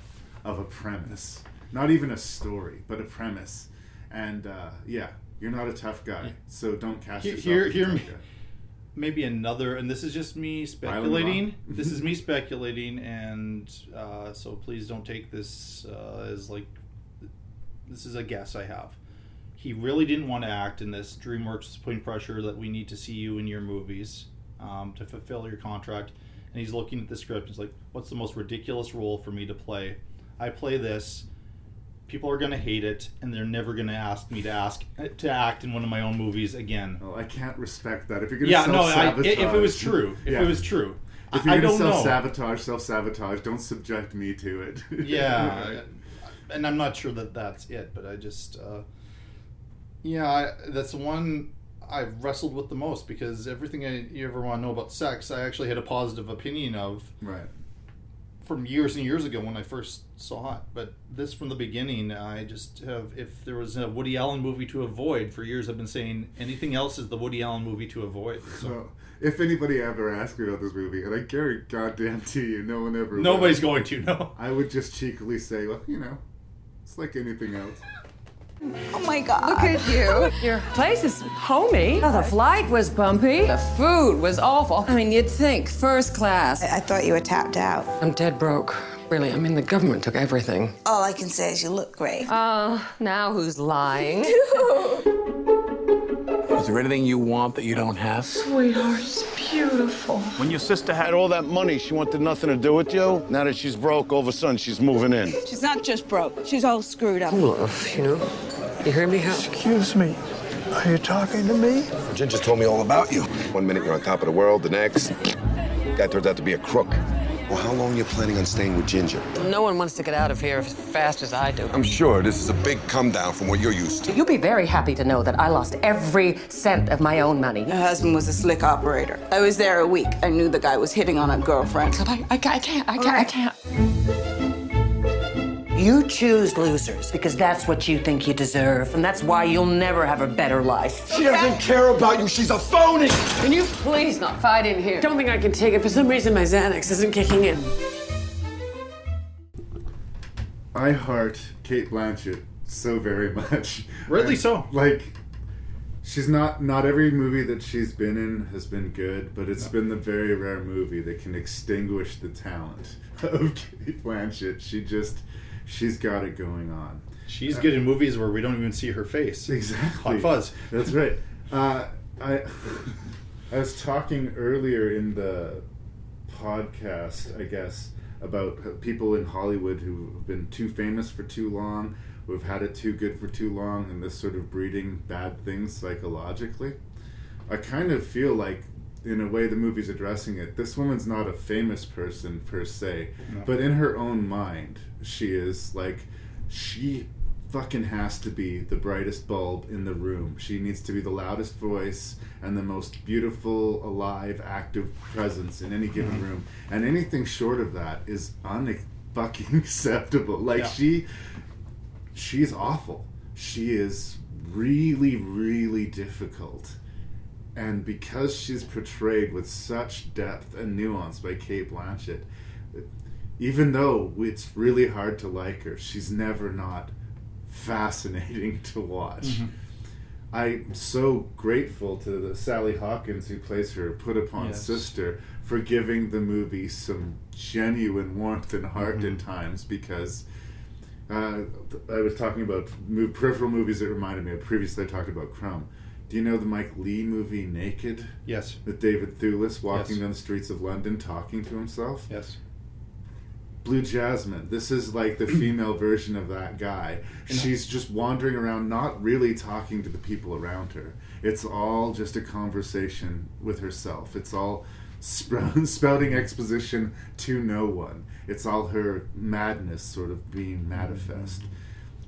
of a premise. Not even a story, but a premise. And uh, yeah, You're not a tough guy, so don't cast yourself
here, here
tough
me-
guy.
maybe another, and this is just me speculating. [LAUGHS] this is me speculating, and uh, so please don't take this uh, as like this is a guess I have. He really didn't want to act in this. DreamWorks is putting pressure that we need to see you in your movies um, to fulfill your contract, and he's looking at the script. He's like, "What's the most ridiculous role for me to play? I play this." People are gonna hate it, and they're never gonna ask me to ask to act in one of my own movies again.
Well, I can't respect that. If you're gonna
Yeah, no, I- if it was true, if it was true.
if
I-
you're
I
gonna self sabotage, self sabotage, don't subject me to it. [LAUGHS]
yeah and i'm not sure that that's it but i just uh, yeah I, that's one i've wrestled with the most because everything I, you ever want to know about sex i actually had a positive opinion of
right
from years and years ago when i first saw it but this from the beginning i just have if there was a woody allen movie to avoid for years i've been saying anything else is the woody allen movie to avoid so
So, if anybody ever asked me about this movie, and I guarantee goddamn to you, no one ever. will,
Nobody's going to, no.
I would just cheekily say, well, you know, it's like anything else. [LAUGHS]
Oh my god. Look at you.
Your place is homey. Oh, the flight was bumpy. The food was awful. I mean, you'd think first class.
I thought you were tapped out.
I'm dead broke. Really, I mean, the government took everything.
All I can say is you look great.
Oh, now who's lying? [LAUGHS]
Is there anything you want that you don't have?
Sweetheart, it's beautiful.
When your sister had all that money, she wanted nothing to do with you. Now that she's broke, all of a sudden she's moving in.
She's not just broke. She's all screwed up.
Love, you know? You hear me, Hal?
Excuse me. Are you talking to me?
Ginger told me all about you. One minute you're on top of the world, the next, guy turns out to be a crook. Well, how long you planning on staying with Ginger?
No one wants to get out of here as fast as I do.
I'm sure this is a big come down from what you're used to.
You'll be very happy to know that I lost every cent of my own money.
Her husband was a slick operator. I was there a week. I knew the guy was hitting on a girlfriend.
I, I, I can't, I can't, I can't.
You choose losers because that's what you think you deserve, and that's why you'll never have a better life.
She doesn't care about you. She's a phony.
Can you please not fight in here? Don't think I can take it. For some reason, my Xanax isn't kicking in.
I heart Cate Blanchett so very much.
Rightly
And,
so. [LAUGHS]
Like, she's not not every movie that she's been in has been good, but it's been the very rare movie that can extinguish the talent [LAUGHS] of Cate Blanchett. She just she's got it going on.
she's good in movies where we don't even see her face [LAUGHS]
Exactly.
hot fuzz
That's right. [LAUGHS] Uh, I I was talking earlier in the podcast, I guess, about people in Hollywood who have been too famous for too long, who have had it too good for too long, and this sort of breeding bad things psychologically. I kind of feel like, in a way, the movie's addressing it. This woman's not a famous person per se,
No.
but in her own mind, she is like, she fucking has to be the brightest bulb in the room. She needs to be the loudest voice and the most beautiful, alive, active presence in any given
Mhm.
room. And anything short of that is unfucking acceptable. [LAUGHS] Like
Yeah.
she she's awful. She is really, really difficult. And because she's portrayed with such depth and nuance by Cate Blanchett, even though it's really hard to like her, she's never not fascinating to watch.
Mhm.
I'm so grateful to the Sally Hawkins who plays her put upon
Yes.
sister for giving the movie some genuine warmth and heart
Mm-hmm.
in times because uh, I was talking about peripheral movies that reminded me of previously I talked about Crumb. Do you know the Mike Leigh movie Naked?
Yes.
With David Thewlis walking
Yes.
down the streets of London talking to himself?
yes
Blue Jasmine. This is like the female [CLEARS THROAT] version of that guy. She's just wandering around, not really talking to the people around her. It's all just a conversation with herself. It's all sprout, [LAUGHS] spouting exposition to no one. It's all her madness sort of being manifest.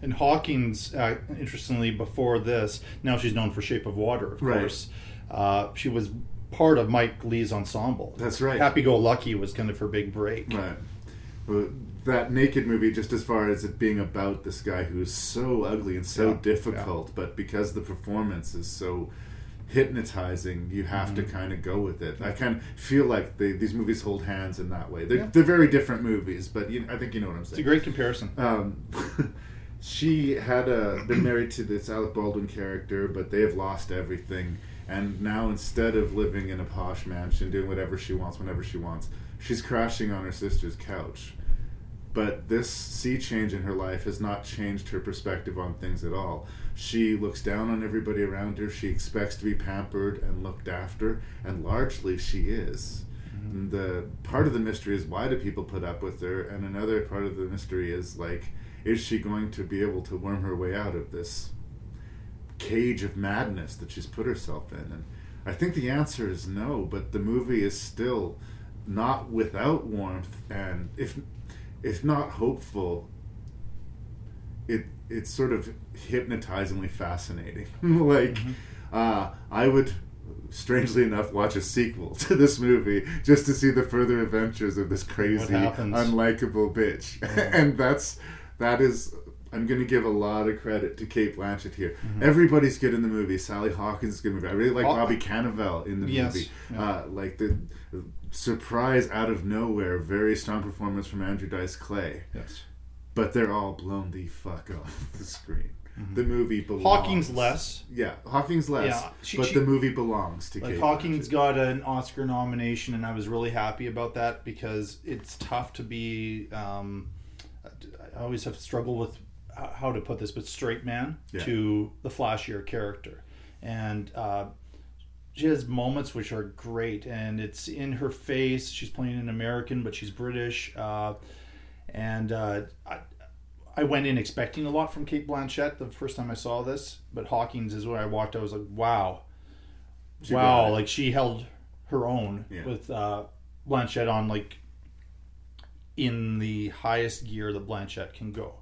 And Hawkins, uh, interestingly, before this, now she's known for Shape of Water, of
Right.
course. Uh, she was part of Mike Leigh's ensemble.
That's right.
Happy Go Lucky was kind of her big break.
Right. Well, that naked movie, just as far as it being about this guy who's so ugly and so
Yeah,
difficult, but because the performance is so hypnotizing, you have to
Mhm.
kind of go with it. I kind of feel like they, these movies hold hands in that way. They're,
Yeah.
they're very different movies, but you, I think you know what I'm saying.
It's a great comparison.
Um, [LAUGHS] she had uh, been married to this Alec Baldwin character, but they have lost everything. And now, instead of living in a posh mansion, doing whatever she wants whenever she wants, she's crashing on her sister's couch. But this sea change in her life has not changed her perspective on things at all. She looks down on everybody around her. She expects to be pampered and looked after, and largely she is. And The part of the mystery is why do people put up with her, and another part of the mystery is like, is she going to be able to worm her way out of this cage of madness that she's put herself in? And I think the answer is no, but the movie is still not without warmth, and if if not hopeful, it it's sort of hypnotizingly fascinating. [LAUGHS] like, uh, I would, strangely enough, watch a sequel [LAUGHS] to this movie just to see the further adventures of this crazy, unlikable bitch. [LAUGHS] and that's that is. I'm going to give a lot of credit to Cate Blanchett here. Everybody's good in the movie. Sally Hawkins is good in the movie. I really like
Oh,
Bobby Cannavale in the
Yes,
movie.
yeah.
Uh, like the surprise out of nowhere, very strong performance from Andrew Dice Clay.
Yes.
But they're all blown the fuck off [LAUGHS] the screen. The movie belongs.
Hawking's less.
Yeah, Hawking's less.
Yeah, she-
but
she-
the movie belongs to
Like
Kate
Hawking's got an Oscar nomination, and I was really happy about that because it's tough to be. Um, I always have to struggle with how to put this, but straight man
Yeah.
to the flashier character, and uh, she has moments which are great, and it's in her face. She's playing an American, but she's British, uh, and uh, I, I went in expecting a lot from Cate Blanchett the first time I saw this, but Hawkins is where I walked. I was like, wow,
She
wow, like she held her own
Yeah.
with uh, Blanchett on like in the highest gear that Blanchett can go.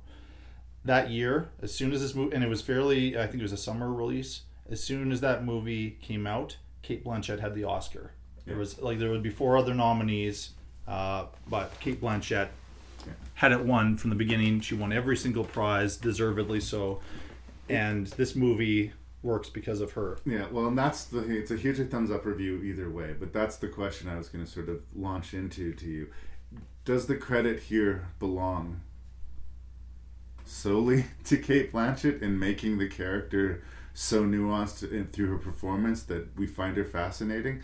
That year, as soon as this movie, and it was fairly, I think it was a summer release. As soon as that movie came out, Cate Blanchett had the Oscar. There was like there would be four other nominees, uh, but Cate Blanchett had it won from the beginning. She won every single prize, deservedly so. And this movie works because of her.
Yeah, well, and that's the it's a huge thumbs up review either way. But that's the question I was going to sort of launch into to you. Does the credit here belong solely [LAUGHS] to Cate Blanchett in making the character so nuanced in, through her performance that we find her fascinating?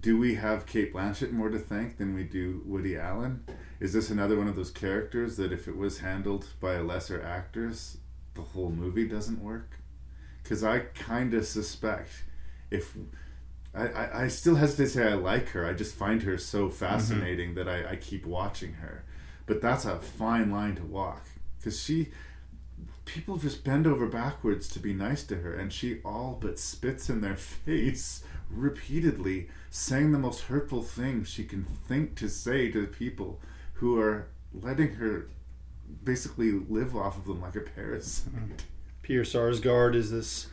Do we have Cate Blanchett more to thank than we do Woody Allen? Is this another one of those characters that if it was handled by a lesser actress, the whole movie doesn't work? because I kind of suspect if I, I, I still hesitate to say I like her. I just find her so mm-hmm. fascinating that I, I keep watching her. But that's a fine line to walk because she people just bend over backwards to be nice to her, and she all but spits in their [LAUGHS] face repeatedly, saying the most hurtful things she can think to say to the people who are letting her basically live off of them like a parasite. Mm-hmm.
Peter Sarsgaard is this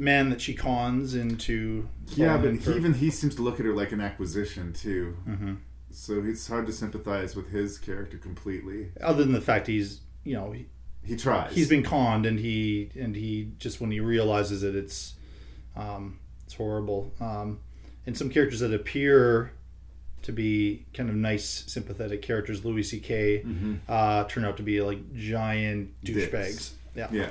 man that she cons into.
Yeah, but he, even he seems to look at her like an acquisition too.
Mhm.
So it's hard to sympathize with his character completely.
other than the fact he's you know he,
He tries.
he's been conned and he and he just when he realizes it it's um, it's horrible um, and some characters that appear to be kind of nice sympathetic characters Louis C.K.
Mhm.
Uh, turn out to be like giant douchebags yeah
Yeah.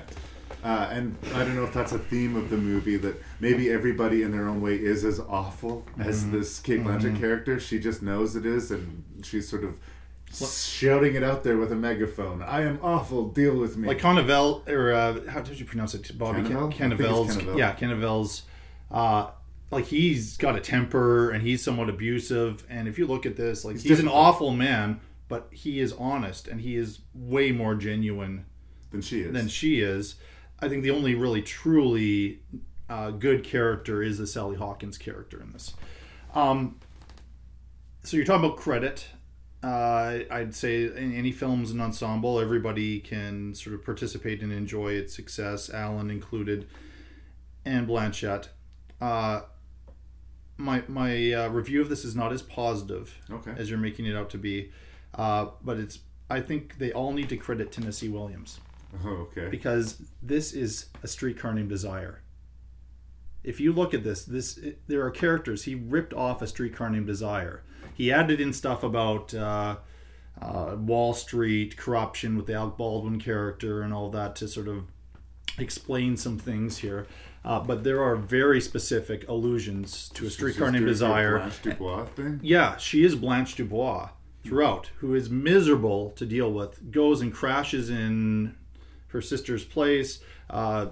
Uh, and I don't know if that's a theme of the movie that maybe everybody in their own way is as awful as
Mhm.
this Cate Blanchett
Mhm.
character. She just knows it is, and she's sort of shouting it out there with a megaphone. I am awful. Deal with me.
like Cannavel or uh, how did you pronounce it Bobby
Cannavale? I think it's
Cannavel's
Cannavale.
yeah Cannavel's uh, like he's got a temper and he's somewhat abusive and if you look at this like
He's
he's, an awful man but he is honest and he is way more genuine
than she is
than she is I think the only really truly uh, good character is the Sally Hawkins character in this um, so you're talking about credit. Uh, I'd say in any film's an ensemble. Everybody can sort of participate and enjoy its success, Allen included, and Blanchett. Uh, my my uh, review of this is not as positive
Okay.
as you're making it out to be, uh, but it's. I think they all need to credit Tennessee Williams
Oh, okay.
because this is a streetcar named Desire. If you look at this, this it, there are characters he ripped off a streetcar named Desire. He added in stuff about uh, uh, Wall Street corruption with the Alec Baldwin character and all that to sort of explain some things here. Uh, but there are very specific allusions to a streetcar named Desire.
Blanche Dubois thing?
Yeah, she is Blanche Dubois throughout, who is miserable to deal with. Goes and crashes in her sister's place. Uh,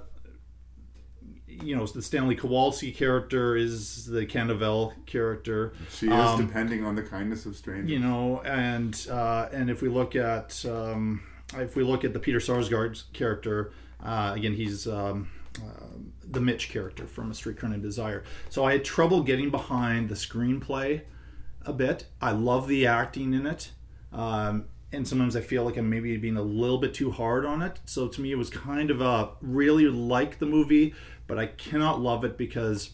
you know, the Stanley Kowalski character is the Canavelle character.
She is
Um,
depending on the kindness of strangers.
you know, and uh, and if we look at um, if we look at the Peter Sarsgaard character, uh, again, he's um, uh, the Mitch character from A Streetcar Named Desire. So I had trouble getting behind the screenplay a bit. I love the acting in it. Um, and sometimes I feel like I'm maybe being a little bit too hard on it. So to me, it was kind of a really like the movie, but I cannot love it because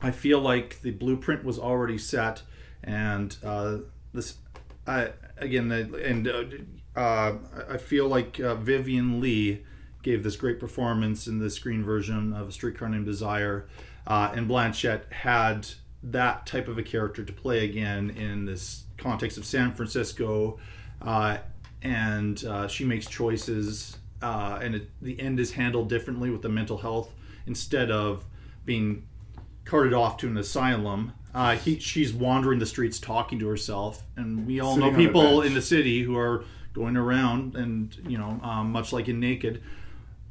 I feel like the blueprint was already set, and uh, this, I again, and uh, uh, I feel like uh, Vivien Leigh gave this great performance in the screen version of A Streetcar Named Desire, uh, and Blanchett had that type of a character to play again in this context of San Francisco, uh, and uh, she makes choices, uh, and it, the end is handled differently with the mental health instead of being carted off to an asylum. Uh, he, she's wandering the streets talking to herself, and we all
Sitting
know people in the city who are going around and you know, um, much like in Naked,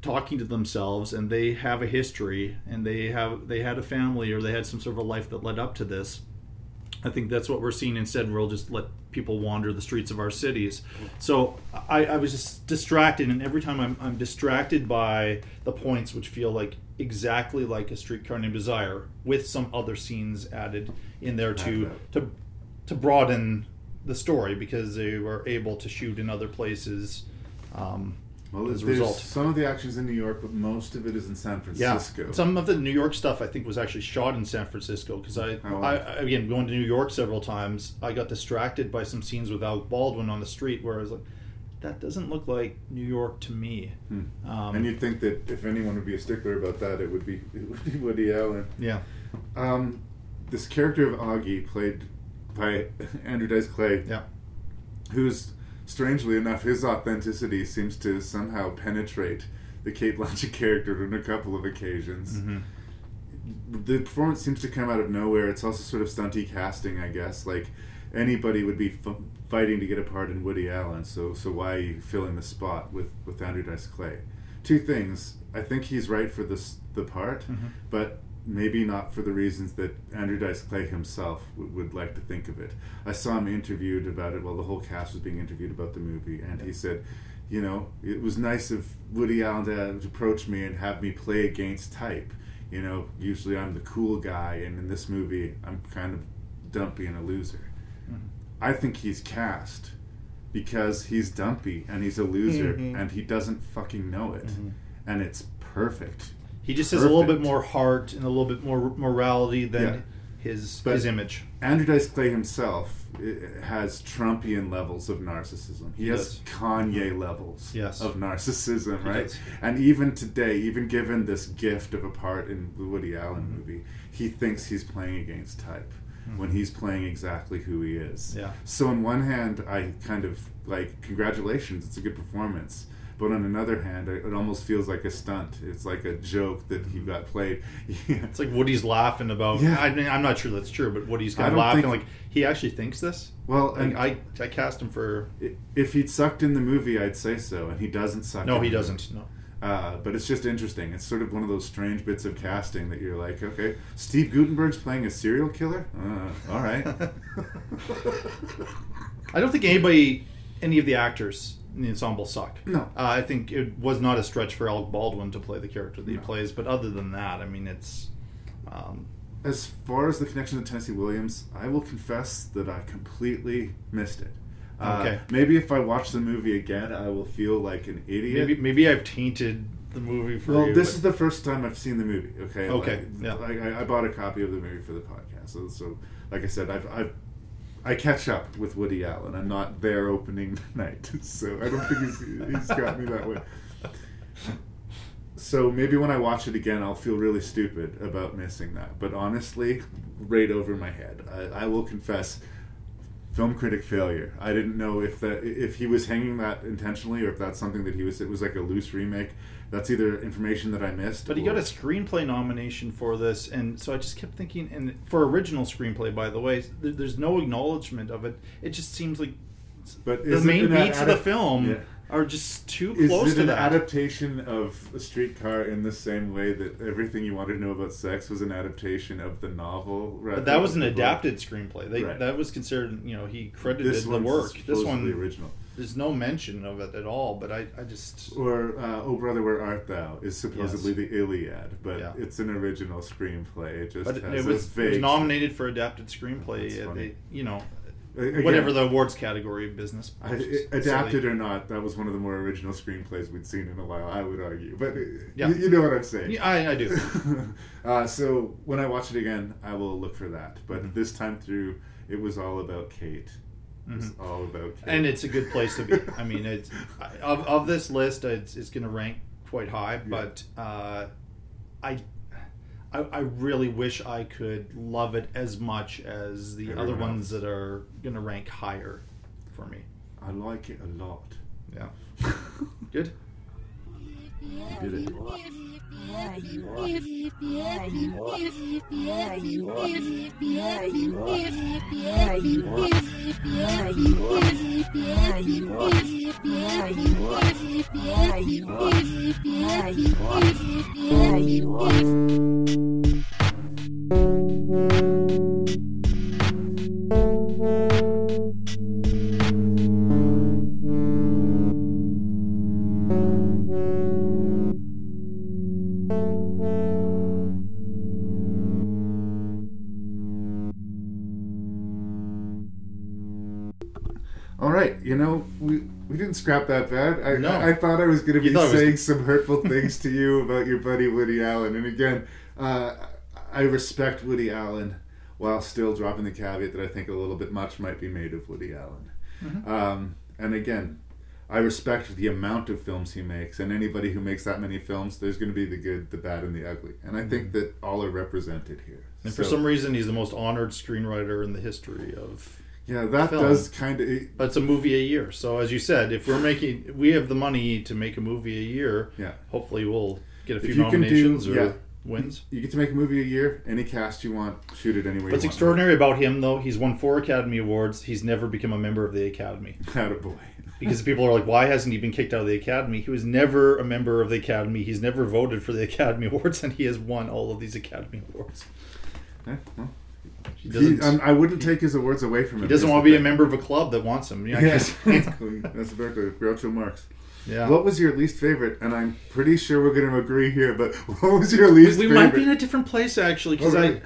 talking to themselves, and they have a history, and they have they had a family or they had some sort of a life that led up to this. I think that's what we're seeing instead. We'll just let people wander the streets of our cities. So I, I was just distracted, and every time I'm, I'm distracted by the points which feel like exactly like a streetcar named Desire, with some other scenes added in there to to to broaden the story because they were able to shoot in other places. Um,
Well,
as a
there's
result.
some of the action's in New York, but most of it is in San Francisco.
Yeah, some of the New York stuff I think was actually shot in San Francisco because I,
Oh.
I, again going to New York several times, I got distracted by some scenes with Alec Baldwin on the street where I was like, that doesn't look like New York to me.
Hmm.
Um,
and you'd think that if anyone would be a stickler about that, it would be [LAUGHS] it would be Woody Allen.
Yeah.
Um, this character of Augie, played by [LAUGHS] Andrew Dice Clay,
yeah,
who's strangely enough, his authenticity seems to somehow penetrate the Cate Blanchett character on a couple of occasions.
Mm-hmm.
The performance seems to come out of nowhere. It's also sort of stunty casting, I guess. Like anybody would be f- fighting to get a part in Woody Allen. So, so why are you filling the spot with with Andrew Dice Clay? Two things. I think he's right for this the part,
Mhm.
but maybe not for the reasons that Andrew Dice Clay himself would, would like to think of it. I saw him interviewed about it while the whole cast was being interviewed about the movie, and he said, you know, it was nice of Woody Allen to approach me and have me play against type. You know, usually I'm the cool guy, and in this movie, I'm kind of dumpy and a loser. I think he's cast because he's dumpy and he's a loser
Mhm.
and he doesn't fucking know it.
Mhm.
And it's perfect.
He just has a little bit more heart and a little bit more morality than
Yeah.
his
But
his image.
Andrew Dice Clay himself has Trumpian levels of narcissism. He,
He
has
does.
Kanye levels
Yes.
of narcissism,
He
right?
does.
And even today, even given this gift of a part in the Woody Allen
Mm-hmm.
movie, he thinks he's playing against type when he's playing exactly who he is.
Yeah.
So on one hand, I kind of like congratulations, it's a good performance. But on another hand, it almost feels like a stunt. It's like a joke that he got played. [LAUGHS]
It's like Woody's laughing about.
Yeah.
I mean, I'm not sure that's true, but Woody's kind of laughing
think-
like he actually thinks this.
Well,
like,
and-
I I cast him for.
If he'd sucked in the movie, I'd say so, and he doesn't suck.
No, he doesn't,
movie. Uh, but it's just interesting. It's sort of one of those strange bits of casting that you're like, okay, Steve Guttenberg's playing a serial killer. Uh, all right. [LAUGHS]
I don't think anybody, any of the actors the ensemble suck.
No.
uh, I think it was not a stretch for Alec Baldwin to play the character that he plays. But other than that, I mean, it's. Um,
as far as the connection to Tennessee Williams, I will confess that I completely missed it. Uh,
Okay.
Maybe if I watch the movie again, I will feel like an idiot.
maybe maybe I've tainted the movie for
well,
you.
this
but-
is the first time I've seen the movie. Okay.
Okay,
Like,
yeah.
like, I, I bought a copy of the movie for the podcast, so, so like I said, I've, I've I catch up with Woody Allen. I'm not there opening night, [LAUGHS] so I don't think he's, he's got me that way. So maybe when I watch it again, I'll feel really stupid about missing that. But honestly, right over my head. I, I will confess, film critic failure. I didn't know if that if he was hanging that intentionally or if that's something that he was. It was like a loose remake. That's either information that I missed.
But he
or-
got a screenplay nomination for this, and so I just kept thinking, and for original screenplay, by the way, there's no acknowledgement of it. It just seems like
But
the main beats of the film
Yeah.
are just too
Is
close
it
to
an
that.
adaptation of a streetcar in the same way that everything you wanted to know about sex was an adaptation of the novel?
but that was an
the
adapted screenplay. They,
Right.
That was considered, you know, he credited the work. This one,
original.
There's no mention of it at all. But I, I just
Or uh, "Oh Brother, Where Art Thou" is supposedly
Yes.
the Iliad, but
Yeah.
it's an original screenplay. It just
But it,
has
it was,
a
it was nominated for adapted screenplay.
That's
at
funny.
the, you know,
Again,
whatever the awards category of business.
I, adapted
silly.
or not, that was one of the more original screenplays we'd seen in a while. I would argue, but uh,
Yeah.
you, you know what I'm saying.
Yeah, I, I do. [LAUGHS]
uh, so when I watch it again, I will look for that. But this time through, it was all about Cate. It was
Mhm.
all about Cate.
and it's a good place to be. [LAUGHS] I mean, it's of, of this list, it's, it's going to rank quite high, but uh, I, I I really wish I could love it as much as the other
Everyone
ones that are going to rank higher for me.
I like it a lot.
Yeah, [LAUGHS] good.
Did it. All right, you know we we didn't scrap that bad. I
No.
I, I thought I was going to be
it was-
saying some hurtful things to you about your buddy Woody Allen, and again, uh, I respect Woody Allen while still dropping the caveat that I think a little bit much might be made of Woody Allen.
Mhm.
Um, and again, I respect the amount of films he makes, and anybody who makes that many films, there's going to be the good, the bad, and the ugly. And I think that all are represented here.
And for some reason, he's the most honored screenwriter in the history of.
Yeah, that
film.
does kind of.
But it's a movie a year, so as you said, if we're making, we have the money to make a movie a year.
Yeah.
Hopefully, we'll get a few
If you can do,
nominations or
yeah,
wins.
You get to make a movie a year, any cast you want, shoot it anywhere
What's
you want.
extraordinary about him, though, he's won four Academy Awards. He's never become a member of the Academy. [LAUGHS]
Attaboy.
because people are like, why hasn't he been kicked out of the Academy? He was never a member of the Academy. He's never voted for the Academy [LAUGHS] Awards, and he has won all of these Academy Awards.
Yeah, well,
He
he-
doesn't.
um, I wouldn't take his awards away from him.
he doesn't want to be a member of a club that wants him. Yeah, I
Yes,
guess.
exactly. That's exactly Groucho Marx.
Yeah.
What was your least favorite? And I'm pretty sure we're going to agree here. But [LAUGHS] what was your least favorite?
we
favorite?
might be in a different place actually because
Oh, really?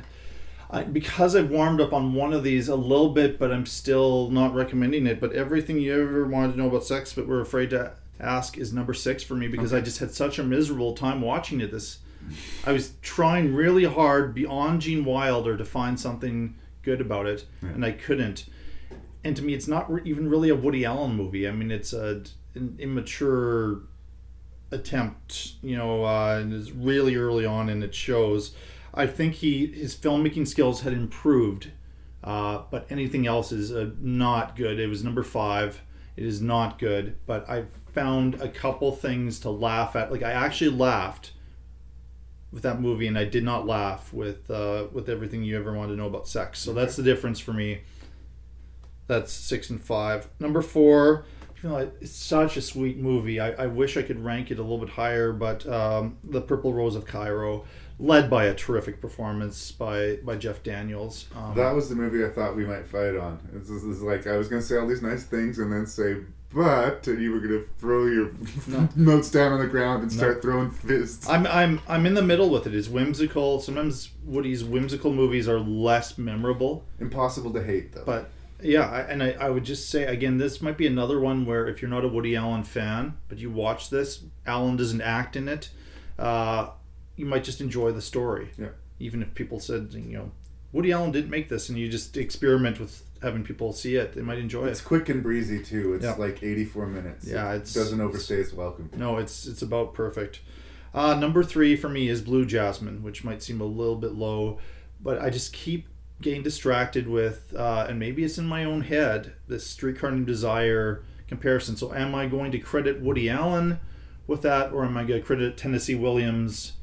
I, I because I've warmed up on one of these a little bit, but I'm still not recommending it. But everything you ever wanted to know about sex, but were afraid to ask, is number six for me because I just had such a miserable time watching it. This, I was trying really hard beyond Gene Wilder to find something good about it,
Yeah.
and I couldn't. And to me, it's not re- even really a Woody Allen movie. I mean, it's a an immature attempt, you know, uh, and is really early on, and it shows. I think he his filmmaking skills had improved, uh, but anything else is uh, not good. It was number five. It is not good, but I found a couple things to laugh at. Like I actually laughed with that movie, and I did not laugh with uh, with everything you ever wanted to know about sex. So that's the difference for me. That's six and five. Number four, you know, it's such a sweet movie. I, I wish I could rank it a little bit higher, but um, The Purple Rose of Cairo, led by a terrific performance by, by Jeff Daniels. Um,
That was the movie I thought we might fight on. It's, it's, it's like I was going to say all these nice things and then say, but, you were going to throw your
No. [LAUGHS]
notes down on the ground and
No.
start throwing fists.
I'm, I'm, I'm in the middle with it. It's whimsical. Sometimes Woody's whimsical movies are less memorable.
Impossible to hate, though.
But yeah, I, and I, I would just say again, this might be another one where if you're not a Woody Allen fan, but you watch this, Allen doesn't act in it, uh, you might just enjoy the story.
Yeah.
Even if people said, you know, Woody Allen didn't make this, and you just experiment with having people see it, they might enjoy
It's
it.
It's quick and breezy, too. It's
Yeah.
like 84 minutes.
Yeah,
It
it's
doesn't overstay its welcome.
No, it's it's about perfect. Uh, number three for me is Blue Jasmine, which might seem a little bit low, but I just keep getting distracted with, uh, and maybe it's in my own head, this Streetcar Named Desire comparison. So, am I going to credit Woody Allen with that, or am I going to credit Tennessee Williams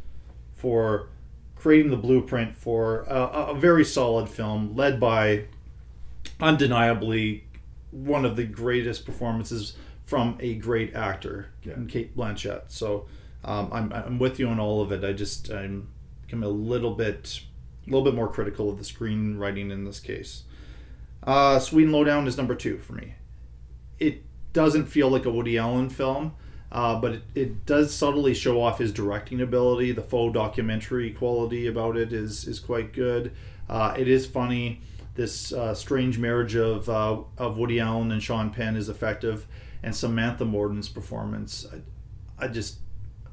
for creating the blueprint for a, a very solid film led by undeniably one of the greatest performances from a great actor, in Cate Blanchett. So um, I'm, I'm with you on all of it. I just I'm become a little bit a little bit more critical of the screenwriting in this case. Uh, Sweet and Lowdown is number two for me. It doesn't feel like a Woody Allen film, uh, but it, it does subtly show off his directing ability. The faux documentary quality about it is is quite good. Uh, it is funny. This uh, strange marriage of uh, of Woody Allen and Sean Penn is effective, and Samantha Morton's performance. I, I just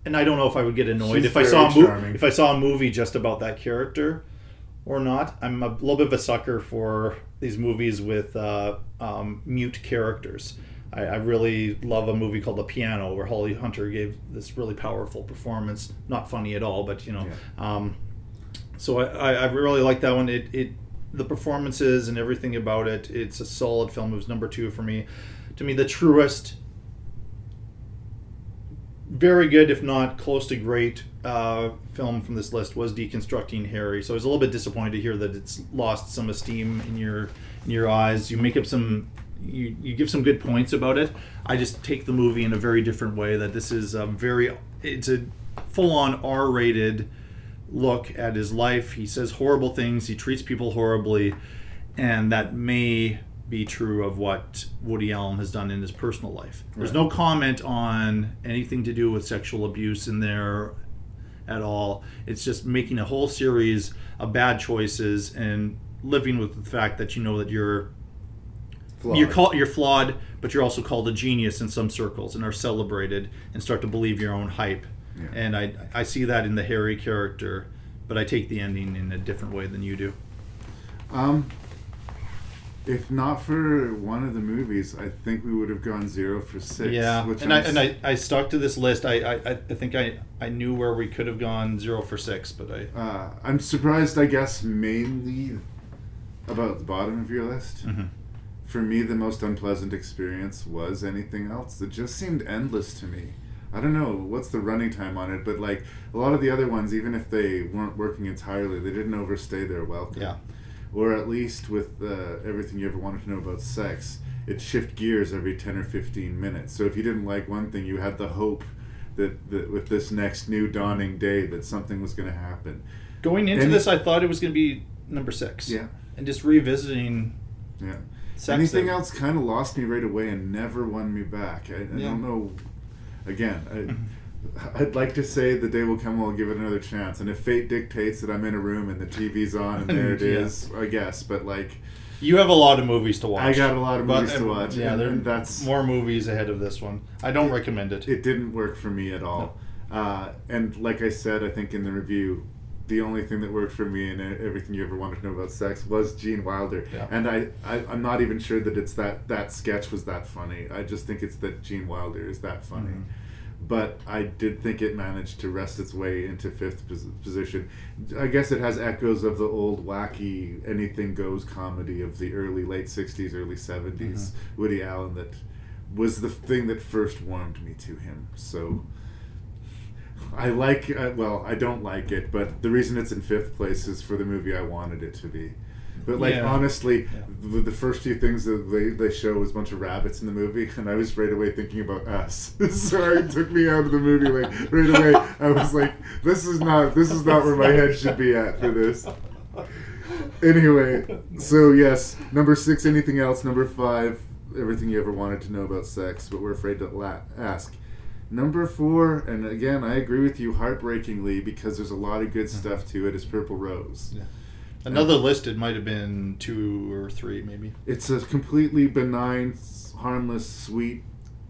and I don't know if I would get annoyed
She's
if I saw a mo- if I saw a movie just about that character or not. I'm a little bit of a sucker for these movies with uh, um, mute characters. I, I really love a movie called The Piano where Holly Hunter gave this really powerful performance. Not funny at all, but you know. Um, so I, I, I really like that one. It, it the performances and everything about it. It's a solid film. It was number two for me. To me, the truest very good, if not close to great, uh, film from this list was Deconstructing Harry. So I was a little bit disappointed to hear that it's lost some esteem in your in your eyes. You make up some, you, you give some good points about it. I just take the movie in a very different way. That this is a very, it's a full on R rated look at his life. He says horrible things. He treats people horribly, and that may be true of what Woody Allen has done in his personal life. There's
Right.
no comment on anything to do with sexual abuse in there at all. It's just making a whole series of bad choices and living with the fact that you know that you're
Flawed.
you're called you're flawed, but you're also called a genius in some circles and are celebrated and start to believe your own hype.
Yeah.
And I I see that in the Harry character, but I take the ending in a different way than you do.
Um, if not for one of the movies, I think we would have gone zero for six.
Yeah, and I,
I'm
and I, I stuck to this list. I, I, I think I, I knew where we could have gone zero for six, but I
Uh, I'm surprised, I guess, mainly about the bottom of your list.
Mhm.
For me, the most unpleasant experience was anything else. It just seemed endless to me. I don't know what's the running time on it, but like a lot of the other ones, even if they weren't working entirely, they didn't overstay their welcome.
Yeah.
Or at least with uh, everything you ever wanted to know about sex, it shift gears every ten or fifteen minutes. So if you didn't like one thing, you had the hope that, that with this next new dawning day that something was going to happen.
going into
Any-
this, I thought it was going to be number six.
Yeah.
and just revisiting.
Yeah.
Sex
Anything else kind of lost me right away and never won me back. I, I
Yeah.
Don't know. Again, I, I'd like to say the day will come. when I'll give it another chance. And if fate dictates that I'm in a room and the TV's on and there it [LAUGHS]
Yeah.
is, I guess. But like,
You have a lot of movies to watch.
I got a lot of
But-
movies to watch,
Yeah,
and-
there
and that's-
more movies ahead of this one. I don't recommend it.
it didn't work for me at all. Uh, and like I said, I think in the review, the only thing that worked for me and everything you ever wanted to know about sex was Gene Wilder.
Yeah.
And I, I, I'm not even sure that it's that that sketch was that funny. I just think it's that Gene Wilder is that funny.
Mhm.
But I did think it managed to wrest its way into fifth pos- position. I guess it has echoes of the old wacky anything goes comedy of the early late '60s, early '70s. Woody Allen that was the thing that first warmed me to him. So I like, uh, well, I don't like it, but the reason it's in fifth place is for the movie I wanted it to be. But like
Yeah.
honestly, the, the first few things that they, they show is a bunch of rabbits in the movie, [LAUGHS] and I was right away thinking about us. [LAUGHS] so it took me out of the movie like right away. I was like, this is not this is not where my head should be at for this. Anyway, so yes, number six. Anything else? Number five. Everything you ever wanted to know about sex, but we're afraid to la- ask. Number four, and again, I agree with you heartbreakingly because there's a lot of good stuff to it. Is Purple Rose.
Yeah. Another list, it might have been two or three, maybe.
It's a completely benign, harmless, sweet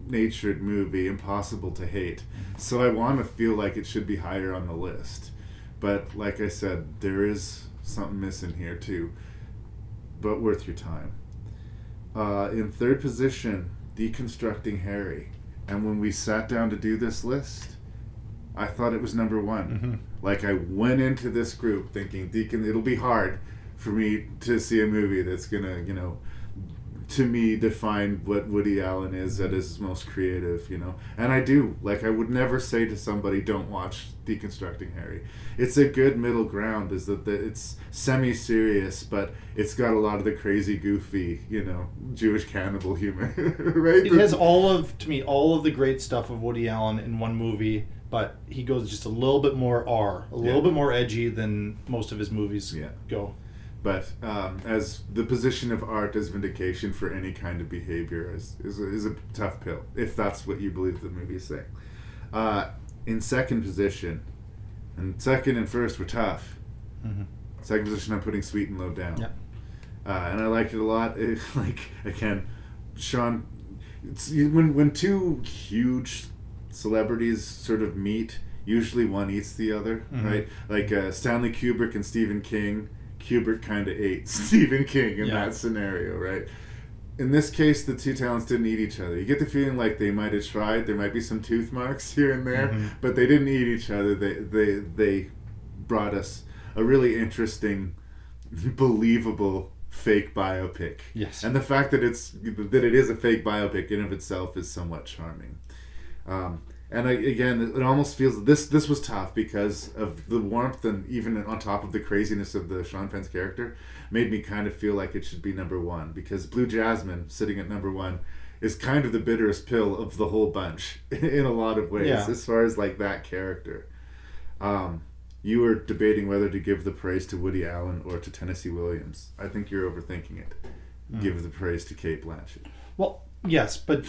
natured movie, impossible to hate. So I want to feel like it should be higher on the list. But like I said, there is something missing here too. But worth your time. Uh, in third position, Deconstructing Harry. And when we sat down to do this list, I thought it was number one.
Mhm.
Like I went into this group thinking, Deacon, it'll be hard, for me to see a movie that's gonna, you know, to me define what Woody Allen is at his most creative, you know. And I do. Like I would never say to somebody don't watch Deconstructing Harry. It's a good middle ground is that the, it's semi-serious but it's got a lot of the crazy goofy, you know, Jewish cannibal humor, [LAUGHS] right?
It has all of to me all of the great stuff of Woody Allen in one movie, but he goes just a little bit more R, a little
Yeah.
bit more edgy than most of his movies
Yeah.
go.
But um, as the position of art as vindication for any kind of behavior is, is, a, is a tough pill if that's what you believe the movie is saying uh, in second position and second and first were tough
Mhm.
second position i'm putting sweet and low down
Yeah.
uh, and i liked it a lot [LAUGHS] it, like again sean it's, when, when two huge celebrities sort of meet usually one eats the other
Mhm.
right like uh, stanley kubrick and stephen king kubrick kind of ate [LAUGHS] stephen king in
Yeah.
that scenario right in this case the two talents didn't eat each other you get the feeling like they might have tried there might be some tooth marks [LAUGHS] here and there
Mhm.
but they didn't eat each other they they they brought us a really interesting [LAUGHS] believable fake biopic
Yes.
and the fact that it's that it is a fake biopic in of itself is somewhat charming um, and I, again it almost feels this this was tough because of the warmth and even on top of the craziness of the Sean Penn's character made me kind of feel like it should be number one because Blue Jasmine sitting at number one is kind of the bitterest pill of the whole bunch [LAUGHS] in a lot of ways
Yeah.
as far as like that character um, you were debating whether to give the praise to Woody Allen or to Tennessee Williams. I think you're overthinking it.
Mm.
Give the praise to Cate Blanchett.
Well, yes, but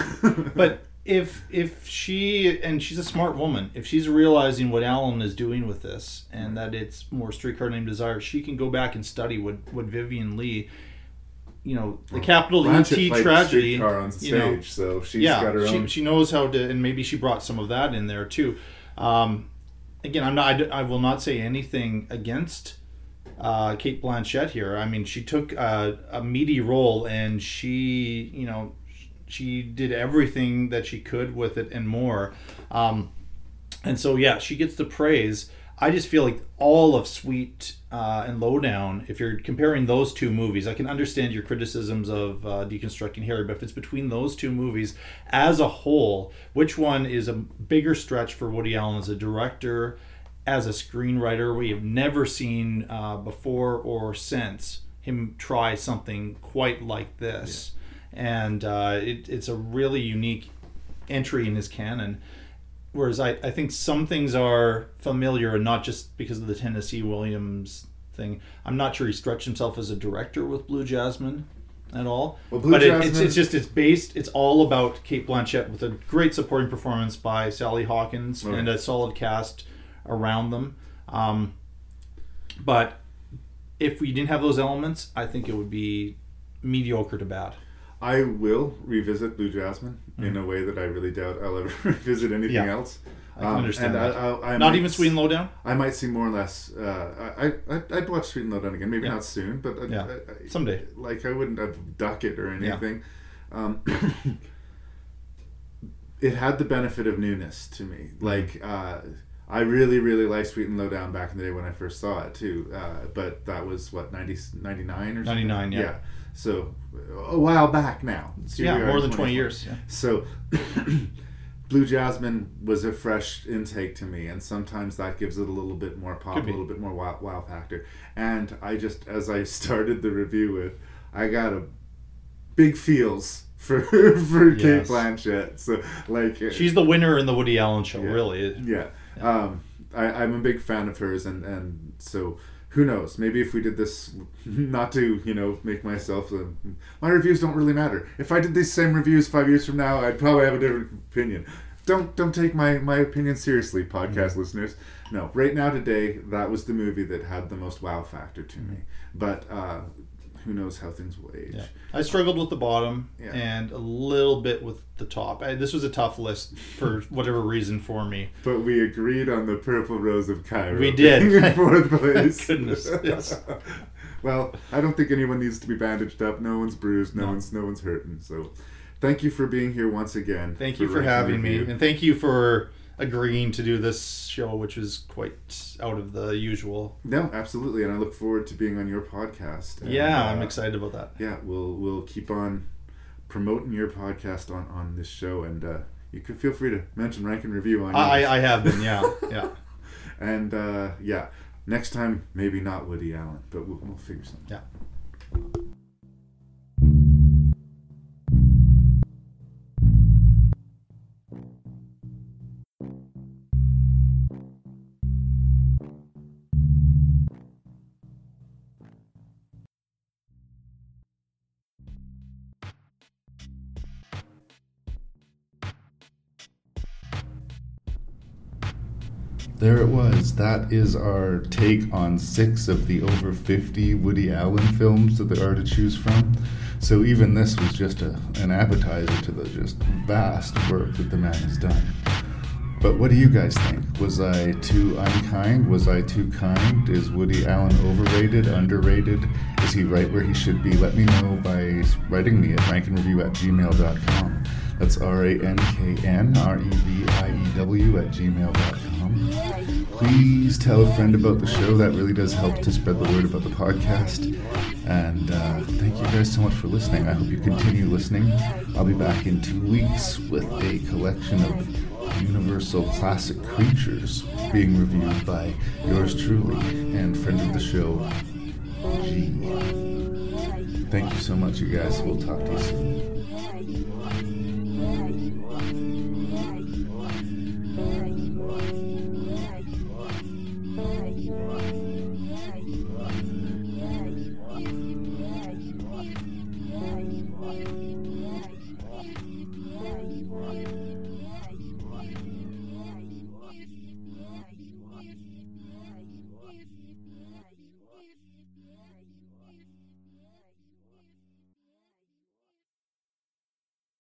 but [LAUGHS] if if she and she's a smart woman, if she's realizing what Allen is doing with this and that it's more streetcar named Desire, she can go back and study what what Vivien Leigh, you know, the capital
Blanchett
UT tragedy
on
you know,
stage, so she's
yeah,
got her
she,
own-
she knows how to, and maybe she brought some of that in there too. Um, again, I'm not. I will not say anything against uh, Cate Blanchett here. I mean, she took a, a meaty role and she, you know, she did everything that she could with it and more. Um, and so, yeah, she gets the praise. I just feel like all of Sweet uh, and Lowdown, if you're comparing those two movies, I can understand your criticisms of uh, Deconstructing Harry, but if it's between those two movies as a whole, which one is a bigger stretch for Woody Allen as a director, as a screenwriter? We have never seen uh, before or since him try something quite like this. And uh, it, it's a really unique entry in his canon. Whereas I, I think some things are familiar and not just because of the Tennessee Williams thing. I'm not sure he stretched himself as a director with Blue Jasmine at all.
Well, Blue
but it, it's, it's just it's based it's all about Cate Blanchett with a great supporting performance by Sally Hawkins
Right.
and a solid cast around them. Um, but if we didn't have those elements, I think it would be mediocre to bad.
I will revisit Blue Jasmine in
Mhm.
a way that I really doubt I'll ever [LAUGHS] revisit anything
Yeah.
else.
I can understand
and
that.
I, I, I
Not
might
even Sweet and Lowdown.
I might see more or less. Uh, I, I I'd watch Sweet and Lowdown again. Maybe
Yeah.
not soon, but I,
Yeah.
I-
Someday.
Like I wouldn't have duck it or
Yeah.
anything. Um, [COUGHS] it had the benefit of newness to me.
Mm-hmm.
Like uh, I really really liked Sweet and Lowdown back in the day when I first saw it too. Uh, but that was what 90, 99 or something.
99, yeah.
So a while back now. So
Yeah,
here we are
more than 20
2020.
years, yeah.
So [CLEARS THROAT] Blue Jasmine was a fresh intake to me, and sometimes that gives it a little bit more pop, a little bit more wow, wow factor. And I just, as I [LAUGHS] started the review with, I got a big feels for [LAUGHS] for Cate
Yes.
Blanchett. So like,
She's the winner in the Woody Allen show, really.
yeah. Um, I, I'm a big fan of hers, and, and so who knows? Maybe if we did this, [LAUGHS] not to you know make myself, uh, my reviews don't really matter. If I did these same reviews five years from now, I'd probably have a different opinion. Don't don't take my my opinion seriously, podcast listeners. No, right now today, that was the movie that had the most wow factor to me. But uh, who knows how things will age?
Yeah. I struggled with the bottom
Yeah.
and a little bit with the top. I, this was a tough list for [LAUGHS] whatever reason for me.
But we agreed on the Purple Rose of Cairo.
We did. [LAUGHS]
in [LAUGHS] fourth place.
Goodness, yes.
well, I don't think anyone needs to be bandaged up. No one's bruised. No,
No.
one's no one's hurting. So, thank you for being here once again.
Thank you for having me,
Review.
and thank you for agreeing to do this show, which was quite out of the usual.
No, absolutely, and I look forward to being on your podcast. And,
Yeah, I'm
uh,
excited about that.
Yeah, we'll we'll keep on promoting your podcast on on this show, and uh, you can feel free to mention rank and review on.
I,
yours.
I have been, yeah, [LAUGHS] yeah.
and uh, yeah, next time maybe not Woody Allen, but we'll, we'll figure something.
Yeah.
There it was. That is our take on six of the over 50 Woody Allen films that there are to choose from. So even this was just a, an appetizer to the just vast work that the man has done. But what do you guys think? Was I too unkind? Was I too kind? Is Woody Allen overrated, underrated? Is he right where he should be? Let me know by writing me at ranknreview at gmail.com. That's R A N K N R E V I E W at gmail.com. Please tell a friend about the show. That really does help to spread the word about the podcast. And uh, thank you guys so much for listening. I hope you continue listening. I'll be back in two weeks with a collection of Universal classic creatures being reviewed by yours truly and friend of the show, G. Thank you so much, you guys. We'll talk to you soon.